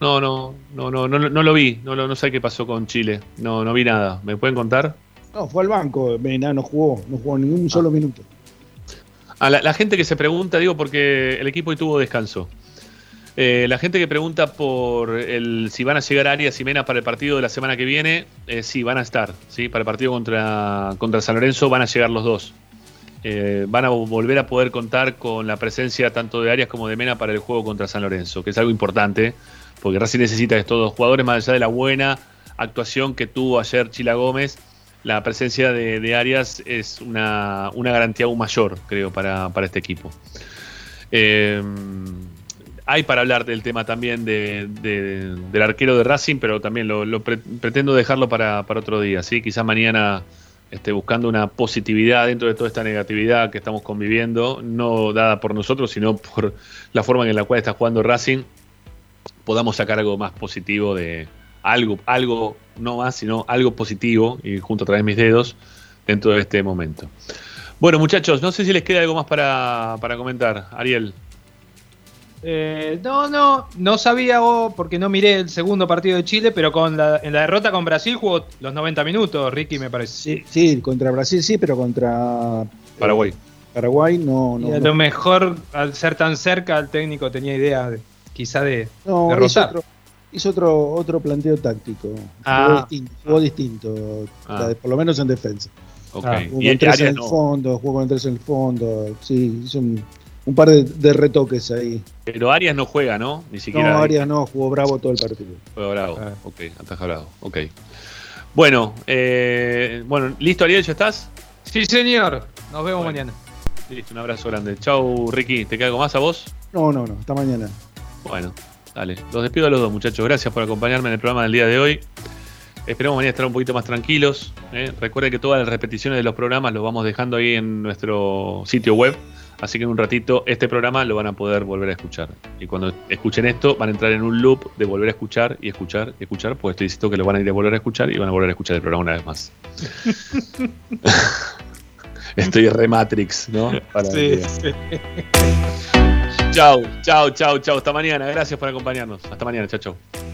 no, no, no, no, no, no lo vi. No, no sé qué pasó con Chile. No, no vi nada. ¿Me pueden contar? No, fue al banco, Mena no jugó, no jugó ni un solo minuto. A la, la gente que se pregunta, digo, porque el equipo hoy tuvo descanso. Eh, la gente que pregunta por el si van a llegar Arias y Mena para el partido de la semana que viene, eh, sí, van a estar. ¿sí? Para el partido contra, contra San Lorenzo van a llegar los dos. Eh, van a volver a poder contar con la presencia tanto de Arias como de Mena para el juego contra San Lorenzo, que es algo importante, porque Racing necesita de estos dos jugadores, más allá de la buena actuación que tuvo ayer Chila Gómez, la presencia de, Arias es una, una garantía aún mayor, creo, para, para este equipo. Eh, hay para hablar del tema también de- de- del arquero de Racing, pero también lo, lo pre- pretendo dejarlo para, para otro día. ¿sí? Quizás mañana esté buscando una positividad dentro de toda esta negatividad que estamos conviviendo, no dada por nosotros, sino por la forma en la cual está jugando Racing, podamos sacar algo más positivo de algo, algo no más, sino algo positivo, y junto a través de mis dedos, dentro de este momento. Bueno, muchachos, no sé si les queda algo más para, para comentar. Ariel. Eh, no, no, no sabía oh, porque no miré el segundo partido de Chile, pero con la, en la derrota con Brasil jugó los 90 minutos, Ricky, me parece. Sí, sí, contra Brasil sí, pero contra Paraguay. Paraguay no. Y a no. lo mejor, al ser tan cerca, el técnico tenía idea de, quizá de, No, de hizo rotar. otro, hizo otro, otro planteo táctico. Ah. Jugó distinto, jugó distinto, Ah. por lo menos en defensa. Ok. Ah, Jugó Y con tres en el no. fondo, jugó con tres en el fondo. Sí, hizo un, un par de, de retoques ahí. Pero Arias no juega, ¿no? Ni siquiera. No, Arias no, jugó bravo todo el partido. Juega bravo. Ok, ataja bravo. Ok. Bueno, eh, bueno, ¿listo, Ariel? ¿Ya estás? Sí, señor. Nos vemos Bueno. mañana. Listo, un abrazo grande. Chau, Ricky. ¿Te queda algo más a vos? No, no, no, hasta mañana. Bueno, dale. Los despido a los dos, muchachos. Gracias por acompañarme en el programa del día de hoy. Esperemos mañana estar un poquito más tranquilos. ¿eh? Recuerden que todas las repeticiones de los programas los vamos dejando ahí en nuestro sitio web. Así que en un ratito este programa lo van a poder volver a escuchar. Y cuando escuchen esto, van a entrar en un loop de volver a escuchar y escuchar y escuchar. Pues estoy diciendo que lo van a ir a volver a escuchar y van a volver a escuchar el programa una vez más. Estoy re Matrix, ¿no? Para Sí, sí. Chau, chau, chau, chau. Hasta mañana. Gracias por acompañarnos. Hasta mañana, chau, chau.